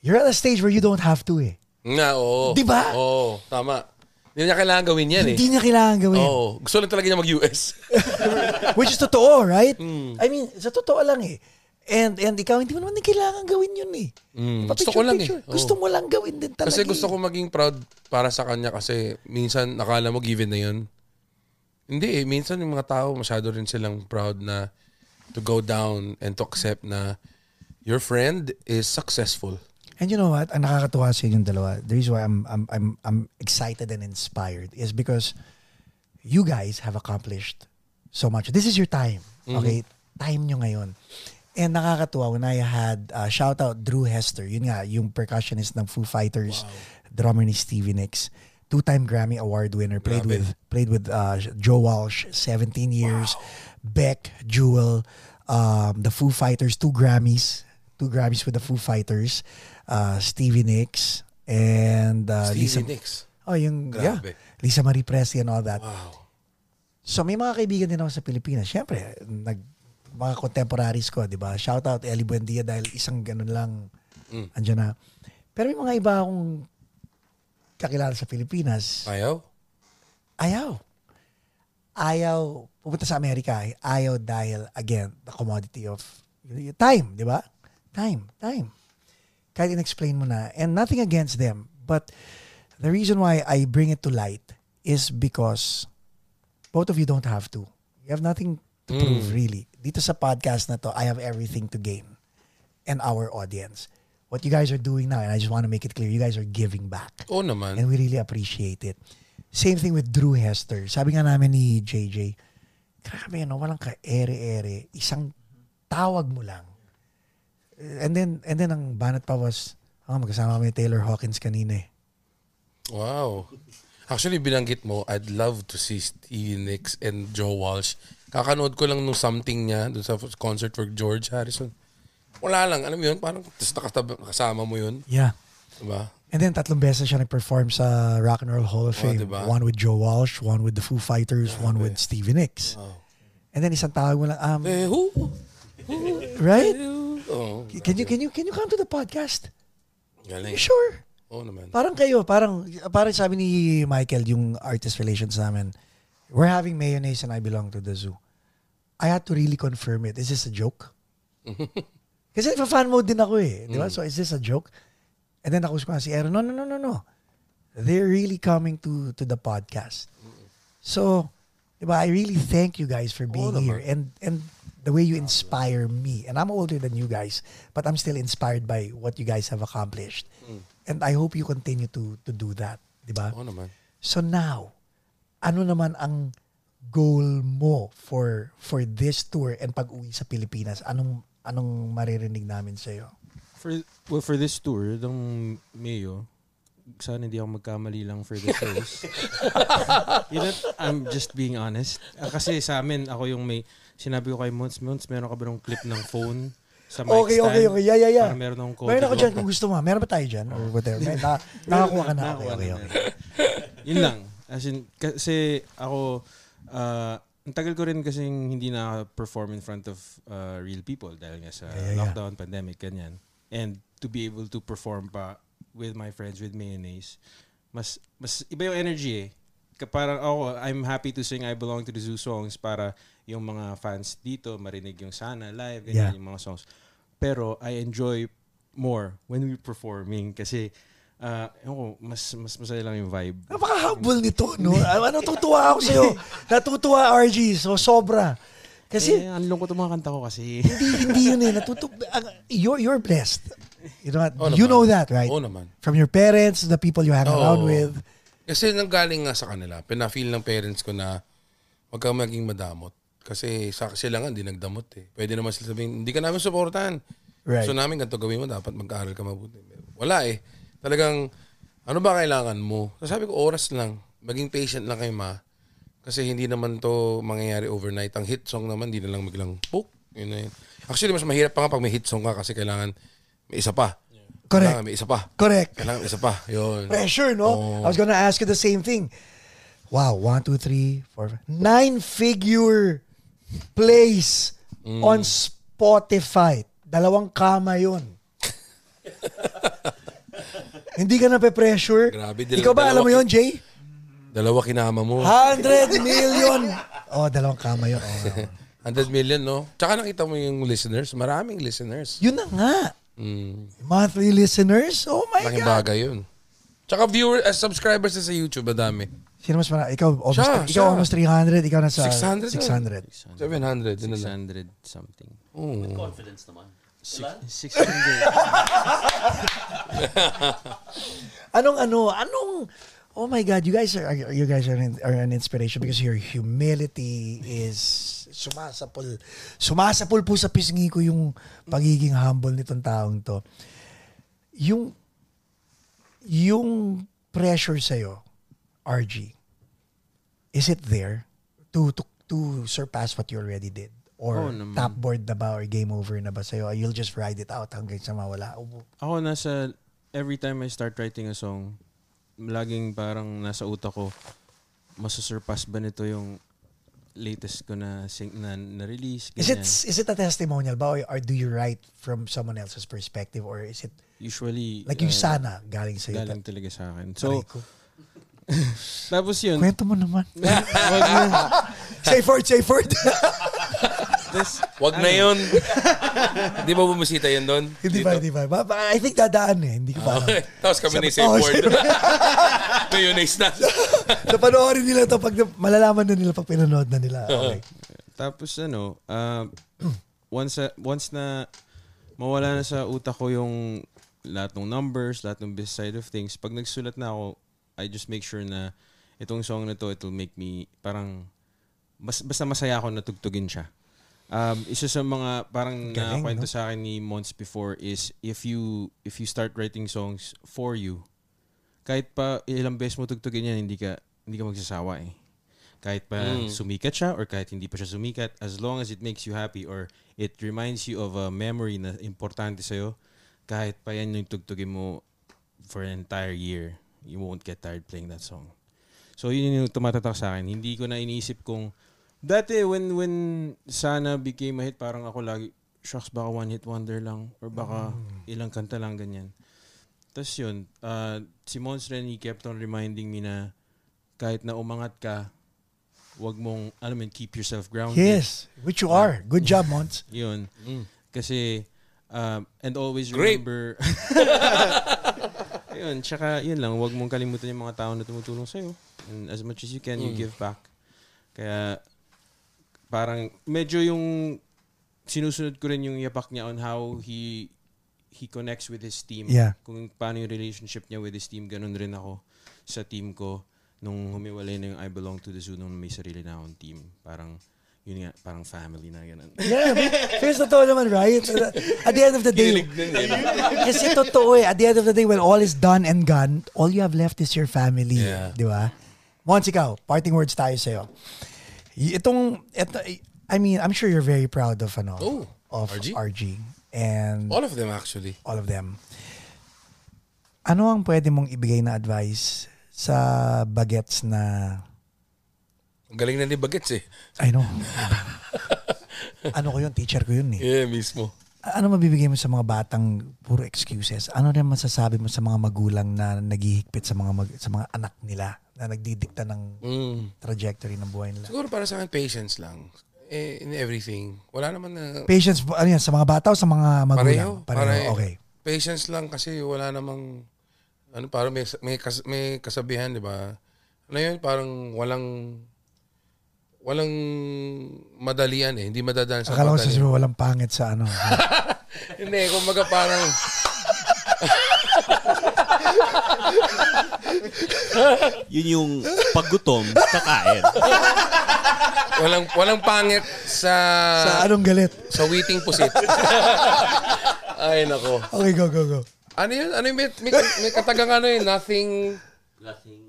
S3: you're at a stage where you don't have to eh.
S4: Nga, oo.
S3: Di ba?
S4: Oo, tama. Hindi niya kailangan gawin yan eh.
S3: Hindi niya kailangan gawin.
S4: Oo. Gusto lang talaga niya mag-US. [LAUGHS]
S3: Which is totoo, right?
S4: Hmm.
S3: I mean, sa totoo lang eh. And and ikaw, hindi mo naman kailangan gawin yun eh.
S4: Mm, gusto ko lang eh.
S3: picture.
S4: Oo.
S3: Gusto mo lang gawin din talaga.
S4: Kasi gusto
S3: eh.
S4: ko maging proud para sa kanya kasi minsan nakala mo given na yun. Hindi eh. Minsan yung mga tao masyado rin silang proud na to go down and to accept na your friend is successful.
S3: And you know what? Ang nakakatuwa sa inyong dalawa, the reason why I'm, I'm, I'm, I'm excited and inspired is because you guys have accomplished so much. This is your time. Okay? Time nyo ngayon. And nakakatuwa when I had, uh, shout out Drew Hester, yun nga, yung percussionist ng Foo Fighters, drummer ni Stevie Nicks, two-time Grammy Award winner, played
S4: Grabe.
S3: with played with uh, Joe Walsh, 17 years, Beck, Jewel, um, the Foo Fighters, two Grammys, two Grammys with the Foo Fighters, uh, Stevie Nicks, and uh, Lisa.
S4: Stevie Nicks.
S3: Oh, yung, yeah,
S4: Grabe.
S3: Lisa Marie Presley and all that.
S4: Wow.
S3: So may mga kaibigan din ako sa Pilipinas. Siyempre, nag mga contemporaries ko, 'di ba? Shout out Ellie Buendia dahil isang ganun lang
S4: Mm.
S3: andyan na. Pero may mga iba akong kakilala sa Pilipinas.
S4: Ayaw?
S3: Ayaw. Ayaw pumunta sa Amerika. Ayaw dahil again, the commodity of time, 'di ba? Time, time. Kahit in-explain mo na. And nothing against them. But the reason why I bring it to light is because both of you don't have to. You have nothing to prove really. Dito sa podcast na to, I have everything to gain. And our audience. what you guys are doing now, and I just want to make it clear, you guys are giving back.
S4: Oo naman.
S3: And we really appreciate it. Same thing with Drew Hester. Sabi nga namin ni JJ, grabe, no, walang ka-ere-ere. Isang tawag mo lang. And then, and then ang banat pa was, oh, magkasama kami Taylor Hawkins kanina eh.
S4: Wow. Actually, binanggit mo, I'd love to see Stevie Nicks and Joe Walsh. Kakanood ko lang nung something niya dun sa concert for George Harrison. Wala lang. Alam mo yun? Parang tapos nakasama mo yun.
S3: Yeah.
S4: Diba?
S3: And then tatlong beses siya nag-perform sa Rock and Roll Hall of
S4: Oh,
S3: Fame.
S4: diba?
S3: One with Joe Walsh, one with the Foo Fighters, one with Stevie Nicks. And then isang tawag mo lang, um,
S4: Eh, who?
S3: right?
S4: Oo.
S3: Can you can you can you come to the podcast?
S4: Galing.
S3: You sure?
S4: Oo naman.
S3: Parang kayo, parang parang sabi ni Michael yung artist relations namin. We're having mayonnaise and I belong to the zoo. I had to really confirm it. Is this a joke? [LAUGHS] Kasi fan mode din ako eh. Di ba? So is this a joke? And then ako ko si Aaron, no, no, no, no, no. They're really coming to to the podcast. So, di ba, I really thank you guys for being here and and the way you inspire me. And I'm older than you guys, but I'm still inspired by what you guys have accomplished. And I hope you continue to to do that, di ba?
S4: Oo naman.
S3: So now, ano naman ang goal mo for for this tour and pag-uwi sa Pilipinas? Anong anong maririnig namin sa iyo?
S5: For, well, for this tour, ng Mayo, sana hindi ako magkamali lang for the shows. [LAUGHS] you know, I'm just being honest. Ah, kasi sa amin, ako yung may, sinabi ko kay Mons, Mons, meron ka ba ng clip ng phone sa mic
S3: Okay, okay,
S5: stand?
S3: okay. Yeah, yeah, yeah.
S5: Para meron akong
S3: Meron ako dyan kung gusto mo. Meron ba tayo dyan? Or whatever. May, na, [LAUGHS] nakakuha ka na. Okay, okay,
S5: na,
S3: okay. [LAUGHS]
S5: Yun lang. As in, kasi ako, uh, ang tagal ko rin kasing hindi na-perform in front of uh, real people dahil nga sa
S3: Yeah, yeah, yeah.
S5: lockdown, pandemic, ganyan. And to be able to perform pa with my friends, with mayonnaise, mas, mas iba yung energy eh. Parang ako, I'm happy to sing I Belong to the Zoo songs para yung mga fans dito marinig yung sana live, ganyan,
S3: Yeah.
S5: yung mga songs. Pero I enjoy more when we performing kasi uh, ko, mas mas masaya lang yung vibe.
S3: Napaka-humble nito, no? Ano, natutuwa ako sa'yo. [LAUGHS] Natutuwa, RG. So, sobra. Kasi,
S5: eh, ang lungkot ng mga kanta ko kasi.
S3: hindi, hindi yun eh. Natutu ang- you're, you're blessed. You know?
S4: Oo
S3: you know that, right?
S4: Oo naman.
S3: From your parents, the people you hang around
S4: Oo.
S3: with.
S4: Kasi nanggaling nga sa kanila, pina-feel ng parents ko na huwag kang maging madamot. Kasi sa sila nga, hindi nagdamot eh. Pwede naman sila sabihin, hindi ka namin supportahan.
S3: Right.
S4: So namin, ganito gawin mo, dapat mag-aaral ka mabuti. Wala eh. Talagang, ano ba kailangan mo? So sabi ko, oras lang. Maging patient lang kayo ma. Kasi hindi naman to mangyayari overnight. Ang hit song naman, hindi na lang biglang, pook. Yun na yun. Actually, mas mahirap pa nga pag may hit song ka kasi kailangan may isa pa.
S3: Correct.
S4: Kailangan may isa pa.
S3: Correct.
S4: Kailangan may isa pa. Yun.
S3: Pressure, no?
S4: Oo.
S3: I was gonna ask you the same thing. Wow, one, two, three, four, five. Nine-figure plays
S4: Mm.
S3: on Spotify. Dalawang kama yun. [LAUGHS] Hindi ka na pe-pressure.
S4: Grabe,
S3: Ikaw ba, alam mo yun, Jay?
S4: Dalawa kinama mo.
S3: 100 million. Oh, dalawang kama yun. [LAUGHS] Oh.
S4: 100 million, no? Tsaka nakita mo yung listeners. Maraming listeners.
S3: Yun na nga.
S4: Mm.
S3: Monthly listeners. Oh my
S4: Laking
S3: God.
S4: bagay yun. Tsaka viewer, uh, subscribers sa YouTube, madami.
S3: Sino mas marami? Ikaw almost,
S4: Siya,
S3: ikaw
S4: siya.
S3: almost 300. Ikaw nasa
S4: 600
S3: 600.
S4: 700, yun na lang.
S5: 600 something.
S4: Oo.
S6: Confidence naman.
S5: Six- 600. [LAUGHS]
S3: Anong ano, anong Oh my God, you guys are are- you guys are an, are an inspiration because your humility is sumasapol. Sumasapol po sa pisngi ko yung pagiging humble nitong taong to. Yung yung pressure sa RG, is it there to to to surpass what you already did? Or
S5: naman.
S3: top board na ba or game over na ba sa'yo? You'll just ride it out hanggang sa mawala.
S5: Ako nasa, every time I start writing a song, laging parang nasa utak ko, masusurpass ba nito yung latest ko na sing, na, na release
S3: Is it is it a testimonial ba or, do you write from someone else's perspective or is it
S5: usually
S3: like yung
S5: uh,
S3: sana galing sa
S5: galing
S3: iyo?
S5: talaga sa akin.
S3: So, [LAUGHS]
S5: tapos yun.
S3: Kwento mo naman. [LAUGHS]
S5: wag na
S3: safe word,
S5: tas,
S4: Wag na yun. Di ba bumisita yun doon?
S3: hindi ba, hindi ba? Ba- ba- I think dadaan eh. Hindi ko pa alam.
S4: Tapos kami ni safe
S3: Oh,
S4: word. Mayonnaise [LAUGHS] na. [LAUGHS]
S3: so panoorin nila to pag malalaman na nila pag pinanood na nila. Okay.
S5: Tapos ano, uh, [CLEARS THROAT] once uh, once na mawala na sa utak ko yung lahat ng numbers, lahat ng business side of things. Pag nagsulat na ako, I just make sure na itong song na to, it will make me parang mas, basta masaya ako na tugtugin siya. Um, isa sa mga parang
S3: Galing,
S5: nakakwento
S3: no?
S5: sa akin ni Mons before is if you if you start writing songs for you, kahit pa ilang beses mo tugtugin yan, hindi ka hindi ka magsasawa eh. Kahit pa sumikat siya or kahit hindi pa siya sumikat, as long as it makes you happy or it reminds you of a memory na importante sa'yo, kahit pa yan yung tugtugin mo for an entire year, you won't get tired playing that song. So yun yung tumatatak sa akin. Hindi ko na iniisip kung dati when when sana became a hit parang ako lagi shucks baka one hit wonder lang or baka ilang kanta lang ganyan. Tapos yun, uh, si Mons rin, he kept on reminding me na kahit na umangat ka, wag mong, alam mo keep yourself grounded.
S3: Yes, which you are. Good job, Mons. [LAUGHS]
S5: Yun. Kasi, um, and always remember, [LAUGHS] yun, tsaka yun lang, wag mong kalimutan yung mga tao na tumutulong sa'yo. And as much as you can, you give back. Kaya, parang, medyo yung, sinusunod ko rin yung yapak niya on how he he connects with his team.
S3: Yeah.
S5: Kung paano yung relationship niya with his team, ganun rin ako sa team ko nung humiwalay na yung I belong to the zoo nung may sarili na akong team. Parang, yun nga, parang family na ganun. [LAUGHS]
S3: Yeah, face totoo naman, right? At the end of the day, [LAUGHS] kasi totoo eh, at the end of the day, when all is done and gone, all you have left is your family.
S4: Yeah.
S3: Di ba? Mons, ikaw, parting words tayo sa'yo. Itong, ito, I mean, I'm sure you're very proud of, ano,
S4: Oh,
S3: of
S4: RG?
S3: RG. And
S4: All of them actually.
S3: all of them. Ano ang pwede mong ibigay na advice sa bagets na,
S4: Ang galing na ni Bagets eh.
S3: I know, [LAUGHS] ano ko yun, teacher ko yun eh.
S4: Yeah, mismo.
S3: Ano mabibigay mo sa mga batang puro excuses? Ano rin masasabi mo sa mga magulang na naghihigpit sa mga mag- sa mga anak nila na nagdidikta ng
S4: Mm.
S3: trajectory ng buhay nila?
S4: Siguro para sa akin, patience lang. Eh, in everything. Wala naman na...
S3: Patience, ano yan, sa mga bata o sa mga magulang?
S4: Pareho. Pareho.
S3: Okay.
S4: Patience lang kasi wala namang... Ano, parang may, may, kas, may kasabihan, di ba? Ano yun? Parang walang... Walang madalian eh. Hindi madadaan sa
S3: Akala ko sasabihin walang pangit sa ano. [LAUGHS]
S4: Hindi, kumbaga parang... [LAUGHS]
S6: Yun yung paggutom, kakain.
S4: walang walang pangit sa
S3: sa anong galit?
S4: sa waiting pusit. [LAUGHS] Ay nako.
S3: Okay, go, go, go.
S4: Ano yun? Ano yung may, may, may katagang ano yun? Nothing
S3: Nothing.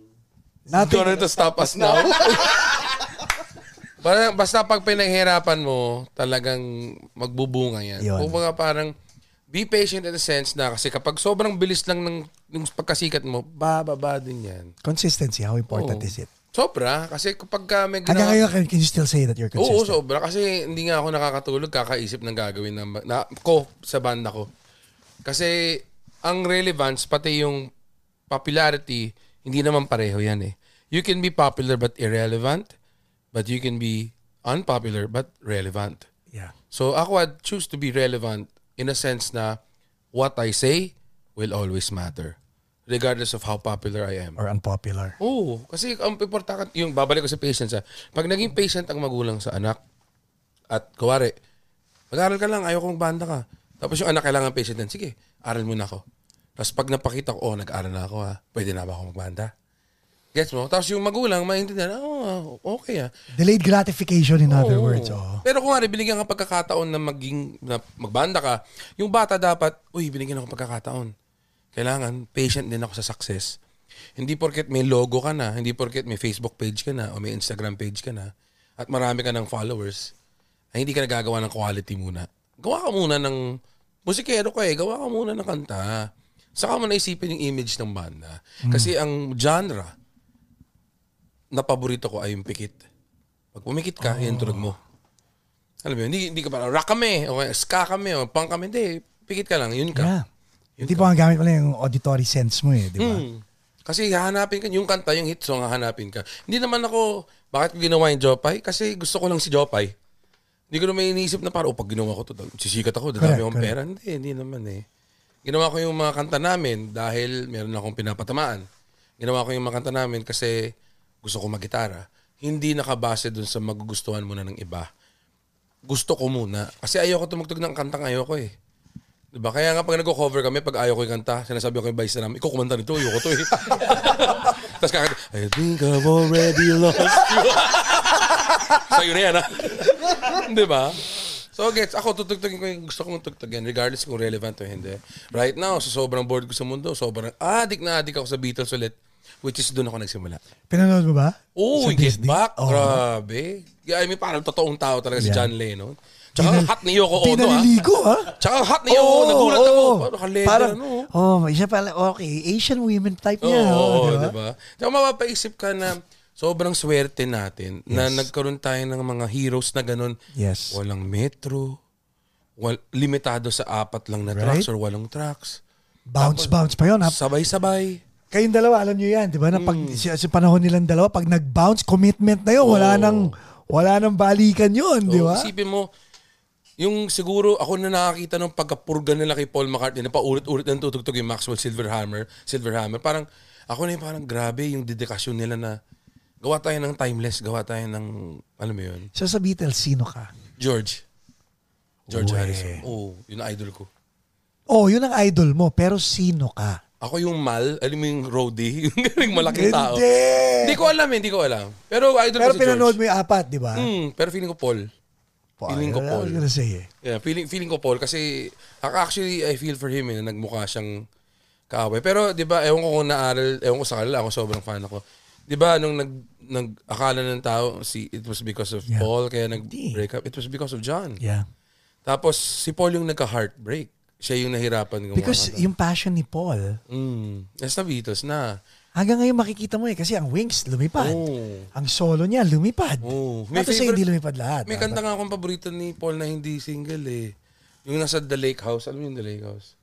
S4: going to stop us now. [LAUGHS] Parang, basta pag pinaghirapan mo, talagang magbubunga yan.
S3: Yun.
S4: Kumbaga parang, be patient in the sense na kasi kapag sobrang bilis lang ng, ng pagkasikat mo, bababa din yan.
S3: Consistency, how important
S4: Oo.
S3: is it?
S4: Sobra. Kasi kapag ka may
S3: Hanggang
S4: ginawa...
S3: ngayon, can, can you still say that you're
S4: Oo,
S3: consistent?
S4: sobra. Kasi hindi nga ako nakakatulog, kakaisip ng gagawin na, na, ko sa banda ko. Kasi ang relevance, pati yung popularity, hindi naman pareho yan eh. You can be popular but irrelevant, but you can be unpopular but relevant.
S3: Yeah.
S4: So ako I'd choose to be relevant in a sense na what I say will always matter. Regardless of how popular I am.
S3: Or unpopular.
S4: Oo, kasi ang importante, yung babalik ko sa patience ha. Pag naging patient ang magulang sa anak, at kuwari, mag-aral ka lang, ayaw kong banda ka. Tapos yung anak kailangan patient din, sige, aral muna ako. Tapos pag napakita ko, oh, nag-aral na ako ha, pwede na ba ako magbanda? Gets mo? Tapos yung magulang, maintindihan, oh, okay ha.
S3: Delayed gratification in other
S4: Oo.
S3: words. Oh.
S4: Pero kung nga, binigyan ka pagkakataon na maging, na magbanda ka, yung bata dapat, uy, binigyan ako pagkakataon. Kailangan, patient din ako sa success. Hindi porket may logo ka na, hindi porket may Facebook page ka na, o may Instagram page ka na, at marami ka ng followers, ay hindi ka nagagawa ng quality muna. Gawa ka muna ng, musikero ka eh, gawa ka muna ng kanta. Saka mo naisipin yung image ng banda. Kasi ang genre na paborito ko ay yung pikit. Pag pumikit ka, oh. tunog mo. Alam mo yun, hindi, hindi ka parang rock kami, o ska kami, o punk kami. Hindi, pikit ka lang, yun ka.
S3: Yeah. Hindi pa nga gamit mo lang yung auditory sense mo eh, di ba?
S4: Hmm. Kasi hahanapin ka, yung kanta, yung hit song, hahanapin ka. Hindi naman ako, bakit ko ginawa yung Jopay? Kasi gusto ko lang si Jopay. Hindi ko naman iniisip na parang, oh, pag ginawa ko to, sisikat ako, dadami akong pera. Hindi, hindi naman eh. Ginawa ko yung mga kanta namin dahil meron akong pinapatamaan. Ginawa ko yung mga kanta namin kasi gusto ko magitara. Hindi nakabase dun sa magugustuhan muna ng iba. Gusto ko muna. Kasi ayoko tumugtog ng kantang ayoko eh. Diba? Kaya nga pag nag-cover kami, pag ayaw ko ikanta, sinasabi ko yung vice namin, ikaw kumanta nito, ayoko to eh. [LAUGHS] Tapos kakanta, I think I've already lost you. [LAUGHS] Sa'yo na yan, ha? [LAUGHS] diba? So, gets, ako tutugtugin ko yung gusto kong tugtugin, regardless kung relevant o hindi. Right now, sa sobrang bored ko sa mundo, sobrang adik na adik ako sa Beatles ulit, which is doon ako nagsimula.
S3: Pinanood mo ba?
S4: Oh,
S3: Sa
S4: Get
S3: Disney?
S4: Back.
S3: Oo.
S4: Grabe. I mean, parang totoong tao talaga si
S3: Yeah.
S4: John Lennon. Tsaka ang hot ni Yoko Ono, ha?
S3: naliligo, ha?
S4: Tsaka ang hot ni Yoko Ono. Nagulat ako. Parang
S3: Parang,
S4: ano?
S3: oh, isa pala, okay, Asian women type
S4: Oo,
S3: niya.
S4: oh,
S3: oh,
S4: oh,
S3: diba?
S4: diba? Tsaka mapapaisip ka na sobrang swerte natin na
S3: Yes.
S4: nagkaroon tayo ng mga heroes na ganun.
S3: Yes.
S4: Walang metro. Wal, limitado sa apat lang na
S3: Right?
S4: trucks or walong trucks.
S3: Bounce, bounce pa yun.
S4: Sabay-sabay.
S3: Kayong dalawa, alam nyo yan, di ba? Na pag,
S4: Hmm.
S3: sa, sa panahon nilang dalawa, pag nag-bounce, commitment na yun. Wala
S4: Oo.
S3: nang, wala nang balikan yun, di ba?
S4: isipin mo, yung siguro ako na nakakita ng pagkapurga nila kay Paul McCartney na paulit-ulit ng tutugtog yung Maxwell Silverhammer, Silverhammer, parang ako na yung parang grabe yung dedikasyon nila na gawa tayo ng timeless, gawa tayo ng, alam mo yun,
S3: So sa Beatles, sino ka?
S4: George. George
S3: Uwe.
S4: Harrison. Oo, yun ang idol ko.
S3: Oh, yun ang idol mo, pero sino ka?
S4: Ako yung mal, alam mo yung roadie, [LAUGHS] yung galing malaking tao.
S3: Hindi!
S4: Hindi ko alam, eh, hindi ko alam. Pero idol
S3: Pero
S4: ko si
S3: pinanood
S4: George.
S3: mo yung apat, di ba?
S4: Hmm, pero feeling ko Paul. Feeling ko
S3: I
S4: Paul.
S3: was gonna say eh.
S4: Yeah, feeling feeling ko Paul kasi ac- actually I feel for him eh, na nagmukha siyang kaaway. Pero 'di ba, ewan ko kung naaral, ewan ko sa kanila, ako sobrang fan ako. 'Di ba nung nag nag akala ng tao si it was because of
S3: Yeah.
S4: Paul kaya nag-break up. It was because of John.
S3: Yeah.
S4: Tapos si Paul yung nagka-heartbreak. Siya yung nahirapan gumawa.
S3: Because
S4: ng-
S3: yung passion ni Paul,
S4: mm, nasa Beatles na.
S3: Hanggang ngayon makikita mo eh, kasi ang Wings lumipad.
S4: Oh.
S3: Ang solo niya lumipad.
S4: Oh.
S3: To say hindi lumipad lahat.
S4: May kanta nga akong paborito ni Paul na hindi single eh. Yung nasa The Lake House. Alam mo yung The Lake House?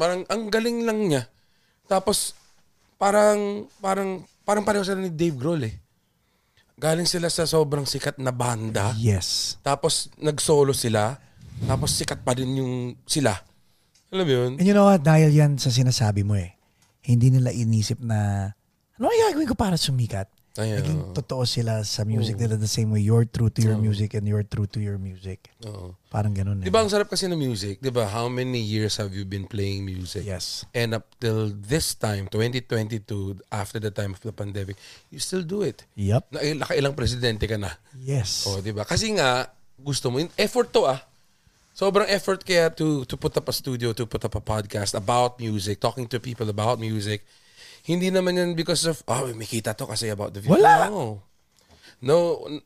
S4: Parang ang galing lang niya. Tapos parang parang parang pareho sila ni Dave Grohl eh. Galing sila sa sobrang sikat na banda.
S3: Yes.
S4: Tapos nag-solo sila. Tapos sikat pa din yung sila. Alam mo yun?
S3: And you know what? Dahil yan sa sinasabi mo eh. Hindi nila inisip na, ano ay gagawin ko para sumikat?
S4: Ayan.
S3: Naging totoo sila sa music nila the same way. You're true to your music and you're true to your music.
S4: Oo.
S3: Parang ganun eh.
S4: Di ba ang sarap kasi ng music? Di ba? How many years have you been playing music?
S3: Yes.
S4: And up till this time, 2022, after the time of the pandemic, you still do it.
S3: Yep.
S4: Na, nakailang presidente ka na.
S3: Yes.
S4: O, di ba? Kasi nga, gusto mo, effort to ah. Sobrang effort kaya to, to put up a studio, to put up a podcast about music, talking to people about music. Hindi naman yan because of, oh, may kita to kasi about the view.
S3: Wala.
S4: No. No,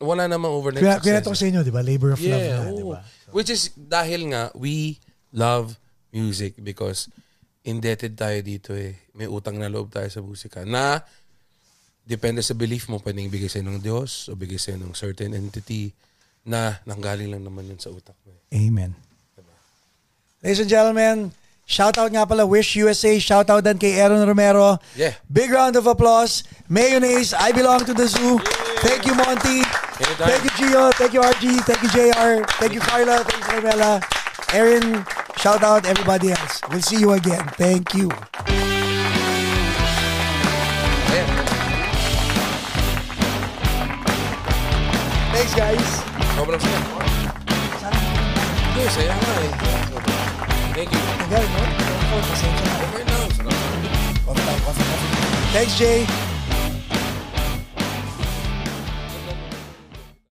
S4: wala namang overnight
S3: Kaya, kaya
S4: success.
S3: ito ko sa inyo, di ba? Labor of love
S4: Yeah,
S3: na, di
S4: oo.
S3: ba?
S4: Which is dahil nga we love music because indebted tayo dito eh. May utang na loob tayo sa musika na depende sa belief mo, pwedeng ibigay sa'yo ng Diyos o bigay sa'yo ng certain entity na nanggaling lang naman yun sa utak mo. eh.
S3: Amen. Ladies and gentlemen, shout out nga pala Wish USA, shout out din kay Aaron Romero.
S4: Yeah.
S3: Big round of applause. Mayonnaise, I belong to the zoo. Thank you, Monty.
S4: Anytime.
S3: Thank you, Gio. Thank you, RG. Thank you, JR. Thank you, Carla. Thank you, Carmela. Aaron, shout out everybody else. We'll see you again. Thank you. Thanks, guys.
S4: Sobrang saya. Hindi, saya nga eh. Sobrang. Thank you.
S3: Tagal, no? Pasensya na.
S4: Okay na. Sarap.
S3: Coffee time, coffee, coffee. Thanks, Jay.